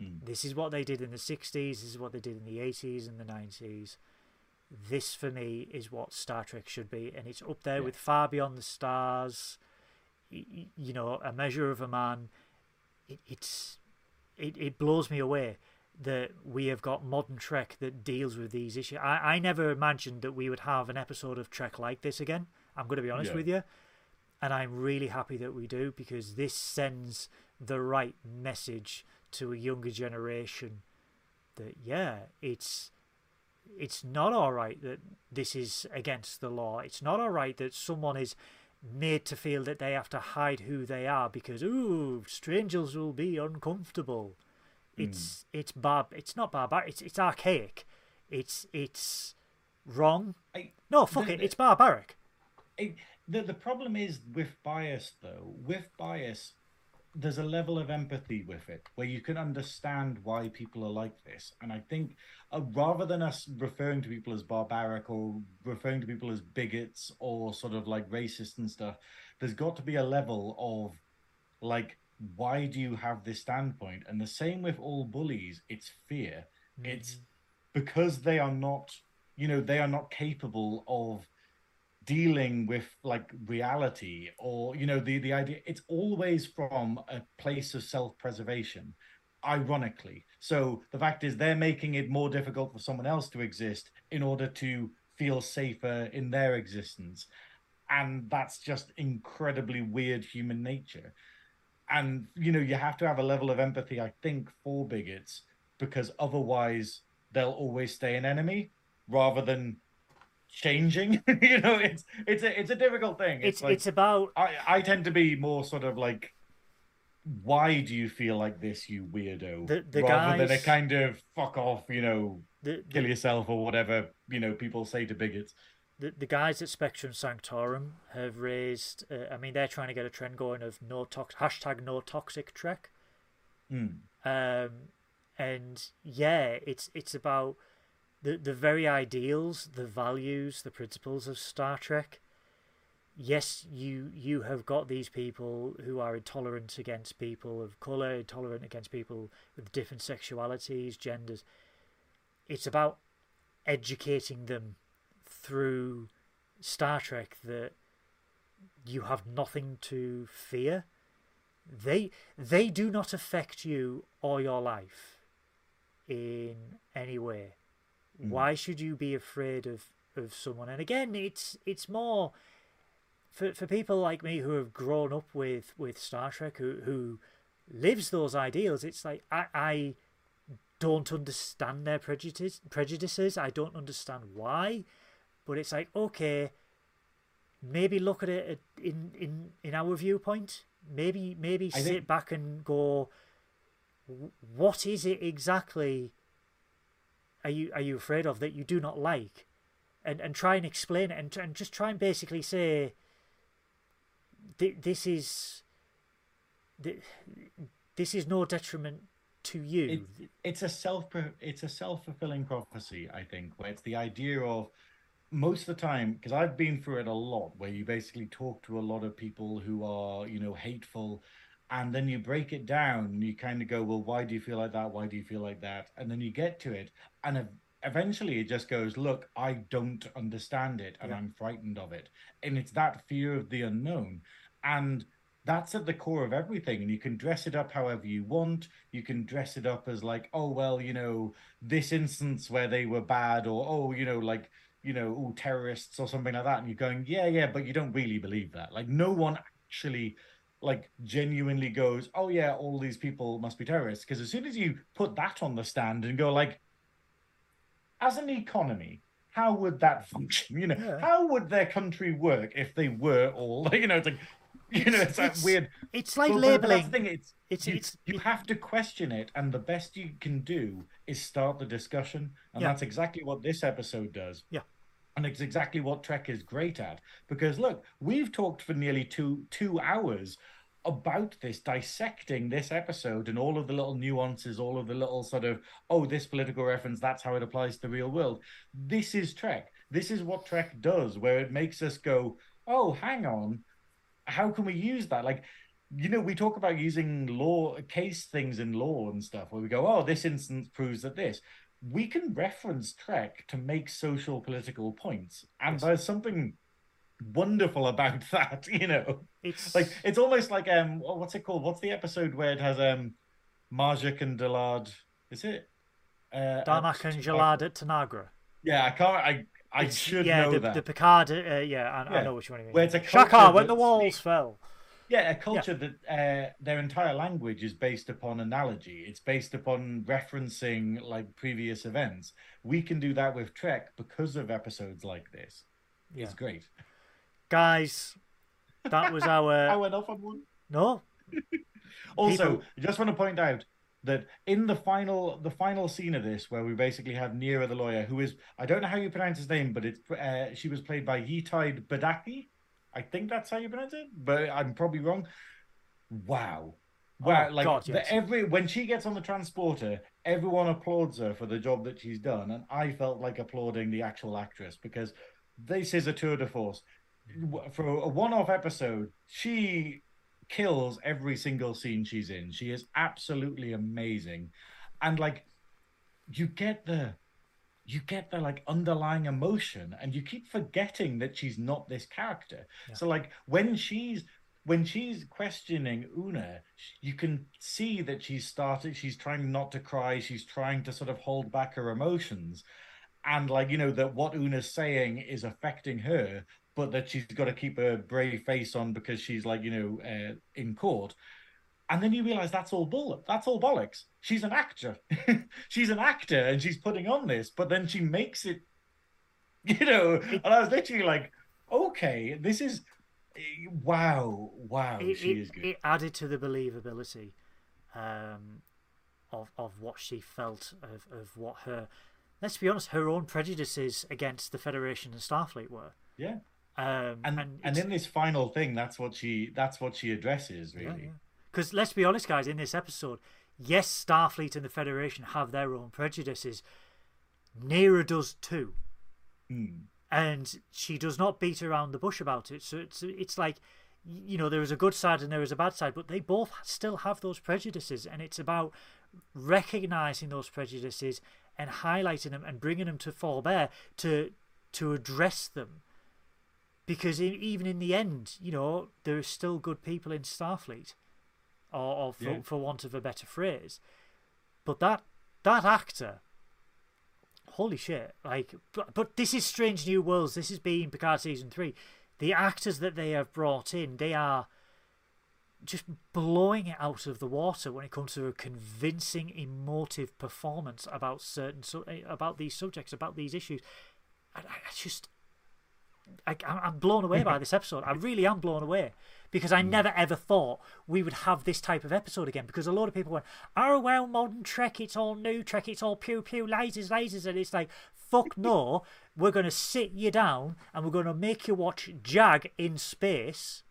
Mm. This is what they did in the 60s, this is what they did in the 80s and the 90s. This, for me, is what Star Trek should be, and it's up there Yeah. with Far Beyond the Stars, you know, A Measure of a Man. It, it's it, it blows me away that we have got modern Trek that deals with these issues. I, I never imagined that we would have an episode of Trek like this again. I'm going to be honest Yeah. with you. And I'm really happy that we do because this sends the right message to a younger generation that, yeah, it's it's not all right that this is against the law. It's not all right that someone is made to feel that they have to hide who they are because ooh, strangers will be uncomfortable. Hmm. It's it's barb. It's not barbaric. It's it's archaic. It's it's wrong. I- No, fuck the- it. It's barbaric. it, the the problem is with bias though with bias there's a level of empathy with it where you can understand why people are like this. And i think uh, rather than us referring to people as barbaric or referring to people as bigots or sort of like racist and stuff there's got to be a level of like why do you have this standpoint? And the same with all bullies it's fear. It's because they are not you know they are not capable of dealing with like reality or you know the the idea it's always from a place of self-preservation ironically. So the fact is they're making it more difficult for someone else to exist in order to feel safer in their existence. And that's just incredibly weird human nature. And you know you have to have a level of empathy i think for bigots because otherwise they'll always stay an enemy rather than changing [laughs] you know it's it's a it's a difficult thing It's like, it's about I, I tend to be more sort of like why do you feel like this you weirdo The- the rather than a kind of fuck off you know the, kill yourself or whatever you know people say to bigots the, the guys at Spectrum Sanctorum have raised. Uh, I mean, they're trying to get a trend going of no tox hashtag no toxic Trek. Hmm. um, and yeah, it's it's about the the very ideals, the values, the principles of Star Trek. Yes, you you have got these people who are intolerant against people of color, intolerant against people with different sexualities, genders. It's about educating them through Star Trek that you have nothing to fear they they do not affect you or your life in any way Mm. why should you be afraid of of someone? And again it's it's more for for people like me who have grown up with with star trek who who lives those ideals it's like i i don't understand their prejudice prejudices. I don't understand why. But it's like okay maybe look at it uh, in in in our viewpoint. Maybe maybe I sit think- back and go what is it exactly are you are you afraid of that you do not like? And and try and explain it and, and just try and basically say this is this is no detriment to you. It, it's a self it's a self-fulfilling prophecy i think where it's the idea of most of the time because i've been through it a lot where you basically talk to a lot of people who are you know hateful and then you break it down and you kind of go well why do you feel like that? Why do you feel like that? And then you get to it and ev- eventually it just goes look i don't understand it and Yeah. i'm frightened of it. And it's that fear of the unknown and that's at the core of everything and you can dress it up however you want. You can dress it up as like oh well you know this instance where they were bad or oh you know like you know all terrorists or something like that and you're going yeah yeah but you don't really believe that. Like no one actually like genuinely goes oh yeah all these people must be terrorists because as soon as you put that on the stand and go like as an economy how would that function? [laughs] You know, Yeah. how would their country work if they were all, [laughs] you know, it's like, you know, it's, that weird. It's like that's labeling. thing, it's, It's you, it's you have to question it, and the best you can do is start the discussion, and Yeah. that's exactly what this episode does. Yeah. And it's exactly what Trek is great at. Because look, we've talked for nearly two two hours about this, dissecting this episode and all of the little nuances, all of the little sort of oh, this political reference, that's how it applies to the real world. This is Trek. This is what Trek does, where it makes us go, oh, hang on, how can we use that? Like you know, we talk about using law case things in law and stuff where we go, oh, this instance proves that this. We can reference Trek to make social political points. And Yes. there's something wonderful about [laughs] that, you know. it's Like it's almost like um what's it called? What's the episode where it has um Marjak and Delard is it? Uh Darmok uh, and Jalad at Tanagra. Yeah, I can't I I It's- should yeah, know the, that. the Picard. Uh, yeah, I, I know which one you mean. Where it's a Shaka when the walls speaks- fell. Yeah, a culture that uh, their entire language is based upon analogy. It's based upon referencing like previous events. We can do that with Trek because of episodes like this. Yeah. It's great. Guys, that was [laughs] our. I went off on one. no. [laughs] Also, People- I just want to point out that in the final the final scene of this, where we basically have Neera the lawyer, who is I don't know how you pronounce his name, but it's uh, she was played by Yetide Badaki. I think that's how you pronounce it, but I'm probably wrong. Wow. Oh, wow, Oh, like God, the- every when she gets on the transporter, everyone applauds her for the job that she's done, and I felt like applauding the actual actress because this is a tour de force. For a one-off episode, she kills every single scene she's in. She is absolutely amazing, and like you get the you get the like underlying emotion and you keep forgetting that she's not this character Yeah. so like when she's when she's questioning una you can see that she's started she's trying not to cry she's trying to sort of hold back her emotions and like you know that what una's saying is affecting her but that she's got to keep a brave face on because she's like you know uh, in court and then you realize that's all bull that's all bollocks. She's an actor. [laughs] She's an actor and she's putting on this but then she makes it [laughs] you know and i was literally like okay this is wow wow it, she it- is good. it added to the believability um, of of what she felt of, of what her let's be honest her own prejudices against the Federation and Starfleet were. yeah. Um, and and and, in this final thing that's what she that's what she addresses really Because let's be honest, guys, in this episode, yes, Starfleet and the Federation have their own prejudices. Neera does too. Hmm. and she does not beat around the bush about it. So it's it's like you know there is a good side and there is a bad side, but they both still have those prejudices, and it's about recognizing those prejudices and highlighting them and bringing them to forbear to to address them. Because in, even in the end, you know, there are still good people in Starfleet, or, or for, Yeah. for want of a better phrase. But that that actor holy shit like but, but this is strange new worlds this is being picard season 3 the actors that they have brought in they are just blowing it out of the water when it comes to a convincing emotive performance about certain su- eh, about these subjects about these issues I I just I, I'm I'm blown away by [laughs] this episode. I really am blown away because I hmm. never ever thought we would have this type of episode again. Because a lot of people went, "Oh well, modern Trek, it's all new Trek, it's all pew pew lasers, lasers," and it's like, "Fuck [laughs] no, we're gonna sit you down and we're gonna make you watch Jag in space,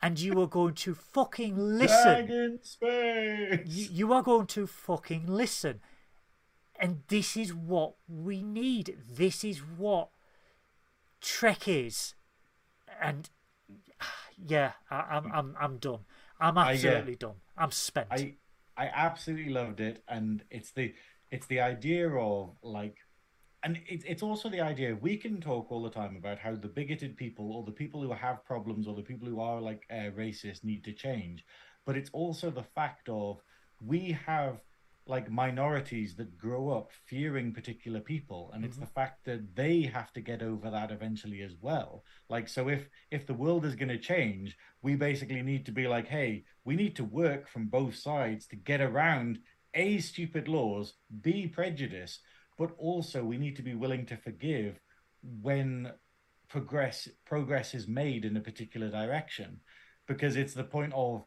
and you are going to fucking [laughs] listen." Dragon space you, you are going to fucking listen. And this is what we need. This is what Trek is. And [sighs] yeah, I, I'm I'm I'm done. I'm I, uh, absolutely done. I'm spent. I I absolutely loved it, and it's the it's the idea of like, and it, it's also the idea we can talk all the time about how the bigoted people or the people who have problems or the people who are like uh, racist need to change, but it's also the fact of we have like minorities that grow up fearing particular people and it's the mm-hmm. fact that they have to get over that eventually as well. Like so if if the world is going to change we basically need to be like hey we need to work from both sides to get around a stupid laws b prejudice but also we need to be willing to forgive when progress progress is made in a particular direction. Because it's the point of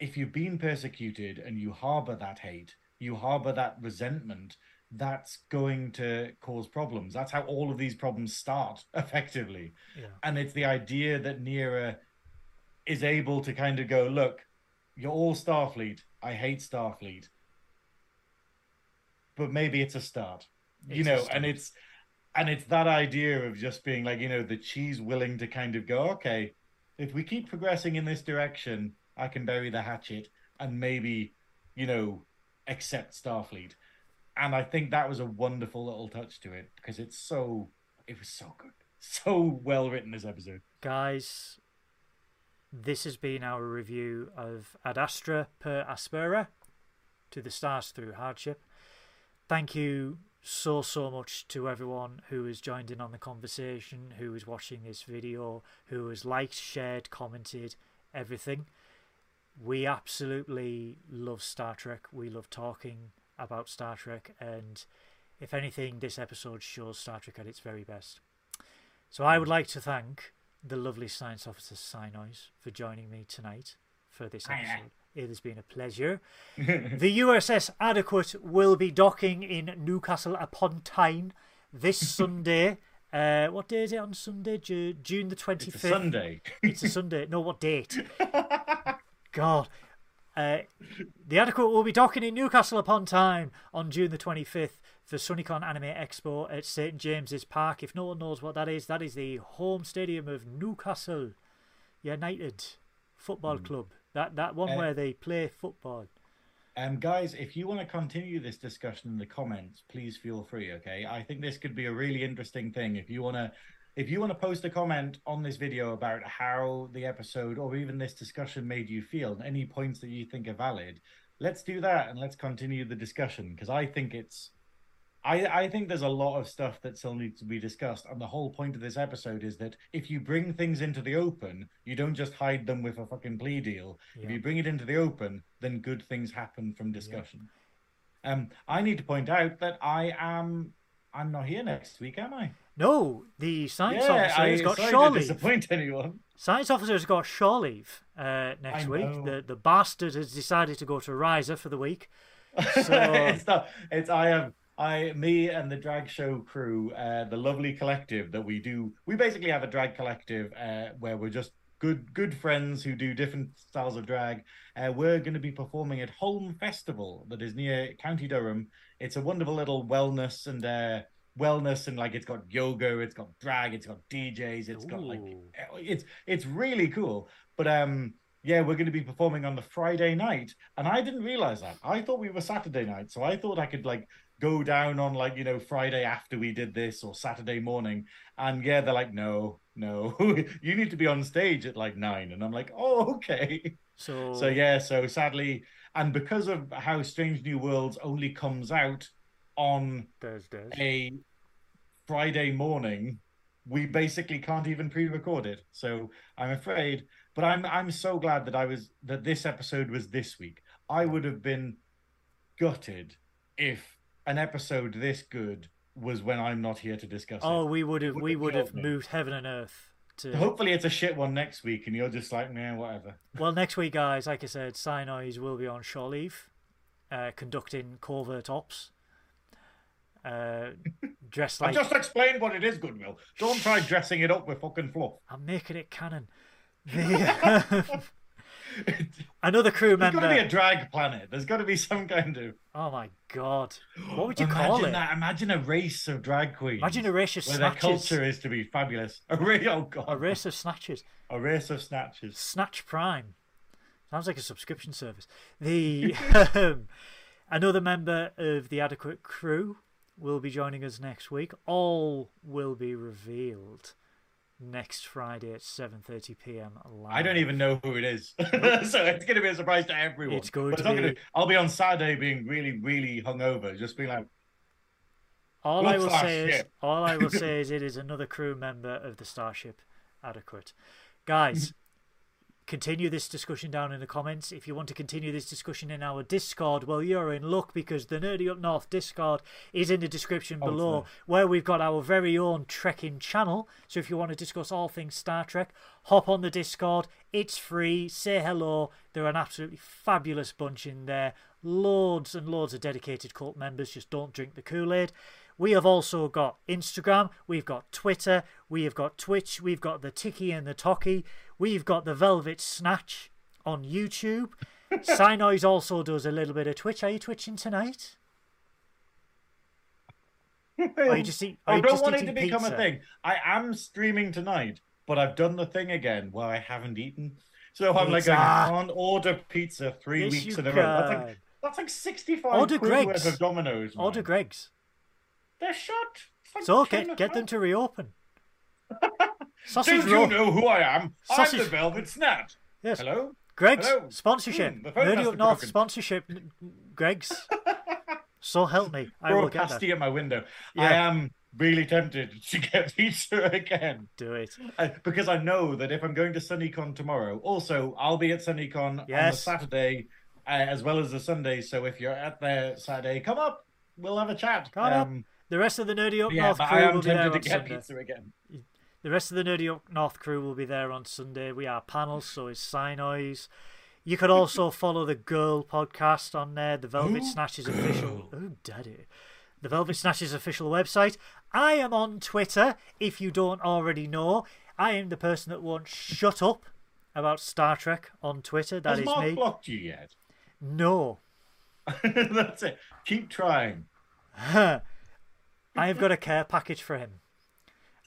if you've been persecuted and you harbor that hate you harbor that resentment that's going to cause problems that's how all of these problems start [laughs] effectively Yeah. and it's the idea that Neera is able to kind of go look you're all starfleet i hate starfleet but maybe it's a start you It's a know start. and it's and it's that idea of just being like you know that she's willing to kind of go okay if we keep progressing in this direction i can bury the hatchet and maybe you know accept starfleet and i think that was a wonderful little touch to it because it's so it was so good so well written this episode Guys, this has been our review of Ad Astra per Aspera to the stars through hardship. Thank you so, so much to everyone who has joined in on the conversation, who is watching this video, who has liked, shared, commented, everything. We absolutely love Star Trek. We love talking about Star Trek, and if anything, this episode shows Star Trek at its very best. So I would like to thank the lovely science officer Synoiz for joining me tonight for this episode. It has been a pleasure. [laughs] the USS Adequate will be docking in Newcastle upon Tyne this [laughs] Sunday. Uh, what day is it on Sunday? Ju- June the 25th. it's a sunday It's a Sunday. No, what date? [laughs] God. Uh, the Adequate will be docking in Newcastle upon Tyne on June the 25th for SunnyCon Anime Expo at St James's Park. If no one knows what that is, that is the home stadium of Newcastle United Football Club. That that one Uh, where they play football. Um, guys, if you want to continue this discussion in the comments, please feel free. Okay, I think this could be a really interesting thing. If you want to, if you want to post a comment on this video about how the episode or even this discussion made you feel, and any points that you think are valid, let's do that and let's continue the discussion because I think it's. I, I think there's a lot of stuff that still needs to be discussed, and the whole point of this episode is that if you bring things into the open, you don't just hide them with a fucking plea deal. If you bring it into the open, then good things happen from discussion. Um, I need to point out that I am I'm not here next week, am I? No, the science yeah, officer I has got sorry shore to leave. disappoint anyone. Science officer's got shore leave uh, next I week. know. The the bastard has decided to go to Risa for the week. [laughs] So it's not. It's I am. I me and the drag show crew, uh, the lovely collective that we do. We basically have a drag collective uh, where we're just good good friends who do different styles of drag. Uh, we're going to be performing at Holm Festival that is near County Durham. It's a wonderful little wellness and uh, wellness and like it's got yoga, it's got drag, it's got DJs, it's got like it's it's really cool. But um yeah, we're going to be performing on the Friday night, and I didn't realize that. I thought we were Saturday night, so I thought I could like go down on like you know Friday after we did this or Saturday morning, and yeah, they're like, no, no, [laughs] you need to be on stage at like nine, and I'm like, oh, okay. so So yeah, so sadly, and because of how Strange New Worlds only comes out on Thursdays. a Friday morning, we basically can't even pre-record it. So I'm afraid, but I'm I'm so glad that I was that this episode was this week. I would have been gutted if an episode this good was when I'm not here to discuss Oh, it. we would have we would have moved heaven and earth to. Hopefully it's a shit one next week, and you're just like, nah, whatever. Well, next week, guys, like I said, Synoiz will be on shore leave, uh, conducting covert ops. Uh, dressed I just explained what it is, Goodwill. Don't try dressing it up with fucking fluff. I'm making it canon. The, [laughs] [laughs] another crew member. There's got to be a drag planet. There's got to be some kind of. Oh my god! What would you Imagine call it? That. Imagine a race of drag queens. Imagine a race of where their culture is to be fabulous. [laughs] A race, oh god, A race of snatches. a race of snatches. Snatch Prime. Sounds like a subscription service. The um, another member of the adequate crew will be joining us next week. All will be revealed next Friday at 7:30 p.m. live. I don't even know who it is, [laughs] so it's going to be a surprise to everyone. It's going But to not gonna- I'll be on Saturday being really, really hungover, just being like, All I will say is, all I will [laughs] say is, it is another crew member of the Starship Adequate. Guys, continue this discussion down in the comments. If you want to continue this discussion in our Discord, well, you're in luck because the Nerdy Up North Discord is in the description Oh, below, where we've got our very own trekking channel. So if you want to discuss all things Star Trek, hop on the Discord. It's free. Say hello. They're an absolutely fabulous bunch in there. Loads and loads of dedicated cult members. Just don't drink the Kool Aid. We have also got Instagram, we've got Twitter, we have got Twitch, we've got the Tiki and the Toki, we've got the Velvet Snatch on YouTube. [laughs] Synoiz also does a little bit of Twitch. Are you twitching tonight? Are you just eat, are I don't want it to become pizza? a thing. I am streaming tonight, but I've done the thing again where I haven't eaten. So I'm like. I can't order pizza three Yes, weeks in a row. That's like, that's like 65 Order quid Greggs. worth of Domino's. Man. Order Greggs. They're shut. It's like So get, get them to reopen. Sausage Don't you know who I am? I'm Sausage- the Velvet Snatch. Yes. Hello? Greggs Hello? sponsorship. Phone Nerdy Up North broken. sponsorship. Greggs. [laughs] so help me. I Throw will get pasty at my window. I am really tempted to get [laughs] pizza again. Do it. Because I know that if I'm going to SunnyCon tomorrow, also I'll be at SunnyCon on the Saturday uh, as well as the Sunday. So if you're at there Saturday, come up. We'll have a chat. Come up. Um, The rest of the Nerdy Up yeah, North crew I am will be there tempted to on Sunday. pizza again. The rest of the Nerdy Up North crew will be there on Sunday. We are panels, so is Synoiz. You could also [laughs] follow the Girl podcast on there, the Velvet Ooh, Snatches official. Oh, daddy. The Velvet Snatches official website. I am on Twitter, if you don't already know. I am the person that won't shut up about Star Trek on Twitter. That Has is Mark me. blocked you yet? No. [laughs] That's it. Keep trying. [laughs] I have got a care package for him.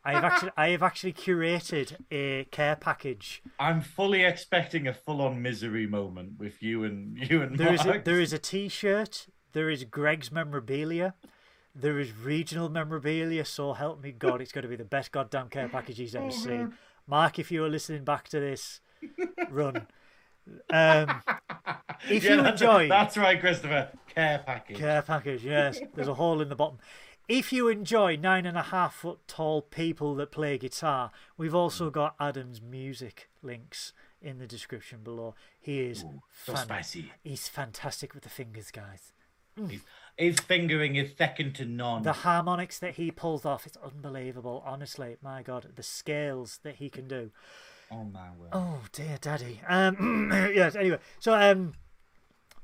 I have actually I have actually curated a care package I'm fully expecting a full-on misery moment with you and you and There is a, there is a T-shirt. There is Greggs memorabilia. There is regional memorabilia. So help me God, it's going to be the best goddamn care package he's ever Oh, seen. Mark, if you are listening back to this, run. Um, [laughs] if Yeah, you that's, enjoy that's right, Christopher. Care package. care package, yes, there's a hole in the bottom. If you enjoy nine and a half foot tall people that play guitar, we've also got Adam's music links in the description below. He is so fan- spicy. He's fantastic with the fingers, guys. His, his fingering is second to none. The harmonics that he pulls off is unbelievable. Honestly, my God, the scales that he can do. Oh my word. Oh dear, daddy. Um, [clears throat] yes. Anyway, so um,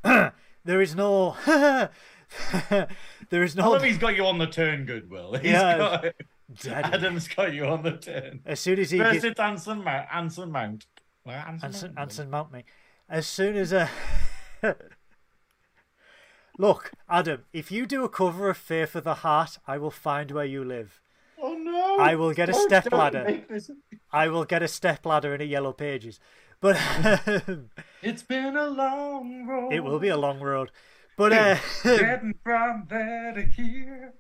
[clears throat] there is no, [laughs] there is no he's got you on the turn, Goodwill. He's Yeah. got, daddy. Adam's got you on the turn. As soon as he First gets it's Anson Mount. Anson Mount. Well, Anson, Anson, Mount. Anson Mount me, as soon as uh, [laughs] look, Adam, if you do a cover of Faith of the Heart, I will find where you live. Oh no! I will get a step ladder. this- I will get a step ladder and a yellow pages. But [laughs] It's been a long road. it will be a long road. But uh, [laughs] Getting from there to here.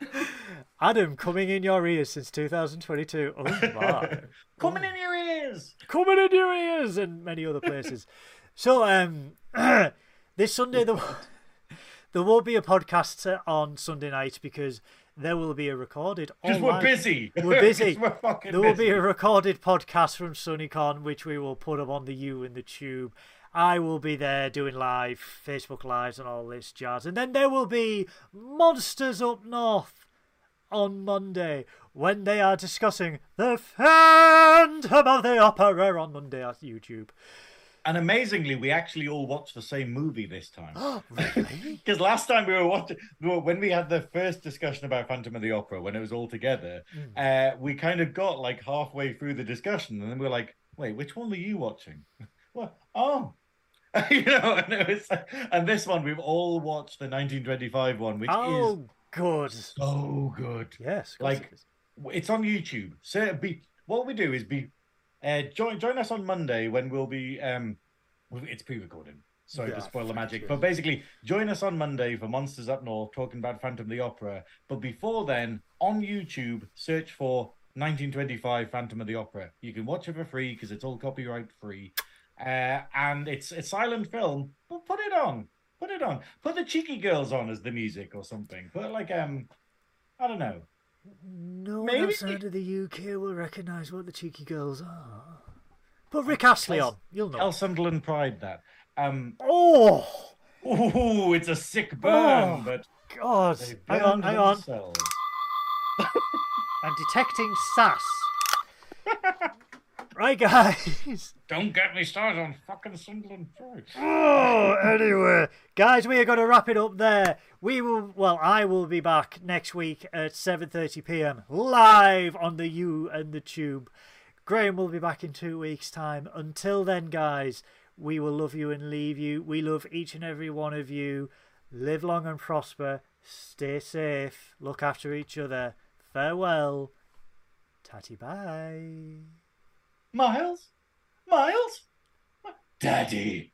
[laughs] Adam, coming in your ears since 2022. Oh my. Coming in your ears. coming in your ears and many other places. So um, [clears throat] this Sunday there, there won't be a podcast on Sunday night because there will be a recorded. Because [laughs] we're busy. [laughs] We're busy. we're fucking There will busy. be a recorded podcast from SunnyCon, which we will put up on the U and the Tube. I will be there doing live Facebook lives and all this jazz, and then there will be Monsters Up North on Monday when they are discussing the Phantom of the Opera on Monday at YouTube. And amazingly, we actually all watched the same movie this time. Oh, [gasps] really? [laughs] Because last time we were watching, when we had the first discussion about Phantom of the Opera, when it was all together, Hmm. uh, we kind of got like halfway through the discussion, and then we were like, "Wait, which one were you watching?" [laughs] What? Oh, [laughs] you know, and it was, and this one we've all watched the 1925 one, which is oh, good. so good. Yes, Like- it is. It's on YouTube. So be what we do is be uh, join join us on Monday when we'll be um it's pre-recorded. Sorry Yeah, to spoil the magic, but basically join us on Monday for Monsters Up North talking about Phantom of the Opera. But before then, on YouTube, search for 1925 Phantom of the Opera. You can watch it for free because it's all copyright free, uh, and it's a silent film. But put it on, put it on, put the Cheeky Girls on as the music or something. Put like um, I don't know. No one Maybe- outside of the UK will recognise what the cheeky girls are. Put Rick Astley on. You'll know. Tell Sunderland Pride that. Um, Oh oh, it's a sick burn, Oh. but God! Hang on, burned hang on. themselves. I'm detecting sass. [laughs] right, guys. Don't get me started on fucking Sunderland Pride. Oh, anyway, guys, we are going to wrap it up there. We will, well, I will be back next week at 7:30 p.m. live on the U and the Tube. Graham will be back in two weeks' time. Until then, guys, we will love you and leave you. We love each and every one of you. Live long and prosper. Stay safe. Look after each other. Farewell. Tatty bye. Miles, Miles. Daddy.